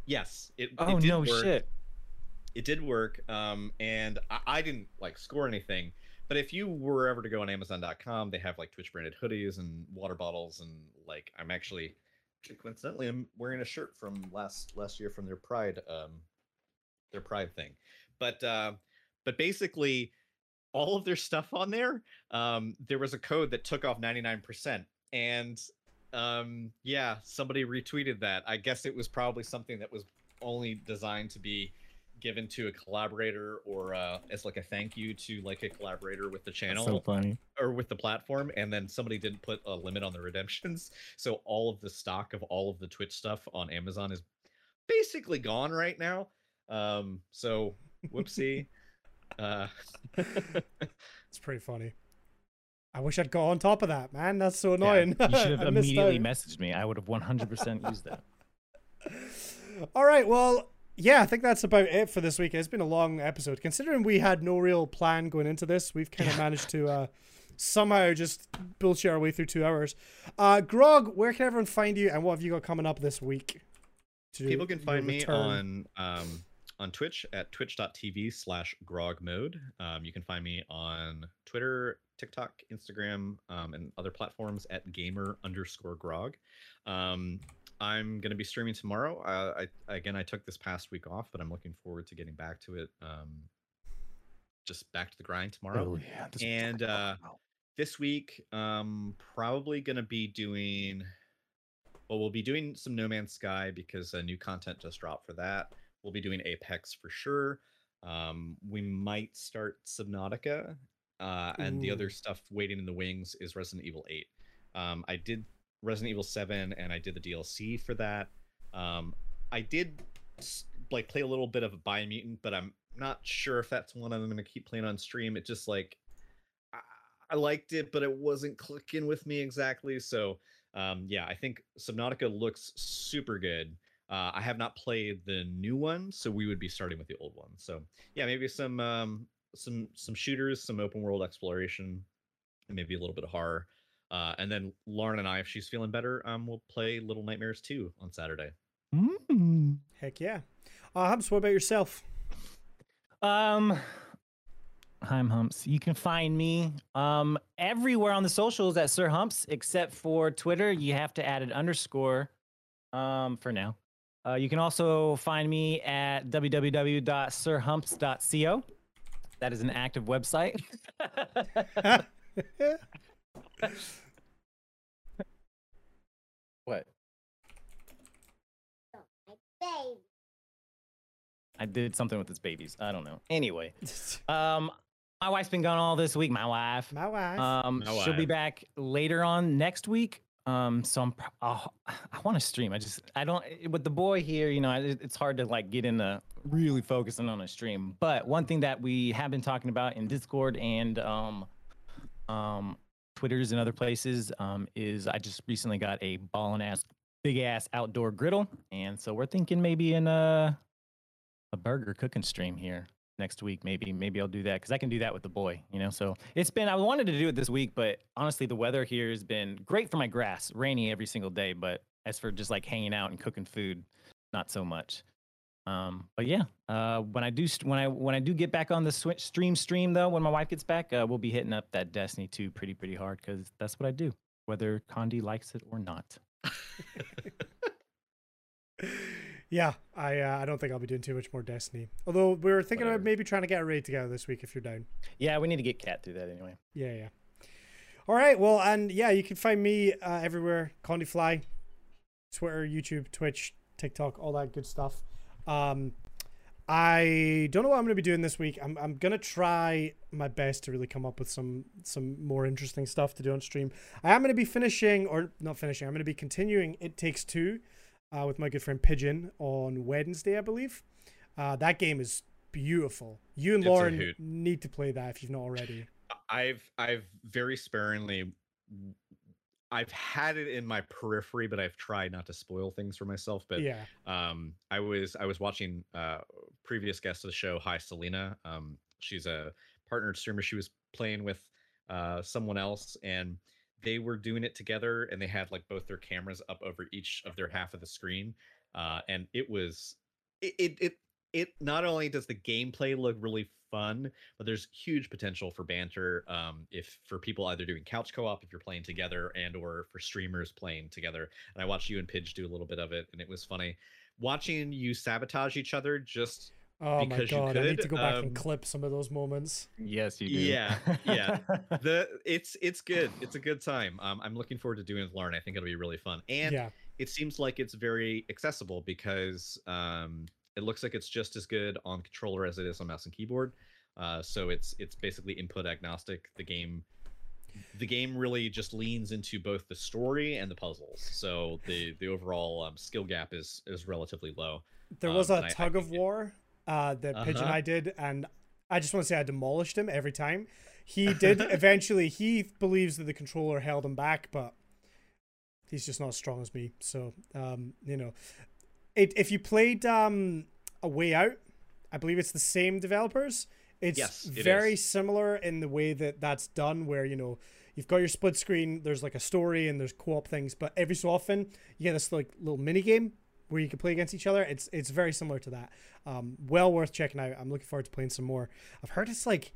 Speaker 2: Yes, it,
Speaker 3: Oh
Speaker 2: it did
Speaker 3: no
Speaker 2: work.
Speaker 3: shit.
Speaker 2: It did work. Um, and I, I didn't like score anything. But if you were ever to go on Amazon.com, they have like Twitch branded hoodies and water bottles, and like I'm actually, coincidentally, I'm wearing a shirt from last last year from their Pride um, their Pride thing. But uh, but basically, all of their stuff on there, um, there was a code that took off 99%, and um, yeah, somebody retweeted that. I guess it was probably something that was only designed to be given to a collaborator or uh, as like a thank you to like a collaborator with the
Speaker 3: That's
Speaker 2: channel
Speaker 3: so funny.
Speaker 2: or with the platform and then somebody didn't put a limit on the redemptions so all of the stock of all of the twitch stuff on amazon is basically gone right now um so whoopsie uh
Speaker 1: It's pretty funny. I wish I'd got on top of that, man. That's so
Speaker 3: Yeah,
Speaker 1: annoying.
Speaker 3: you should have
Speaker 1: I missed
Speaker 3: immediately
Speaker 1: out.
Speaker 3: messaged me. I would have 100% used that.
Speaker 1: All right, well, yeah, I think that's about it for this week. It's been a long episode. Considering we had no real plan going into this, we've kind of managed to uh, somehow just bullshit our way through two hours. Uh, Grog, where can everyone find you, and what have you got coming up this week?
Speaker 2: people can find me on um on twitch at twitch.tv slash grog mode um, you can find me on twitter tiktok instagram um, and other platforms at gamer underscore grog um, i'm going to be streaming tomorrow. Uh, I, again i took this past week off but i'm looking forward to getting back to it um, just back to the grind tomorrow.
Speaker 3: Oh, yeah. this-
Speaker 2: and uh this week um probably gonna be doing well we'll be doing some no man's sky because uh, new content just dropped for that. We'll be doing apex for sure. Um we might start subnautica uh and the other stuff waiting in the wings is resident evil 8 um i did resident evil 7 and i did the dlc for that um i did like play a little bit of a biomutant but i'm not sure if that's one i'm going to keep playing on stream it just like I, I liked it but it wasn't clicking with me exactly so um yeah i think subnautica looks super good uh, I have not played the new one, so we would be starting with the old one. So yeah, maybe some um, some some shooters, some open world exploration, and maybe a little bit of horror. Uh, and then Lauren and I, if she's feeling better, um, we'll play Little Nightmares 2 on Saturday.
Speaker 3: Mm.
Speaker 1: Heck yeah. Uh, Hubs, what about yourself?
Speaker 3: Um, I'm Humps. You can find me um everywhere on the socials at Sir Humps, except for Twitter. You have to add an underscore um for now. Uh, you can also find me at www.sirhumps.co. That is an active website. what? I did something with his babies. I don't know. Anyway, um, my wife's been gone all this week. My wife.
Speaker 1: My wife.
Speaker 3: Um,
Speaker 2: My
Speaker 3: she'll be back later on next week. Um, so I'm, pro- I'll, I want to stream. I just, I don't, eh, with the boy here, you know, it, it's hard to like get into really focusing on a stream. But one thing that we have been talking about in Discord and, um, um, Twitters and other places, um, is I just recently got a ballin' ass, big ass outdoor griddle. And so we're thinking maybe in a, a burger cooking stream here next week maybe maybe i'll do that because i can do that with the boy you know so it's been i wanted to do it this week but honestly the weather here has been great for my grass rainy every single day but as for just like hanging out and cooking food not so much um but yeah uh when i do when i when i do get back on the stream stream though when my wife gets back uh, we'll be hitting up that destiny 2 pretty pretty hard because that's what i do whether condi likes it or not
Speaker 1: yeah, I uh, I don't think I'll be doing too much more Destiny. Although we were thinking
Speaker 2: Whatever.
Speaker 1: about maybe trying to get a raid together this week if you're down.
Speaker 3: yeah we need to get cat through that anyway
Speaker 1: Yeah, yeah. All right, well, and yeah, you can find me uh, everywhere. Condiefly, Twitter, YouTube, Twitch, TikTok, all that good stuff. Um, I don't know what I'm going to be doing this week. I'm I'm gonna try my best to really come up with some some more interesting stuff to do on stream. I am going to be finishing or not finishing. I'm going to be continuing. It Takes Two, uh, with my good friend Pigeon on Wednesday, I believe. Uh, that game is beautiful. You and
Speaker 2: It's
Speaker 1: Lauren need to play that if you've not already.
Speaker 2: I've I've very sparingly I've had it in my periphery, but I've tried not to spoil things for myself. But
Speaker 1: yeah.
Speaker 2: um I was I was watching uh previous guest of the show, Hi Selena. Um she's a partnered streamer. She was playing with uh someone else and they were doing it together and they had like both their cameras up over each of their half of the screen. Uh and it was it it it, it not only does the gameplay look really fun, but there's huge potential for banter um, if for people either doing couch co-op if you're playing together and or for streamers playing together and i watched you and pidge do a little bit of it and it was funny watching you sabotage each other just
Speaker 1: Oh my
Speaker 2: Because you
Speaker 1: god, I need to go back
Speaker 2: um,
Speaker 1: and clip some of those moments.
Speaker 3: yes, you do.
Speaker 2: Yeah, yeah. the it's it's good it's a good time um, i'm looking forward to doing it with lauren i think it'll be really fun and
Speaker 1: yeah.
Speaker 2: it seems like it's very accessible because um, it looks like it's just as good on controller as it is on mouse and keyboard. Uh, so it's it's basically input agnostic. The game the game really just leans into both the story and the puzzles. So the the overall um, skill gap is is relatively low.
Speaker 1: There
Speaker 2: Um,
Speaker 1: was a
Speaker 2: and I- I
Speaker 1: tug of war uh, that Pigeon
Speaker 2: Uh-huh.
Speaker 1: I did, and I just want to say I demolished him every time. He did eventually. He believes that the controller held him back, but he's just not as strong as me. So, um, you know, it, if you played um, A Way Out, I believe it's the same developers. It's
Speaker 2: Yes, it
Speaker 1: very
Speaker 2: is.
Speaker 1: similar in the way that that's done, where you know you've got your split screen. There's like a story and there's co-op things, but every so often you get this like little mini game where you can play against each other. It's it's very similar to that. Um, well worth checking out. I'm looking forward to playing some more. I've heard it's like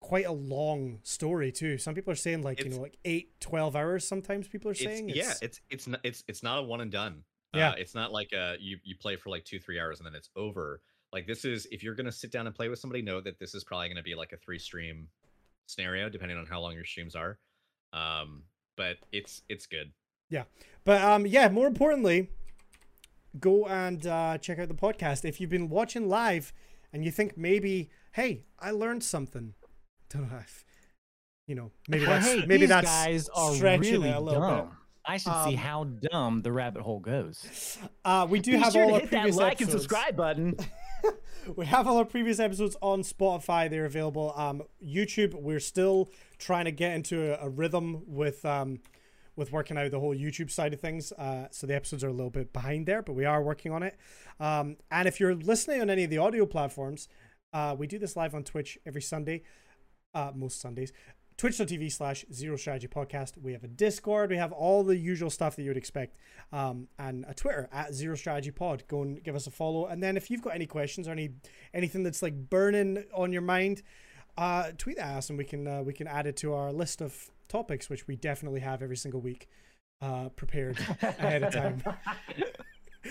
Speaker 1: quite a long story too. Some people are saying like you know like eight, 12 hours. Sometimes people are
Speaker 2: It's,
Speaker 1: saying
Speaker 2: yeah, it's it's not it's it's not a one and done.
Speaker 1: Yeah.
Speaker 2: Uh, it's not like uh you you play for like two three hours and then it's over. Like this is if you're gonna sit down and play with somebody, know that this is probably gonna be like a three stream scenario, depending on how long your streams are. Um, but it's it's good.
Speaker 1: Yeah, but um, yeah, more importantly, go and uh, check out the podcast. If you've been watching live and you think maybe, hey, I learned something, don't know if, you know, maybe that's
Speaker 3: hey,
Speaker 1: maybe that's
Speaker 3: guys are
Speaker 1: stretching
Speaker 3: really
Speaker 1: it a little
Speaker 3: dumb. I should see
Speaker 1: Um,
Speaker 3: how dumb the rabbit hole goes.
Speaker 1: Uh, we do
Speaker 3: Be
Speaker 1: have
Speaker 3: sure
Speaker 1: all
Speaker 3: to
Speaker 1: our
Speaker 3: hit that
Speaker 1: previous
Speaker 3: like and
Speaker 1: episodes.
Speaker 3: subscribe button.
Speaker 1: we have all our previous episodes on Spotify. They're available. Um, YouTube, we're still trying to get into a, a rhythm with um, with working out the whole YouTube side of things. Uh, so the episodes are a little bit behind there, but we are working on it. Um, and if you're listening on any of the audio platforms, uh, we do this live on Twitch every Sunday, uh, most Sundays. Twitch.tv slash Zero Strategy Podcast. We have a Discord. We have all the usual stuff that you would expect. Um, and a Twitter at Zero Strategy Pod. Go and give us a follow. And then if you've got any questions or any anything that's like burning on your mind, uh, tweet at us and we can uh, we can add it to our list of topics, which we definitely have every single week uh, prepared ahead of time.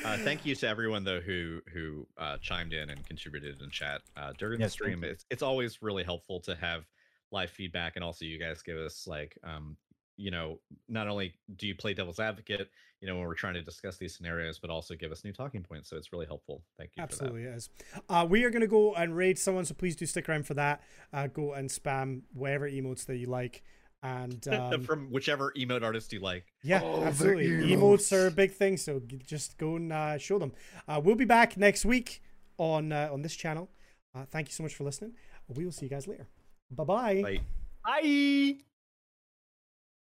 Speaker 2: Uh, thank you to everyone though who who uh, chimed in and contributed in chat uh, during
Speaker 3: Yes,
Speaker 2: the stream. It's it's always really helpful to have live feedback, and also you guys give us like um you know not only do you play devil's advocate, you know when we're trying to discuss these scenarios, but also give us new talking points. So it's really helpful. Thank you.
Speaker 1: Absolutely it is. Uh, we are going to go and raid someone, so please do stick around for that. Uh, go and spam whatever emotes that you like. And
Speaker 2: For
Speaker 1: um,
Speaker 2: From whichever emote artist you like.
Speaker 1: Yeah,
Speaker 3: Oh,
Speaker 1: absolutely. Emotes are a big thing, so just go and uh, show them. Uh, we'll be back next week on uh, on this channel. Uh, thank you so much for listening. We will see you guys later. Bye-bye.
Speaker 2: Bye.
Speaker 3: Bye.